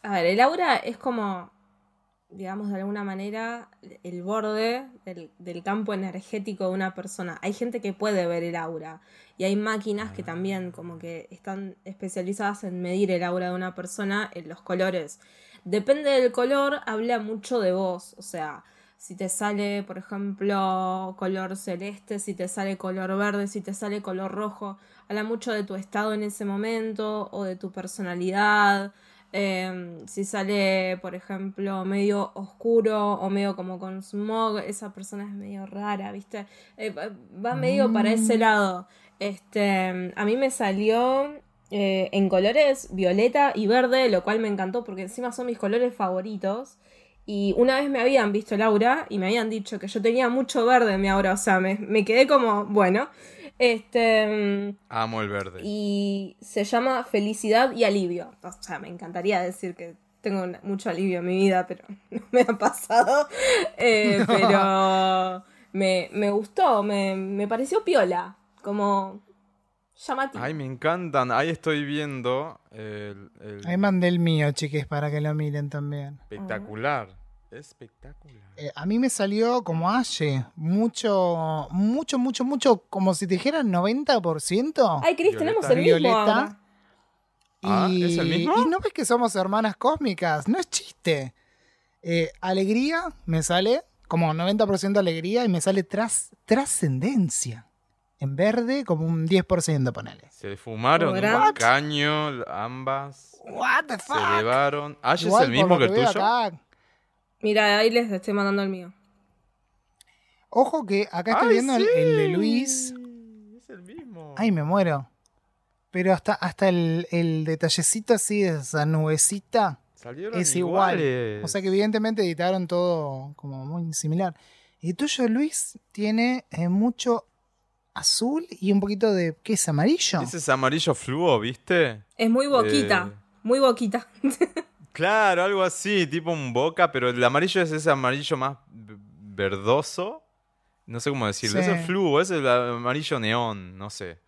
S3: A ver, el aura es como, digamos de alguna manera, el borde del, del campo energético de una persona. Hay gente que puede ver el aura y hay máquinas que también como que están especializadas en medir el aura de una persona en los colores. Depende del color, habla mucho de vos. O sea, si te sale, por ejemplo, color celeste, si te sale color verde, si te sale color rojo, habla mucho de tu estado en ese momento o de tu personalidad. Eh, si sale, por ejemplo, medio oscuro o medio como con smog, esa persona es medio rara, ¿viste? Eh, va- medio para ese lado. Este, a mí me salió eh, en colores violeta y verde, lo cual me encantó porque encima son mis colores favoritos. Y una vez me habían visto el aura y me habían dicho que yo tenía mucho verde en mi aura, o sea, me, me quedé como, bueno. Este,
S2: Amo el verde.
S3: y se llama Felicidad y Alivio. O sea, me encantaría decir que tengo mucho alivio en mi vida, pero no me ha pasado. Eh, Pero me, me gustó, me, me pareció piola, como llamativo.
S2: Ay, me encantan. Ahí estoy viendo el, el
S1: Ahí mandé el mío, chiques, para que lo miren también.
S2: espectacular. Espectacular.
S1: Eh, a mí me salió como Aye, mucho, mucho, mucho, mucho, como si te dijeran 90%.
S3: Ay, Cris, tenemos el mismo
S1: Violeta.
S3: ahora.
S2: Ah,
S1: y,
S2: ¿es el mismo?
S1: y no ves que somos hermanas cósmicas, no es chiste. Eh, alegría me sale como 90% alegría y me sale tras, trascendencia. En verde como un 10% ponele.
S2: Se fumaron un caño ambas.
S1: What the
S2: Se
S1: fuck?
S2: elevaron. Ash es el mismo que el tuyo.
S1: acá,
S3: Mira, ahí les estoy mandando el mío.
S1: ojo que acá estoy
S2: Ay,
S1: viendo el,
S2: sí.
S1: el de Luis.
S2: Es el mismo.
S1: Ay, me muero. Pero hasta, hasta el, el detallecito así de esa nubecita
S2: Salieron
S1: es igual.
S2: iguales.
S1: O sea que evidentemente editaron todo como muy similar. El tuyo, Luis, tiene eh, mucho azul y un poquito de... ¿Qué es amarillo?
S2: Ese es amarillo fluo, ¿viste?
S3: Es muy boquita,
S2: Eh.
S3: muy boquita.
S2: Claro, algo así, tipo un boca, pero el amarillo es ese amarillo más verdoso. No sé cómo decirlo.
S1: Sí.
S2: Es el fluo, es el amarillo neón, no sé.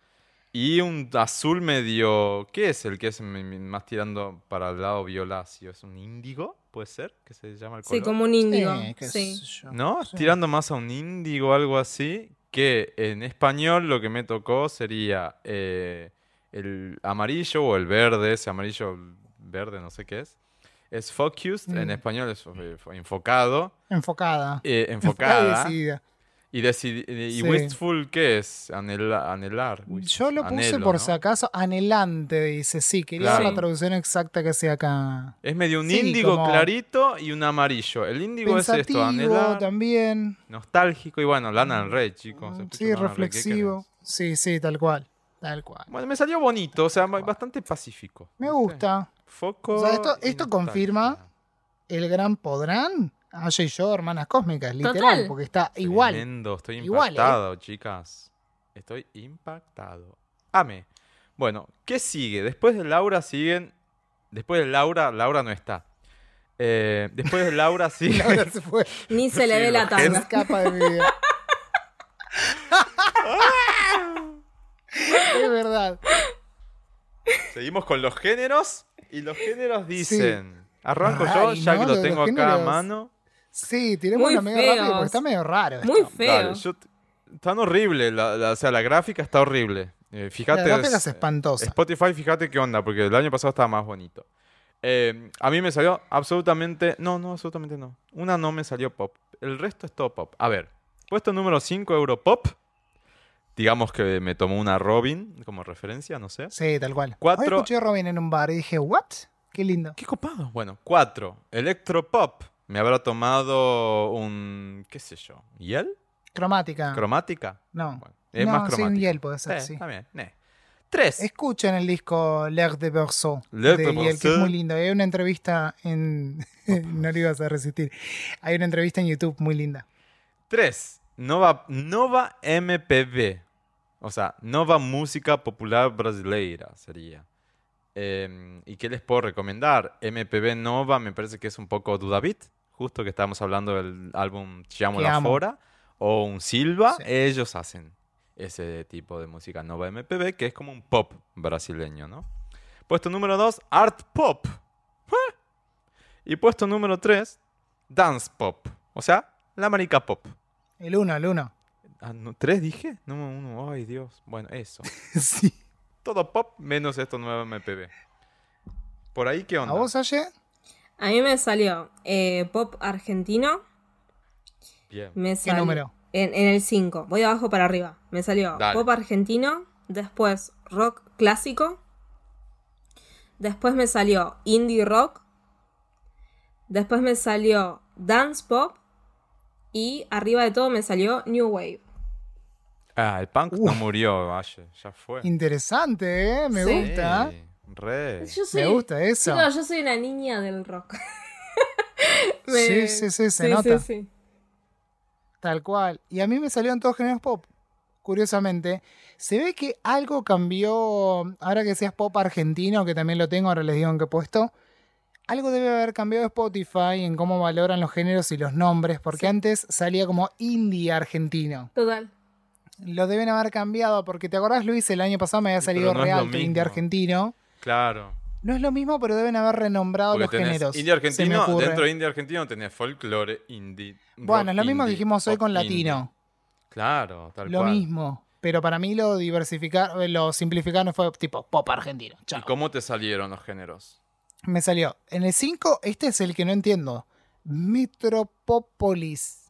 S2: Y un azul medio. ¿Qué es el que es más tirando para el lado violáceo? ¿Es un índigo? ¿Puede ser? ¿Que se llama el color?
S3: Sí, como un índigo. Sí.
S2: ¿No?
S1: Sí.
S2: Tirando más a un índigo o algo así. que en español lo que me tocó sería eh, el amarillo o el verde, ese amarillo verde, no sé qué es. Es focused, en
S1: Mm.
S2: español es eh, enfocado,
S1: Enfocada.
S2: eh,
S1: Enfocada y
S2: enfocada.
S1: decidida.
S2: Y, decidi- y
S1: Sí.
S2: wistful, ¿qué es? Anhela- anhelar.
S1: Yo lo puse
S2: anhelo,
S1: por
S2: ¿no?
S1: si acaso anhelante, dice. Sí, quería
S2: Claro.
S1: la traducción exacta que sea acá.
S2: Es medio un
S1: Sí,
S2: índigo
S1: como-
S2: clarito y un amarillo. El índigo es esto, anhelar,
S1: también.
S2: nostálgico y bueno, Lana del Rey, chicos. escucho
S1: Sí,
S2: Lana del Rey, ¿qué
S1: reflexivo. Sí, sí, tal cual. Tal cual.
S2: Bueno, me salió bonito, o sea, bastante pacífico.
S1: Me gusta.
S2: Foco.
S1: O sea, esto- confirma El gran podrán. Aya y yo, hermanas cósmicas, literal,
S3: Total.
S1: porque está igual.
S2: Tremendo, estoy
S1: Igual, ¿eh?
S2: impactado, chicas. Estoy impactado. Ame. Bueno, ¿qué sigue? Después de Laura siguen. Después de Laura, Laura no está. Eh, después de Laura sigue.
S1: Ahora se fue.
S3: Ni se le ve la tanga.
S1: escapa de mi vida. es verdad.
S2: Seguimos con los géneros. Y los géneros dicen. Arranco
S1: Ay,
S2: yo, ya
S1: no,
S2: que
S1: lo
S2: tengo acá a
S1: géneros.
S2: mano.
S1: Sí, tiremos medio rápido porque
S3: feos.
S1: está medio raro.
S3: Muy
S1: esto.
S3: feo.
S2: Dale, yo t- tan horrible. La, la- o sea, la gráfica está horrible. Eh, fíjate.
S1: La gráfica
S2: es-
S1: es espantosa.
S2: Spotify, fíjate qué onda, porque el año pasado estaba más bonito. Eh, a mí me salió absolutamente. No, no, absolutamente no. Una no me salió pop. El resto es todo pop. A ver, puesto número 5 Europop. Digamos que me tomó una Robin como referencia, no sé.
S1: Sí, tal cual.
S2: Cuatro-
S1: Hoy escuché a Robin en un bar y dije, ¿what? Qué lindo.
S2: Qué copado. Bueno, 4. Electropop. Me habrá tomado un. ¿Qué sé yo? ¿Yel?
S1: Cromática.
S2: ¿Cromática?
S1: no.
S2: Bueno, es
S1: No,
S2: más
S1: sí,
S2: cromática.
S1: un Yel puede ser,
S2: Sí,
S1: sí.
S2: Está bien. ne. Tres.
S1: Escuchen el disco L'air de Berceau de Yel, que es muy lindo. Hay una entrevista en... no le ibas a resistir. Hay una entrevista en YouTube muy linda.
S2: 3. Nova, Nova MPB. O sea, Nova Música Popular Brasileira sería. Eh, ¿Y qué les puedo recomendar? MPB Nova me parece que es un poco Dudavit, justo que estábamos hablando del álbum Chiamo la. Fora, o un Silva.
S1: Sí.
S2: Ellos hacen ese tipo de música Nova MPB, que es como un pop brasileño, ¿no? Puesto número 2, Art Pop. ¿Eh? Y puesto número 3, Dance Pop. O sea, la marica pop.
S1: El uno, el uno.
S2: Ah, no, ¿Tres dije? No, uno. Ay, Dios. Bueno, eso.
S1: sí.
S2: Todo pop menos esto nuevo MPB. Por ahí, ¿qué onda?
S1: ¿A vos, Aye?
S3: A mí me salió eh, pop argentino.
S2: Bien.
S3: Me
S1: ¿Qué
S3: salió-
S1: número?
S3: En, en el 5. Voy de abajo para arriba. Me salió
S2: Dale.
S3: pop argentino. Después rock clásico. Después me salió indie rock. Después me salió dance pop. Y arriba de todo me salió new wave.
S2: Ah, el punk no murió, Aye. Ya fue.
S1: Interesante, ¿eh? Me
S3: Sí.
S1: gusta.
S2: Sí, re.
S3: Yo
S1: Me gusta eso.
S3: Chicos, yo soy una niña del rock.
S1: Sí, sí, sí, se nota.
S3: Sí, sí.
S1: Tal cual. Y a mí me salieron todos géneros pop. Curiosamente. Se ve que algo cambió. Ahora que seas pop argentino, que también lo tengo, ahora les digo en qué puesto. Algo debe haber cambiado Spotify en cómo valoran los géneros y los nombres, porque antes salía como indie argentino.
S3: Total.
S1: Lo deben haber cambiado, porque te acordás, Luis, el año pasado me había salido
S2: no es lo
S1: real
S2: mismo.
S1: argentino.
S2: Claro.
S1: No es lo mismo, pero deben haber renombrado
S2: Porque
S1: los
S2: tenés
S1: géneros.
S2: indie argentino, dentro de indie argentino tenés folclore, indie.
S1: Bueno, es lo mismo que dijimos hoy con
S2: indie.
S1: latino.
S2: Claro, tal
S1: Lo
S2: cual.
S1: mismo. Pero para mí lo diversificar, lo simplificaron fue tipo pop argentino. Chao.
S2: ¿Y cómo te salieron los géneros?
S1: Me salió. En el 5, este es el que no entiendo. Metropolis.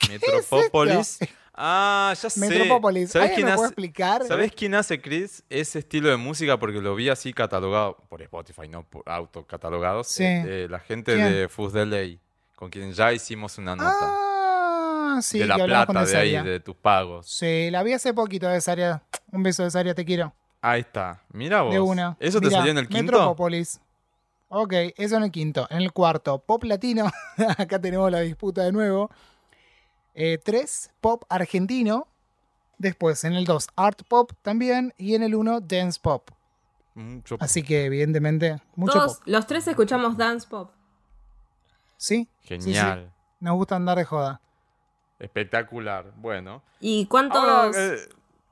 S2: Metropolis. Ah, ya sé.
S1: Metropolis.
S2: ¿Sabes
S1: ¿Alguien
S2: quién,
S1: me puede
S2: hace,
S1: explicar?
S2: ¿Sabes quién hace, Chris, ese estilo de música? Porque lo vi así catalogado por Spotify, no por autocatalogado.
S1: Sí.
S2: Eh, eh, la gente
S1: ¿Quién?
S2: de Fusdeley, con quien ya hicimos una nota.
S1: Ah, sí,
S2: de la plata de ahí, de tus pagos.
S1: Sí, la vi hace poquito de Saria. Un beso de Saria, te quiero.
S2: Ahí está. Mira vos.
S1: De una.
S2: ¿Eso te salió en el quinto?
S1: Metropolis. Ok, eso en el quinto. En el cuarto, pop latino. Acá tenemos la disputa de nuevo. Eh, tres, pop argentino. Después, en el 2, art pop también. Y en el 1, dance pop.
S2: Mucho
S1: Así que, evidentemente, mucho
S3: Todos,
S1: pop.
S3: los tres escuchamos dance pop.
S1: ¿Sí? Sí, sí.
S2: Genial.
S1: Nos gusta andar de joda.
S2: Espectacular. Bueno.
S3: ¿Y cuántos,
S2: Ahora, eh,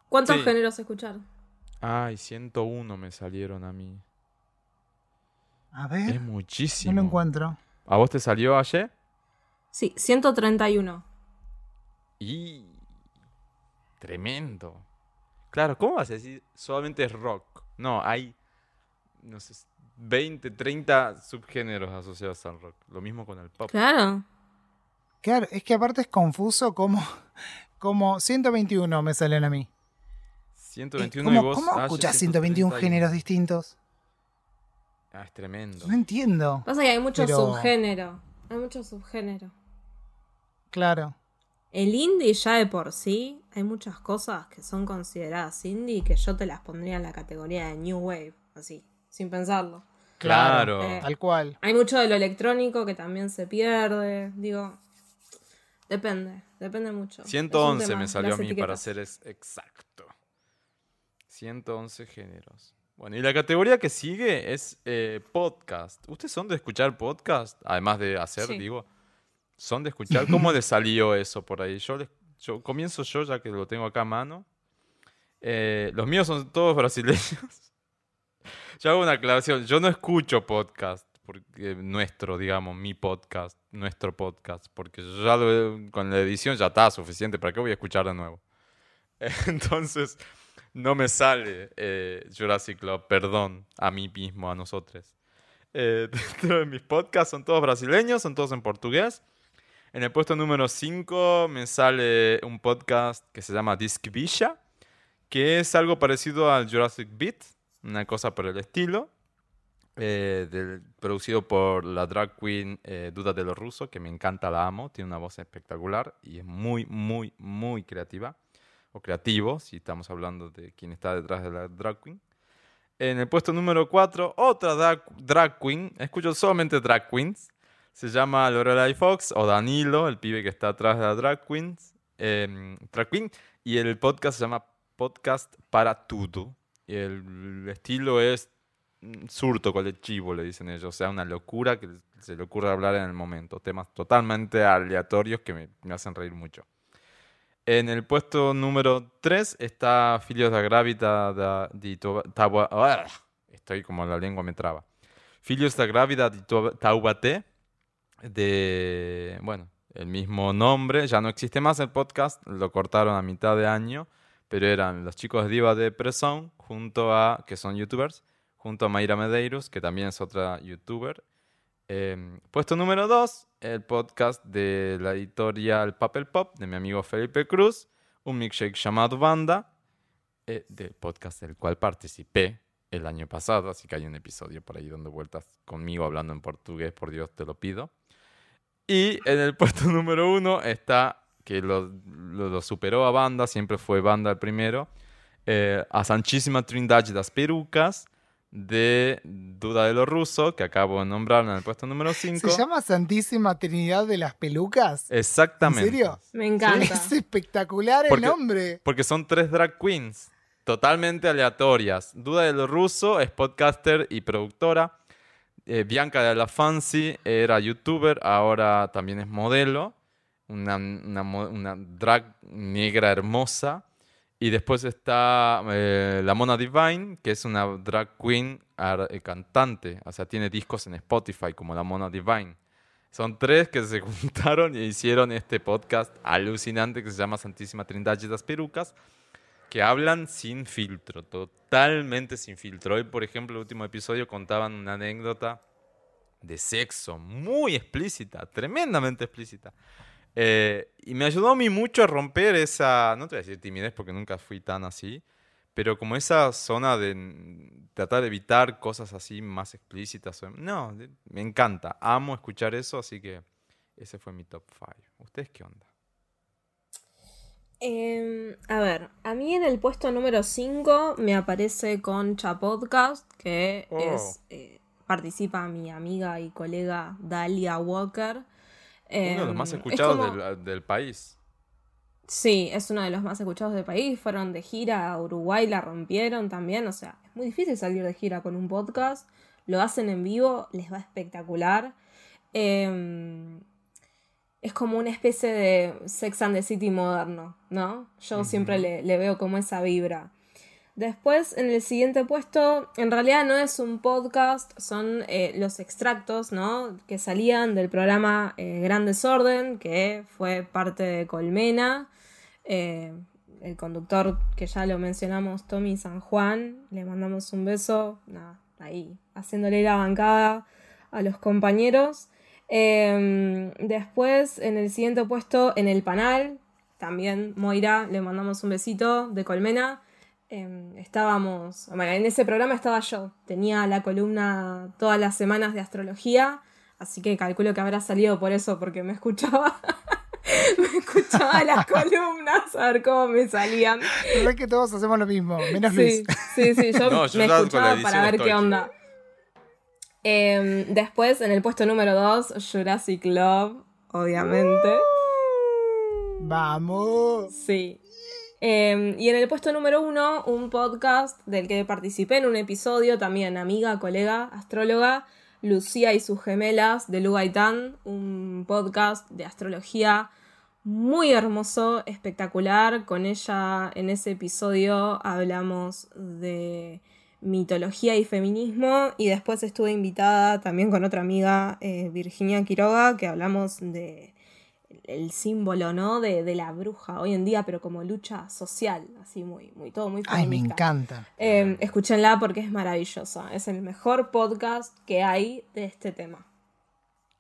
S3: cuántos
S2: sí.
S3: géneros escuchar?
S2: ay, 101 me salieron a mí.
S1: A
S2: Es
S1: ver,
S2: muchísimo.
S1: no lo encuentro.
S2: ¿A vos te salió ayer?
S3: Sí, 131.
S2: Y tremendo. Claro, ¿cómo vas a decir solamente es rock? No, hay, no sé, 20, 30 subgéneros asociados al rock. Lo mismo con el pop.
S3: Claro.
S1: Claro, es que aparte es confuso como, como 121 me salen a mí.
S2: 121
S1: ¿Cómo,
S2: y vos...
S1: ¿cómo
S2: ah,
S1: escuchás 121
S2: 131.
S1: géneros distintos?
S2: Ah, es tremendo.
S1: No entiendo.
S3: Pasa que hay mucho
S1: Pero-
S3: subgénero. Hay mucho subgénero.
S1: Claro.
S3: El indie ya de por sí, hay muchas cosas que son consideradas indie que yo te las pondría en la categoría de New Wave, así, sin pensarlo.
S2: Claro.
S3: Eh,
S1: Tal cual.
S3: Hay mucho de lo electrónico que también se pierde, digo, depende, depende mucho. Es un
S2: 111
S3: tema,
S2: me salió a mí para ser exacto. 111 géneros. Bueno, y la categoría que sigue es eh, podcast. ¿Ustedes son de escuchar podcast? Además de hacer,
S3: Sí.
S2: digo. ¿Son de escuchar? ¿Cómo les salió eso por ahí? Yo, les- yo comienzo yo, ya que lo tengo acá a mano. Eh, los míos son todos brasileños. Yo hago una aclaración. Yo no escucho podcast, porque nuestro, digamos, mi podcast, nuestro podcast, porque yo ya lo- con la edición ya está suficiente. ¿Para qué voy a escuchar de nuevo? Entonces, no me sale eh, Jurassic Club, perdón, a mí mismo, a nosotros. Eh, dentro de mis podcasts son todos brasileños, son todos en portugués. En el puesto número 5 me sale un podcast que se llama Disc Villa, que es algo parecido al Jurassic Beat, una cosa por el estilo, eh, del- producido por la drag queen eh, Duda de lo Russo, que me encanta, la amo, tiene una voz espectacular y es muy, muy, muy creativa, o creativo, si estamos hablando de quién está detrás de la drag queen. En el puesto número 4, otra drag queen, escucho solamente drag queens, se llama Lorelai Fox o Danilo, el pibe que está atrás de la drag queens, em, drag queen, y el podcast se llama Podcast para Todo. Y el estilo es surto colectivo, le dicen ellos, o sea, una locura que se le ocurre hablar en el momento, temas totalmente aleatorios que me, hacen reír mucho. En el puesto número 3 está Filios da Gravita da, di ah, Estoy como la lengua me traba. Filios da Gravita di Taubaté, de, bueno, el mismo nombre. Ya no existe más el podcast, lo cortaron a mitad de año, pero eran los chicos Diva de Presón, junto a, que son youtubers, junto a Mayra Medeiros, que también es otra youtuber. Eh, puesto número 2, el podcast de la editorial Papel Pop, de mi amigo Felipe Cruz, un milkshake llamado Banda, eh, del podcast del cual participé el año pasado, así que hay un episodio por ahí dando vueltas conmigo hablando en portugués, por Dios te lo pido. Y en el puesto número uno está, que lo, lo- lo superó a Banda, siempre fue Banda el primero, eh, a Sanchísima Trindade das Perucas, de Duda de lo Ruso, que acabo de nombrar en el puesto número 5.
S1: ¿Se llama Santísima Trinidad de las Pelucas?
S2: Exactamente.
S1: ¿En serio?
S3: Me encanta.
S1: Es espectacular
S2: Porque-
S1: el nombre.
S2: Porque son tres drag queens, totalmente aleatorias. Duda de lo ruso es podcaster y productora. Eh, Bianca de la Fancy era youtuber, ahora también es modelo. Una, una drag negra hermosa. Y después está eh, la Mona Divine, que es una drag queen eh, cantante. O sea, tiene discos en Spotify como la Mona Divine. Son tres que se juntaron y hicieron este podcast alucinante que se llama Santísima Trindad de las Perucas, que hablan sin filtro, totalmente sin filtro. Hoy, por ejemplo, el último episodio contaban una anécdota de sexo muy explícita, tremendamente explícita. Eh, y me ayudó a mí mucho a romper esa, no te voy a decir timidez porque nunca fui tan así, pero como esa zona de tratar de evitar cosas así más explícitas. o- No, me encanta, amo escuchar eso, así que ese fue mi top 5. ¿Ustedes qué onda?
S3: Eh, a ver, a mí en el puesto número 5 me aparece Concha Podcast, que
S2: Oh.
S3: es eh, participa mi amiga y colega Dalia Walker.
S2: Uno de los más
S3: Em, es
S2: escuchados
S3: como-
S2: del, del país.
S3: Sí, es uno de los más escuchados del país. Fueron de gira a Uruguay, la rompieron también. O sea, es muy difícil salir de gira con un podcast. Lo hacen en vivo, les va espectacular. Em, es como una especie de Sex and the City moderno, ¿no? Yo siempre le, le veo como esa vibra. Después, en el siguiente puesto, en realidad no es un podcast, son eh, los extractos, ¿no? Que salían del programa eh, Gran Desorden, que fue parte de Colmena. Eh, el conductor que ya lo mencionamos, Tommy San Juan. Le mandamos un beso. Nada, ahí, haciéndole la bancada a los compañeros. Em, después, en el siguiente puesto, en el panel, también Moira, le mandamos un besito de Colmena. Em, estábamos, bueno, en ese programa estaba yo, tenía la columna todas las semanas de astrología, así que calculo que habrá salido por eso, porque me escuchaba. me escuchaba las columnas a ver cómo me salían.
S1: Es que todos hacemos lo mismo, menos
S3: Sí,
S1: Luis.
S3: sí, sí, yo,
S2: No,
S3: me escuchaba para ver
S2: estoy,
S3: qué onda. Em, después, en el puesto número 2, Jurassic Love, obviamente.
S1: Vamos.
S3: Sí. Em, y en el puesto número 1, un podcast del que participé en un episodio, también amiga, colega, astróloga, Lucía y sus gemelas de Lugaitán, un podcast de astrología muy hermoso, espectacular. Con ella en ese episodio hablamos de mitología y feminismo y después estuve invitada también con otra amiga, eh, Virginia Quiroga, que hablamos de el símbolo, ¿no? De, de la bruja hoy en día, pero como lucha social, así muy, muy todo muy
S1: Ay, me
S3: feminista.
S1: encanta.
S3: Eh, escúchenla porque es maravillosa. Es el mejor podcast que hay de este tema.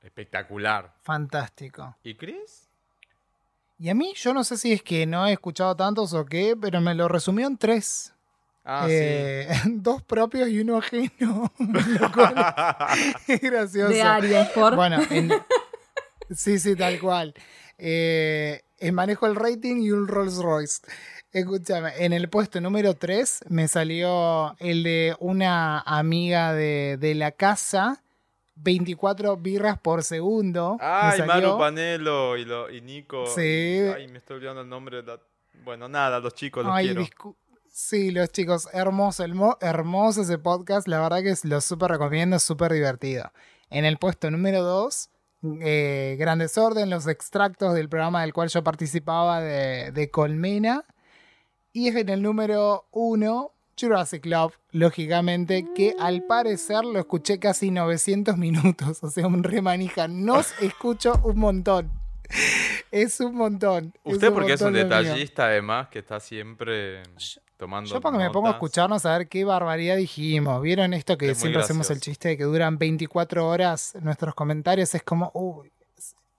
S2: Espectacular.
S1: Fantástico.
S2: ¿Y Chris?
S1: Y a mí, yo no sé si es que no he escuchado tantos o qué, pero me lo resumió en tres.
S2: Ah,
S1: Eh, Dos propios y uno ajeno. Lo cual es gracioso.
S3: De Aries, por.
S1: Bueno, en- sí, sí, tal cual. Eh, eh, manejo el rating y un Rolls Royce. Escúchame, en el puesto número 3 me salió el de una amiga de, de la casa, 24 birras por segundo.
S2: Ay. Maru Panelo y, lo- y Nico.
S1: Sí.
S2: Ay, me estoy olvidando el nombre. de la- Bueno, nada, los chicos los
S1: Ay,
S2: quiero.
S1: Sí, los chicos, hermoso, hermo- hermoso ese podcast. La verdad que es- lo súper recomiendo, es súper divertido. En el puesto número 2, Gran Desorden, los extractos del programa del cual yo participaba de, de Colmena. Y en el número 1, Jurassic Love, lógicamente, que al parecer lo escuché casi 900 minutos. O sea, un remanija. Nos escucho un montón. Es un montón.
S2: Usted
S1: un
S2: porque es un
S1: mío.
S2: detallista además que está siempre tomando
S1: Yo porque me pongo a
S2: notas.
S1: escucharnos a ver qué barbaridad dijimos. ¿Vieron esto que
S2: Es
S1: siempre hacemos el chiste de que duran 24 horas nuestros comentarios? Es como, uy,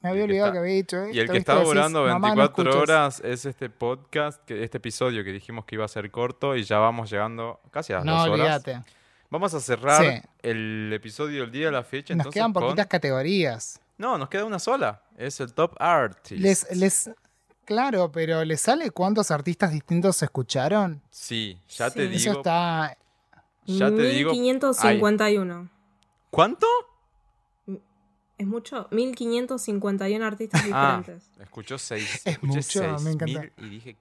S1: me había
S2: que
S1: olvidado
S2: está-
S1: que había dicho esto.
S2: Y el que está durando
S1: "Mamá, no
S2: 24
S1: escuches".
S2: horas es este podcast, que, este episodio que dijimos que iba a ser corto y ya vamos llegando casi a las
S1: No,
S2: dos horas. Vamos a cerrar
S1: Sí.
S2: el episodio del día de la fecha.
S1: Nos
S2: entonces
S1: quedan
S2: con-
S1: poquitas categorías.
S2: No, nos queda una sola. Es el Top Artist.
S1: Les, les, claro, pero ¿les sale cuántos artistas distintos se escucharon?
S2: Sí, ya
S3: Sí.
S2: te
S1: Eso
S2: digo.
S1: está...
S2: Ya te digo.
S3: 1551.
S2: ¿Cuánto?
S3: Es mucho. 1551 artistas
S2: Ah,
S3: diferentes.
S2: escuchó seis.
S1: Es
S2: escuché
S1: mucho,
S2: seis
S1: me encanta.
S2: mil y dije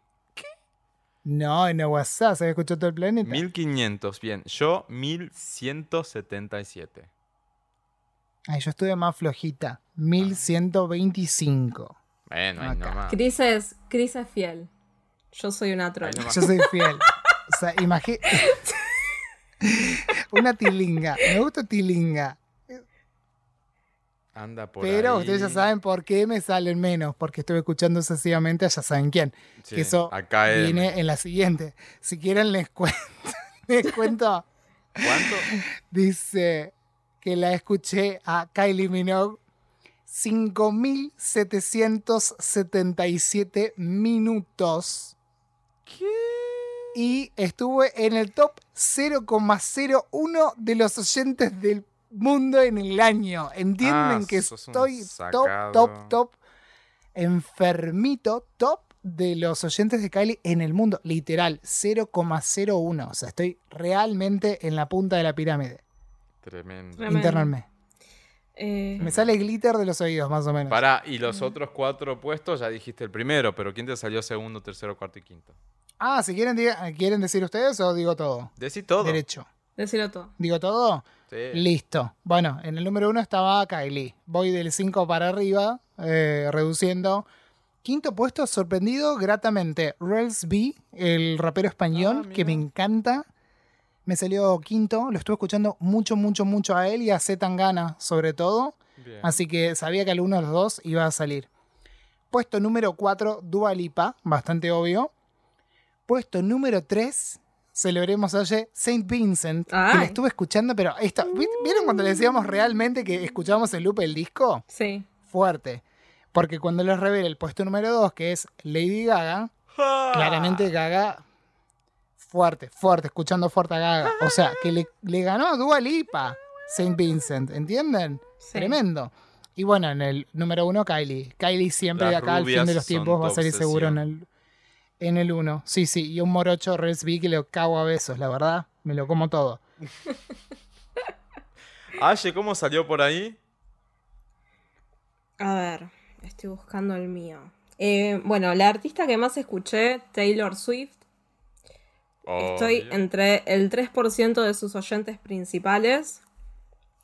S1: No, en el WhatsApp se escuchado todo el planeta.
S2: 1500. Bien, yo 1177.
S1: Ay, yo estuve más flojita. 1125.
S2: Bueno, ahí
S1: Acá.
S2: nomás.
S3: Chris es, Chris es fiel. Yo soy una troll.
S1: Yo soy fiel. O sea, imagínate. Una tilinga. Me gusta tilinga.
S2: Anda por
S1: Pero
S2: ahí.
S1: ustedes ya saben por qué me salen menos. Porque estuve escuchando sucesivamente a ya saben quién.
S2: Sí,
S1: que eso
S2: acá es-
S1: viene en la siguiente. Si quieren les cuento. Les cuento.
S2: ¿Cuánto?
S1: Dice que la escuché a Kylie Minogue 5.777 minutos.
S2: ¿Qué?
S1: y estuve en el top 0,01 de los oyentes del mundo en el año. Entienden
S2: Ah,
S1: que estoy top, top, top, enfermito, top de los oyentes de Kylie en el mundo. Literal, 0,01. O sea, estoy realmente en la punta de la pirámide.
S2: Tremendo.
S3: Tremendo.
S1: Internarme.
S3: Eh,
S1: Me sale glitter de los oídos, más o menos.
S2: Pará, y los otros cuatro puestos ya dijiste el primero, pero ¿quién te salió segundo, tercero, cuarto y quinto?
S1: Ah, si quieren, diga- ¿quieren decir ustedes o digo todo?
S2: Decí todo.
S1: Derecho.
S3: decilo todo.
S1: ¿Digo todo?
S2: Sí.
S1: Listo. Bueno, en el número uno estaba Kylie. Voy del 5 para arriba, eh, reduciendo. Quinto puesto, sorprendido gratamente. Rels B, el rapero español,
S2: Ah,
S1: que me encanta. Me salió quinto. Lo estuve escuchando mucho, mucho, mucho a él y a Z Tangana, sobre todo.
S2: Bien.
S1: Así que sabía que alguno de los dos iba a salir. Puesto número 4, Dua Lipa, bastante obvio. puesto número 3 celebremos hoy Saint Vincent, que
S3: Ay.
S1: lo estuve escuchando, pero esto, ¿vi- ¿vieron cuando le decíamos realmente que escuchábamos el loop el disco?
S3: Sí.
S1: Fuerte. Porque cuando les revela el puesto número 2, que es Lady Gaga,
S2: Ah.
S1: claramente Gaga fuerte, fuerte, escuchando fuerte a Gaga. O sea, que le, le ganó a Dua Lipa Saint Vincent, ¿entienden?
S3: Sí.
S1: Tremendo. Y bueno, en el número uno, Kylie. Kylie siempre
S2: Las
S1: de acá al fin de los tiempos va a salir seguro en el, en el uno. Sí, sí. Y un morocho Resby que lo cago a besos, la verdad. Me lo como todo.
S2: Aye, ¿cómo salió por ahí?
S3: A ver, estoy buscando el mío. Eh, bueno, la artista que más escuché, Taylor Swift. Estoy
S2: Obvio.
S3: entre el 3% de sus oyentes principales.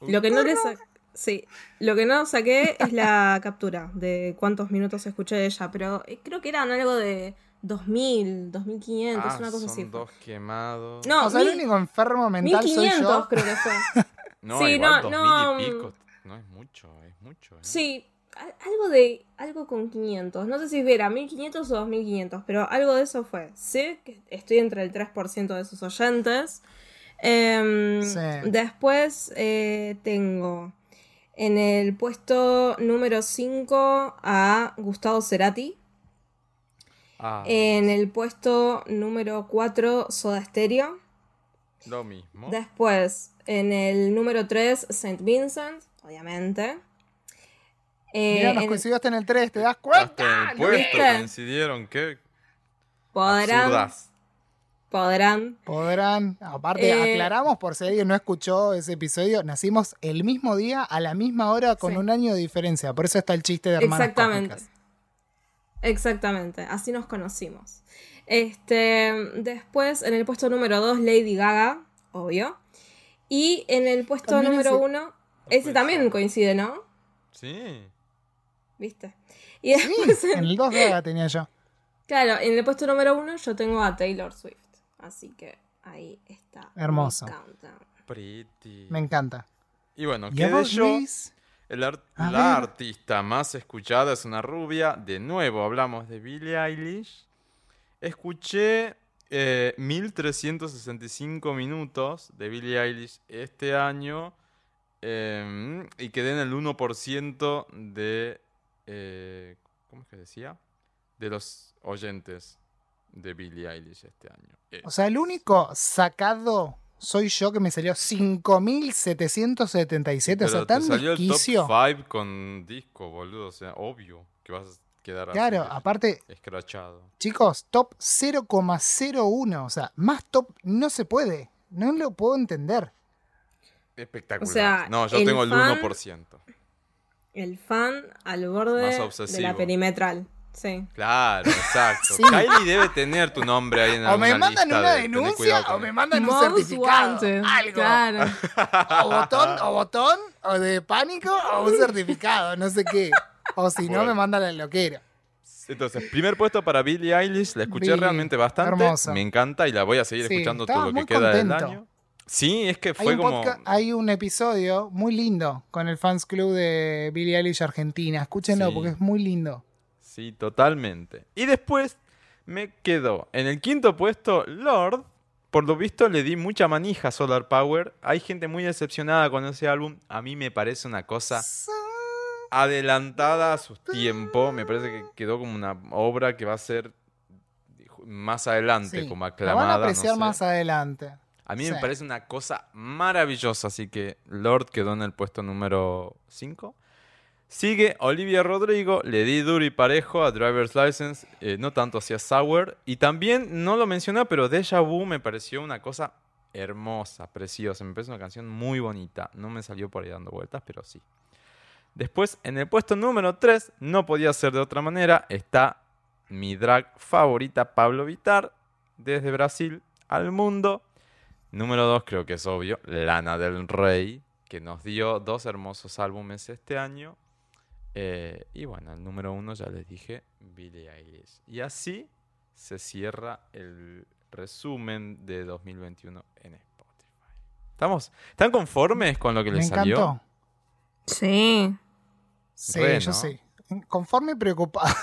S3: Lo que no le sa- sí, lo que no saqué es la captura de cuántos minutos escuché de ella, pero eh, creo que eran algo de 2000, 2500,
S2: Ah,
S3: una cosa
S2: son
S3: así.
S2: dos quemados.
S3: No,
S1: o sea, el
S3: mil-
S1: único enfermo mental soy
S3: 1500
S1: yo.
S3: creo que fue.
S2: No,
S3: Sí,
S2: igual
S3: no,
S2: dos
S3: no,
S2: mil y
S3: mm.
S2: pico. No es mucho, es mucho. ¿eh?
S3: Sí, algo de algo con 500. No sé si era 1500 o 2500, pero algo de eso fue. Sé que estoy entre el 3% de sus oyentes. Em,
S1: Sí.
S3: Después eh, tengo en el puesto número 5 a Gustavo Cerati.
S2: Ah,
S3: En el puesto número 4 Soda Stereo.
S2: lo mismo.
S3: Después, en el número 3, St. Vincent, obviamente. Eh,
S1: Mirá, nos
S3: en-
S1: coincidió hasta en el 3, ¿te das
S2: Hasta
S1: cuenta?
S2: en el
S1: ¿Lo
S2: puesto coincidieron. Qué
S3: podrán,
S2: absurdas.
S3: podrán.
S1: Podrán, aparte,
S3: Eh,
S1: aclaramos por si alguien no escuchó ese episodio, nacimos el mismo día, a la misma hora, con
S3: Sí.
S1: un año de diferencia. Por eso está el chiste de hermanas
S3: Exactamente.
S1: cósmicas.
S3: Exactamente, así nos conocimos. Este, después, en el puesto número 2, Lady Gaga, obvio. Y en el puesto
S1: También
S3: número
S1: ese.
S3: 1, ese
S2: puede
S3: también
S2: ser.
S3: coincide, ¿no?
S2: Sí.
S3: ¿Viste? Y después,
S1: En el 2 Gaga tenía yo.
S3: claro, en el puesto número 1 yo tengo a Taylor Swift. Así que ahí está.
S1: Hermoso.
S2: Pretty.
S1: Me encanta.
S2: Y bueno,
S1: ¿Y a
S2: quedé
S1: vos,
S2: yo.
S1: Luis?
S2: El
S1: A
S2: la
S1: ver.
S2: artista más escuchada es una rubia. De nuevo hablamos de Billie Eilish. Escuché eh, 1365 minutos de Billie Eilish este año. em, y quedé en el 1% de. Eh, ¿Cómo es que decía? De los oyentes de Billie Eilish este año. Eh,
S1: O sea, el único sacado soy yo que me salió 5777. O sea,
S2: pero te
S1: tan
S2: salió el top 5 con disco, boludo. O sea, obvio que vas a quedar así
S1: Claro,
S2: de-
S1: aparte,
S2: escrachado.
S1: chicos, top 0,01. O sea, más top no se puede. No lo puedo entender.
S2: Espectacular.
S3: O sea,
S2: no, yo
S3: el
S2: tengo el
S3: fan-
S2: 1%.
S3: El fan al borde
S2: Más
S3: de la perimetral. Sí.
S2: Claro, exacto.
S1: Sí.
S2: Kylie debe tener tu nombre ahí en
S1: O me mandan
S2: lista
S1: una
S2: de
S1: denuncia o me mandan un certificado.
S3: wanted,
S1: Algo.
S3: Claro.
S1: O botón, o botón, o de pánico, o un certificado, no sé qué. O si no, me mandan la loquera.
S2: Entonces, primer puesto para Billie Eilish. La escuché
S1: Billie,
S2: realmente bastante.
S1: hermosa.
S2: Me encanta y la voy a seguir
S1: Sí,
S2: escuchando todo lo que queda del año. Sí, es que fue como.
S1: hay un episodio muy lindo con el fans club de Billie Eilish Argentina. Escúchenlo
S2: Sí.
S1: porque es muy lindo.
S2: Sí, totalmente. Y después me quedó en el quinto puesto Lord. Por lo visto le di mucha manija a Solar Power. Hay gente muy decepcionada con ese álbum. A mí me parece una cosa adelantada a su tiempo. Me parece que quedó como una obra que va a ser más adelante,
S1: Sí,
S2: como aclamada.
S1: van a
S2: no
S1: apreciar
S2: sé.
S1: más adelante.
S2: A mí
S1: Sí.
S2: me parece una cosa maravillosa, así que Lord quedó en el puesto número 5. Sigue Olivia Rodrigo, le di duro y parejo a Driver's License, eh, no tanto hacia Sour. Y también, no lo mencioné, pero Deja Vu me pareció una cosa hermosa, preciosa. Me parece una canción muy bonita. No me salió por ahí dando vueltas, pero sí. Después, en el puesto número 3, no podía ser de otra manera, está mi drag favorita, Pablo Vitar, desde Brasil al mundo. Número 2, creo que es obvio, Lana del Rey, que nos dio dos hermosos álbumes este año. Eh, y bueno, el número 1 ya les dije, Billie Eilish. Y así se cierra el resumen de 2021 en Spotify. ¿Estamos, ¿Están conformes con lo que
S1: Me
S2: les salió?
S1: encantó.
S3: Sí.
S1: Sí,
S2: Re,
S1: yo
S2: ¿no?
S1: sí. Conforme y preocupado.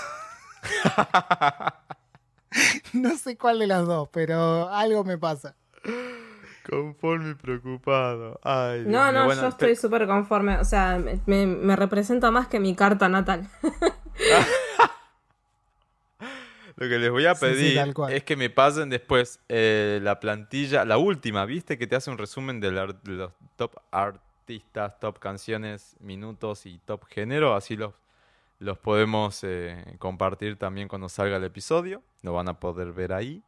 S1: No sé cuál de las dos, pero algo me pasa.
S2: Conforme y preocupado. Ay,
S3: No, no,
S2: Bueno,
S3: yo estoy
S2: pe-
S3: súper conforme. O sea, me, me- representa más que mi carta natal.
S2: Lo que les voy a
S1: Sí, sí,
S2: pedir es que me pasen después eh, la plantilla, la última, ¿viste? Que te hace un resumen de, la- de los top artistas, top canciones, minutos y top género. Así los, los podemos eh, compartir también cuando salga el episodio. Lo van a poder ver ahí.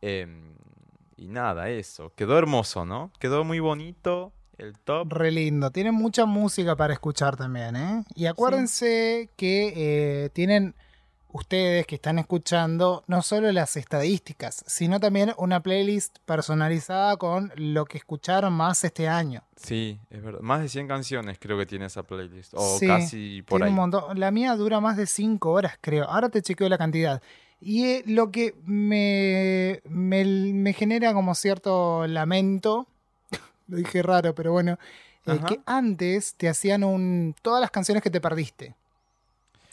S2: Em, y nada, eso. Quedó hermoso, ¿no? Quedó muy bonito el top.
S1: Re lindo. Tienen mucha música para escuchar también, ¿eh? Y acuérdense que eh, tienen ustedes que están escuchando no solo las estadísticas, sino también una playlist personalizada con lo que escucharon más este año.
S2: Sí, es verdad. Más de 100 canciones creo que tiene esa playlist. O
S1: Sí,
S2: casi por
S1: Tiene
S2: ahí.
S1: un montón. La mía dura más de 5 horas, creo. Ahora te chequeo la cantidad. Y eh, lo que me, me, me genera como cierto lamento, lo dije raro, pero bueno, eh, que antes te hacían un todas las canciones que te perdiste.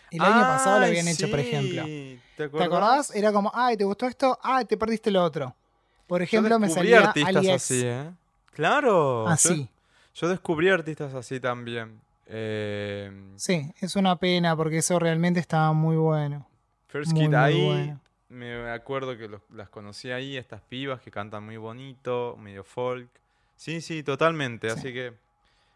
S1: El año pasado lo habían hecho, por ejemplo.
S2: ¿Te
S1: ¿Te
S2: acordás?
S1: Era como, ay, ¿te gustó esto? Ay, te perdiste lo otro. Por ejemplo, me
S2: descubrí
S1: salía
S2: artistas así. ¿eh? Claro. yo-
S1: Así.
S2: Yo, descubrí artistas así también. Eh,
S1: Sí, es una pena porque eso realmente estaba muy bueno.
S2: First Kid ahí.
S1: bueno.
S2: Me acuerdo que los- las conocí ahí, estas pibas que cantan muy bonito, medio folk. Sí, sí, totalmente.
S1: Sí.
S2: Así que,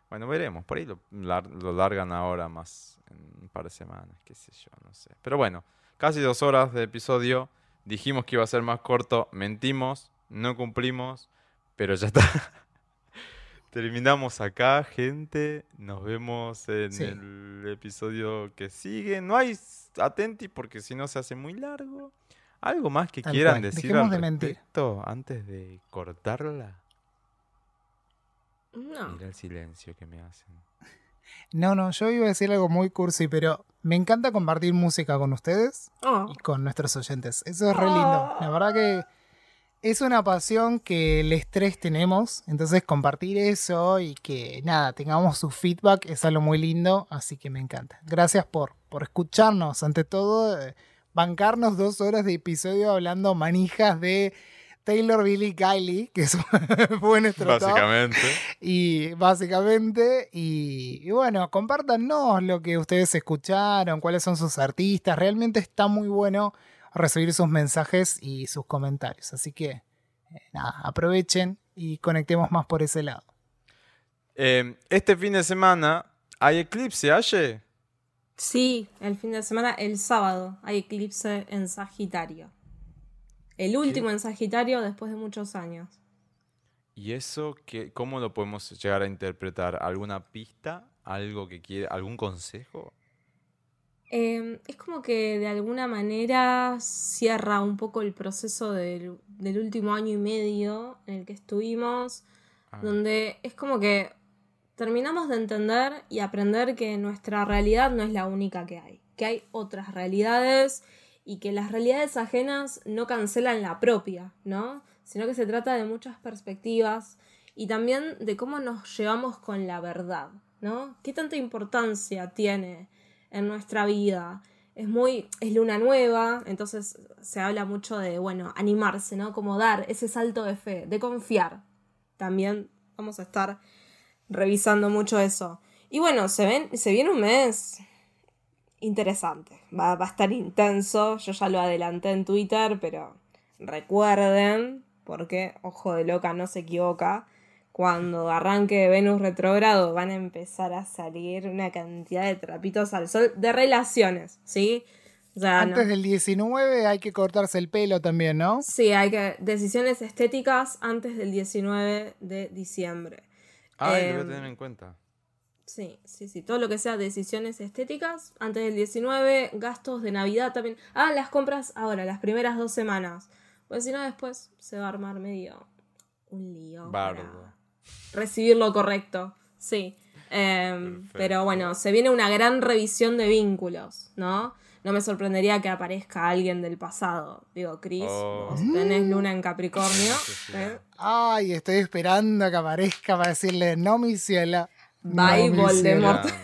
S2: bueno, veremos. Por ahí lo, lo largan ahora más en un par de semanas, qué sé yo, no sé. Pero bueno, casi dos horas de episodio. Dijimos que iba a ser más corto, mentimos, no cumplimos, pero ya está. Terminamos acá, gente. Nos vemos en
S1: Sí.
S2: el episodio que sigue. No hay atenti porque si no se hace muy largo. ¿Algo más que
S1: Tal
S2: quieran
S1: cual.
S2: decir
S1: Dejemos
S2: al
S1: de mentir.
S2: respecto antes de cortarla?
S3: No.
S2: Mira el silencio que me hacen.
S1: No, no, yo iba a decir algo muy cursi, pero me encanta compartir música con ustedes
S3: Oh,
S1: y con nuestros oyentes. Eso es re lindo. La verdad que es una pasión que les tres tenemos. Entonces compartir eso y que nada, tengamos su feedback es algo muy lindo. Así que me encanta. Gracias por, por escucharnos. Ante todo, eh, bancarnos dos horas de episodio hablando manijas de Taylor Billy Kylie, que es- fue nuestro top.
S2: Básicamente.
S1: Y básicamente, y, y bueno, compártanos lo que ustedes escucharon, cuáles son sus artistas. Realmente está muy bueno recibir sus mensajes y sus comentarios. Así que, eh, nada, aprovechen y conectemos más por ese lado.
S2: Eh, este fin de semana hay eclipse, Aye.
S3: Sí, el fin de semana, el sábado, hay eclipse en Sagitario. El último en Sagitario después de muchos años.
S2: ¿Y eso qué, cómo lo podemos llegar a interpretar? ¿Alguna pista? ¿Algo que quiere? ¿Algún consejo?
S3: Eh, es como que de alguna manera cierra un poco el proceso del, del último año y medio en el que estuvimos,
S2: Ah,
S3: donde es como que terminamos de entender y aprender que nuestra realidad no es la única que hay, que hay otras realidades y que las realidades ajenas no cancelan la propia, ¿no? Sino que se trata de muchas perspectivas y también de cómo nos llevamos con la verdad, ¿no? ¿Qué tanta importancia tiene en nuestra vida? Es muy, es luna nueva, entonces se habla mucho de, bueno, animarse, ¿no? Como dar ese salto de fe, de confiar. También vamos a estar revisando mucho eso. Y bueno, se, ven, se viene un mes interesante. Va, va a estar intenso. Yo ya lo adelanté en Twitter, pero recuerden, porque ojo de loca no se equivoca. Cuando arranque Venus retrógrado van a empezar a salir una cantidad de trapitos al sol de relaciones, ¿sí? O sea, no-
S1: Antes del 19 hay que cortarse el pelo también, ¿no?
S3: Sí, hay que. Decisiones estéticas antes del 19 de diciembre.
S2: Ay, lo voy a tener en cuenta.
S3: Sí, sí, sí. Todo lo que sea decisiones estéticas antes del 19, gastos de Navidad también. Ah, las compras ahora, las primeras dos semanas. Pues si no, después se va a armar medio un lío. para
S2: Bardo.
S3: Recibir lo correcto. Sí. Em, pero bueno, se viene una gran revisión de vínculos, ¿no? No me sorprendería que aparezca alguien del pasado. Digo, Chris,
S2: Oh.
S3: vos tenés luna en Capricornio. ¿eh?
S1: Ay, estoy esperando a que aparezca para decirle, no mi ciela.
S3: Bye,
S1: no,
S3: Voldemort.
S1: ciela".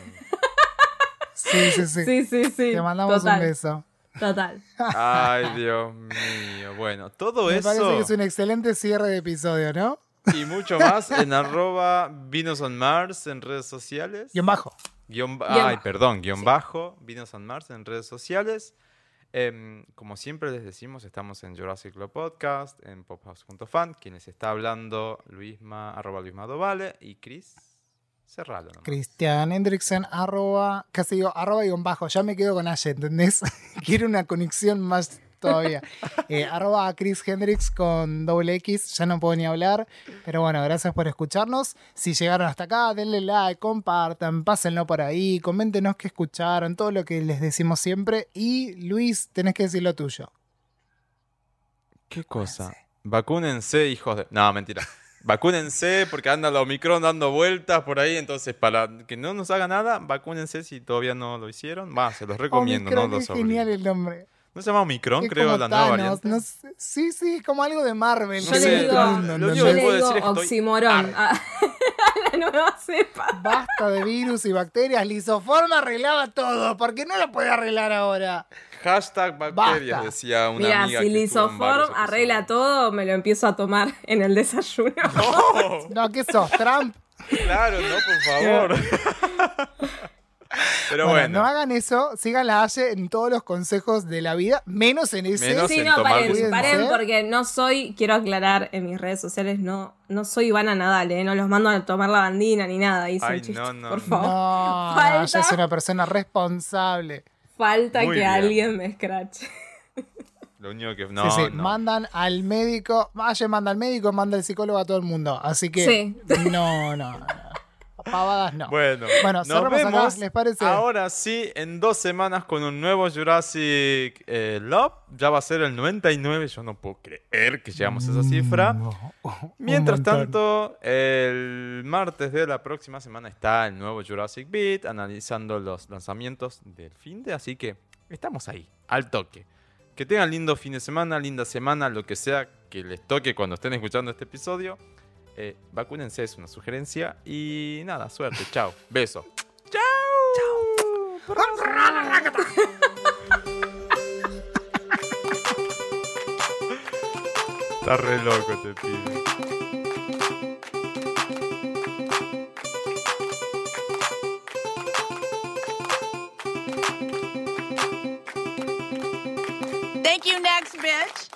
S1: Sí, sí, sí.
S3: Sí, sí, sí.
S1: Te mandamos
S3: total.
S1: un beso.
S3: Total.
S2: Ay, Dios mío. Bueno, todo
S1: Me parece
S2: eso
S1: que es un excelente cierre de episodio, ¿no?
S2: Y mucho más en arroba Vinos on Mars en redes sociales.
S1: En bajo.
S2: Guión
S3: Guión
S2: ay,
S3: bajo.
S2: perdón, guion
S3: Sí.
S2: bajo, Vinos on Mars en redes sociales. Em, como siempre les decimos, estamos en Jurassic Club Podcast, en pophouse.fan. Quienes está hablando, Luisma, arroba Luisma Dovale y Chris Cerralo. nomás.
S1: Cristian Hendrickson, arroba, casi digo, arroba y un bajo. Ya me quedo con Aye, ¿entendés? Quiero una conexión más todavía. Eh, arroba a Chris Hendricks con doble X, ya no puedo ni hablar. Pero bueno, gracias por escucharnos. Si llegaron hasta acá, denle like, compartan, pásenlo por ahí, coméntenos qué escucharon, todo lo que les decimos siempre. Y Luis, tenés que decir lo tuyo.
S2: ¿Qué cosa? Vacúnense, hijos de... No, mentira. Vacúnense porque anda la Omicron dando vueltas por ahí, entonces para que no nos haga nada, vacúnense si todavía no lo hicieron. Va, se los recomiendo,
S1: Omicron,
S2: no los
S1: qué genial el nombre.
S2: ¿No se llama Omicron,
S1: Es
S2: creo,
S1: como
S2: la nueva variante?
S1: no sé. Sí, sí, como algo de Marvel.
S2: No
S3: Yo
S2: sé,
S3: le digo, yo le digo
S2: decir es que estoy
S3: oximorón a, a la nueva cepa.
S1: Basta de virus y bacterias. Lisoform arreglaba todo. ¿Por qué no lo puede arreglar ahora?
S2: Hashtag bacterias,
S1: Basta.
S2: decía una
S3: Mira,
S2: amiga
S3: si Lisoform arregla todo, me lo empiezo a tomar en el desayuno.
S2: ¡No!
S1: No, ¿qué sos? Trump.
S2: Claro, no, por favor. Pero
S1: bueno,
S2: bueno,
S1: no hagan eso. Sigan la Haye en todos los consejos de la vida, menos en ese.
S2: Menos
S3: Sí,
S2: en
S3: no,
S2: tomar
S3: paren,
S1: Cuídense.
S3: paren, porque no soy, quiero aclarar en mis redes sociales, no, no soy Ivana Nadal, ¿eh? no los mando a tomar la bandina ni nada, hice
S2: Ay,
S3: un chiste,
S2: no, no,
S3: por
S2: no.
S3: favor.
S1: No, no,
S3: Falta.
S1: ella es una persona responsable.
S3: Falta
S2: Muy
S3: que
S2: bien.
S3: alguien me escrache.
S2: lo único que... No,
S1: sí, sí,
S2: no.
S1: mandan al médico. Haye manda al médico, manda al psicólogo a todo el mundo. Así que.
S3: Sí.
S1: No, no, no. Pavadas no.
S2: Bueno,
S1: Bueno,
S2: nos
S1: acá,
S2: vemos
S1: ¿les parece?
S2: ahora sí en dos semanas con un nuevo Jurassic eh, Love. Ya va a ser el 99. Yo no puedo creer que llegamos a esa cifra.
S1: No, un
S2: Mientras tanto, el martes de la próxima semana está el nuevo Jurassic Beat analizando los lanzamientos del fin de, así que estamos ahí, al toque. Que tengan lindo fin de semana, linda semana, lo que sea que les toque cuando estén escuchando este episodio. Eh, vacúnense, es una sugerencia. Y nada, suerte, chao, beso. ¡Chao! Está re loco este pibe.
S4: Thank you, next bitch.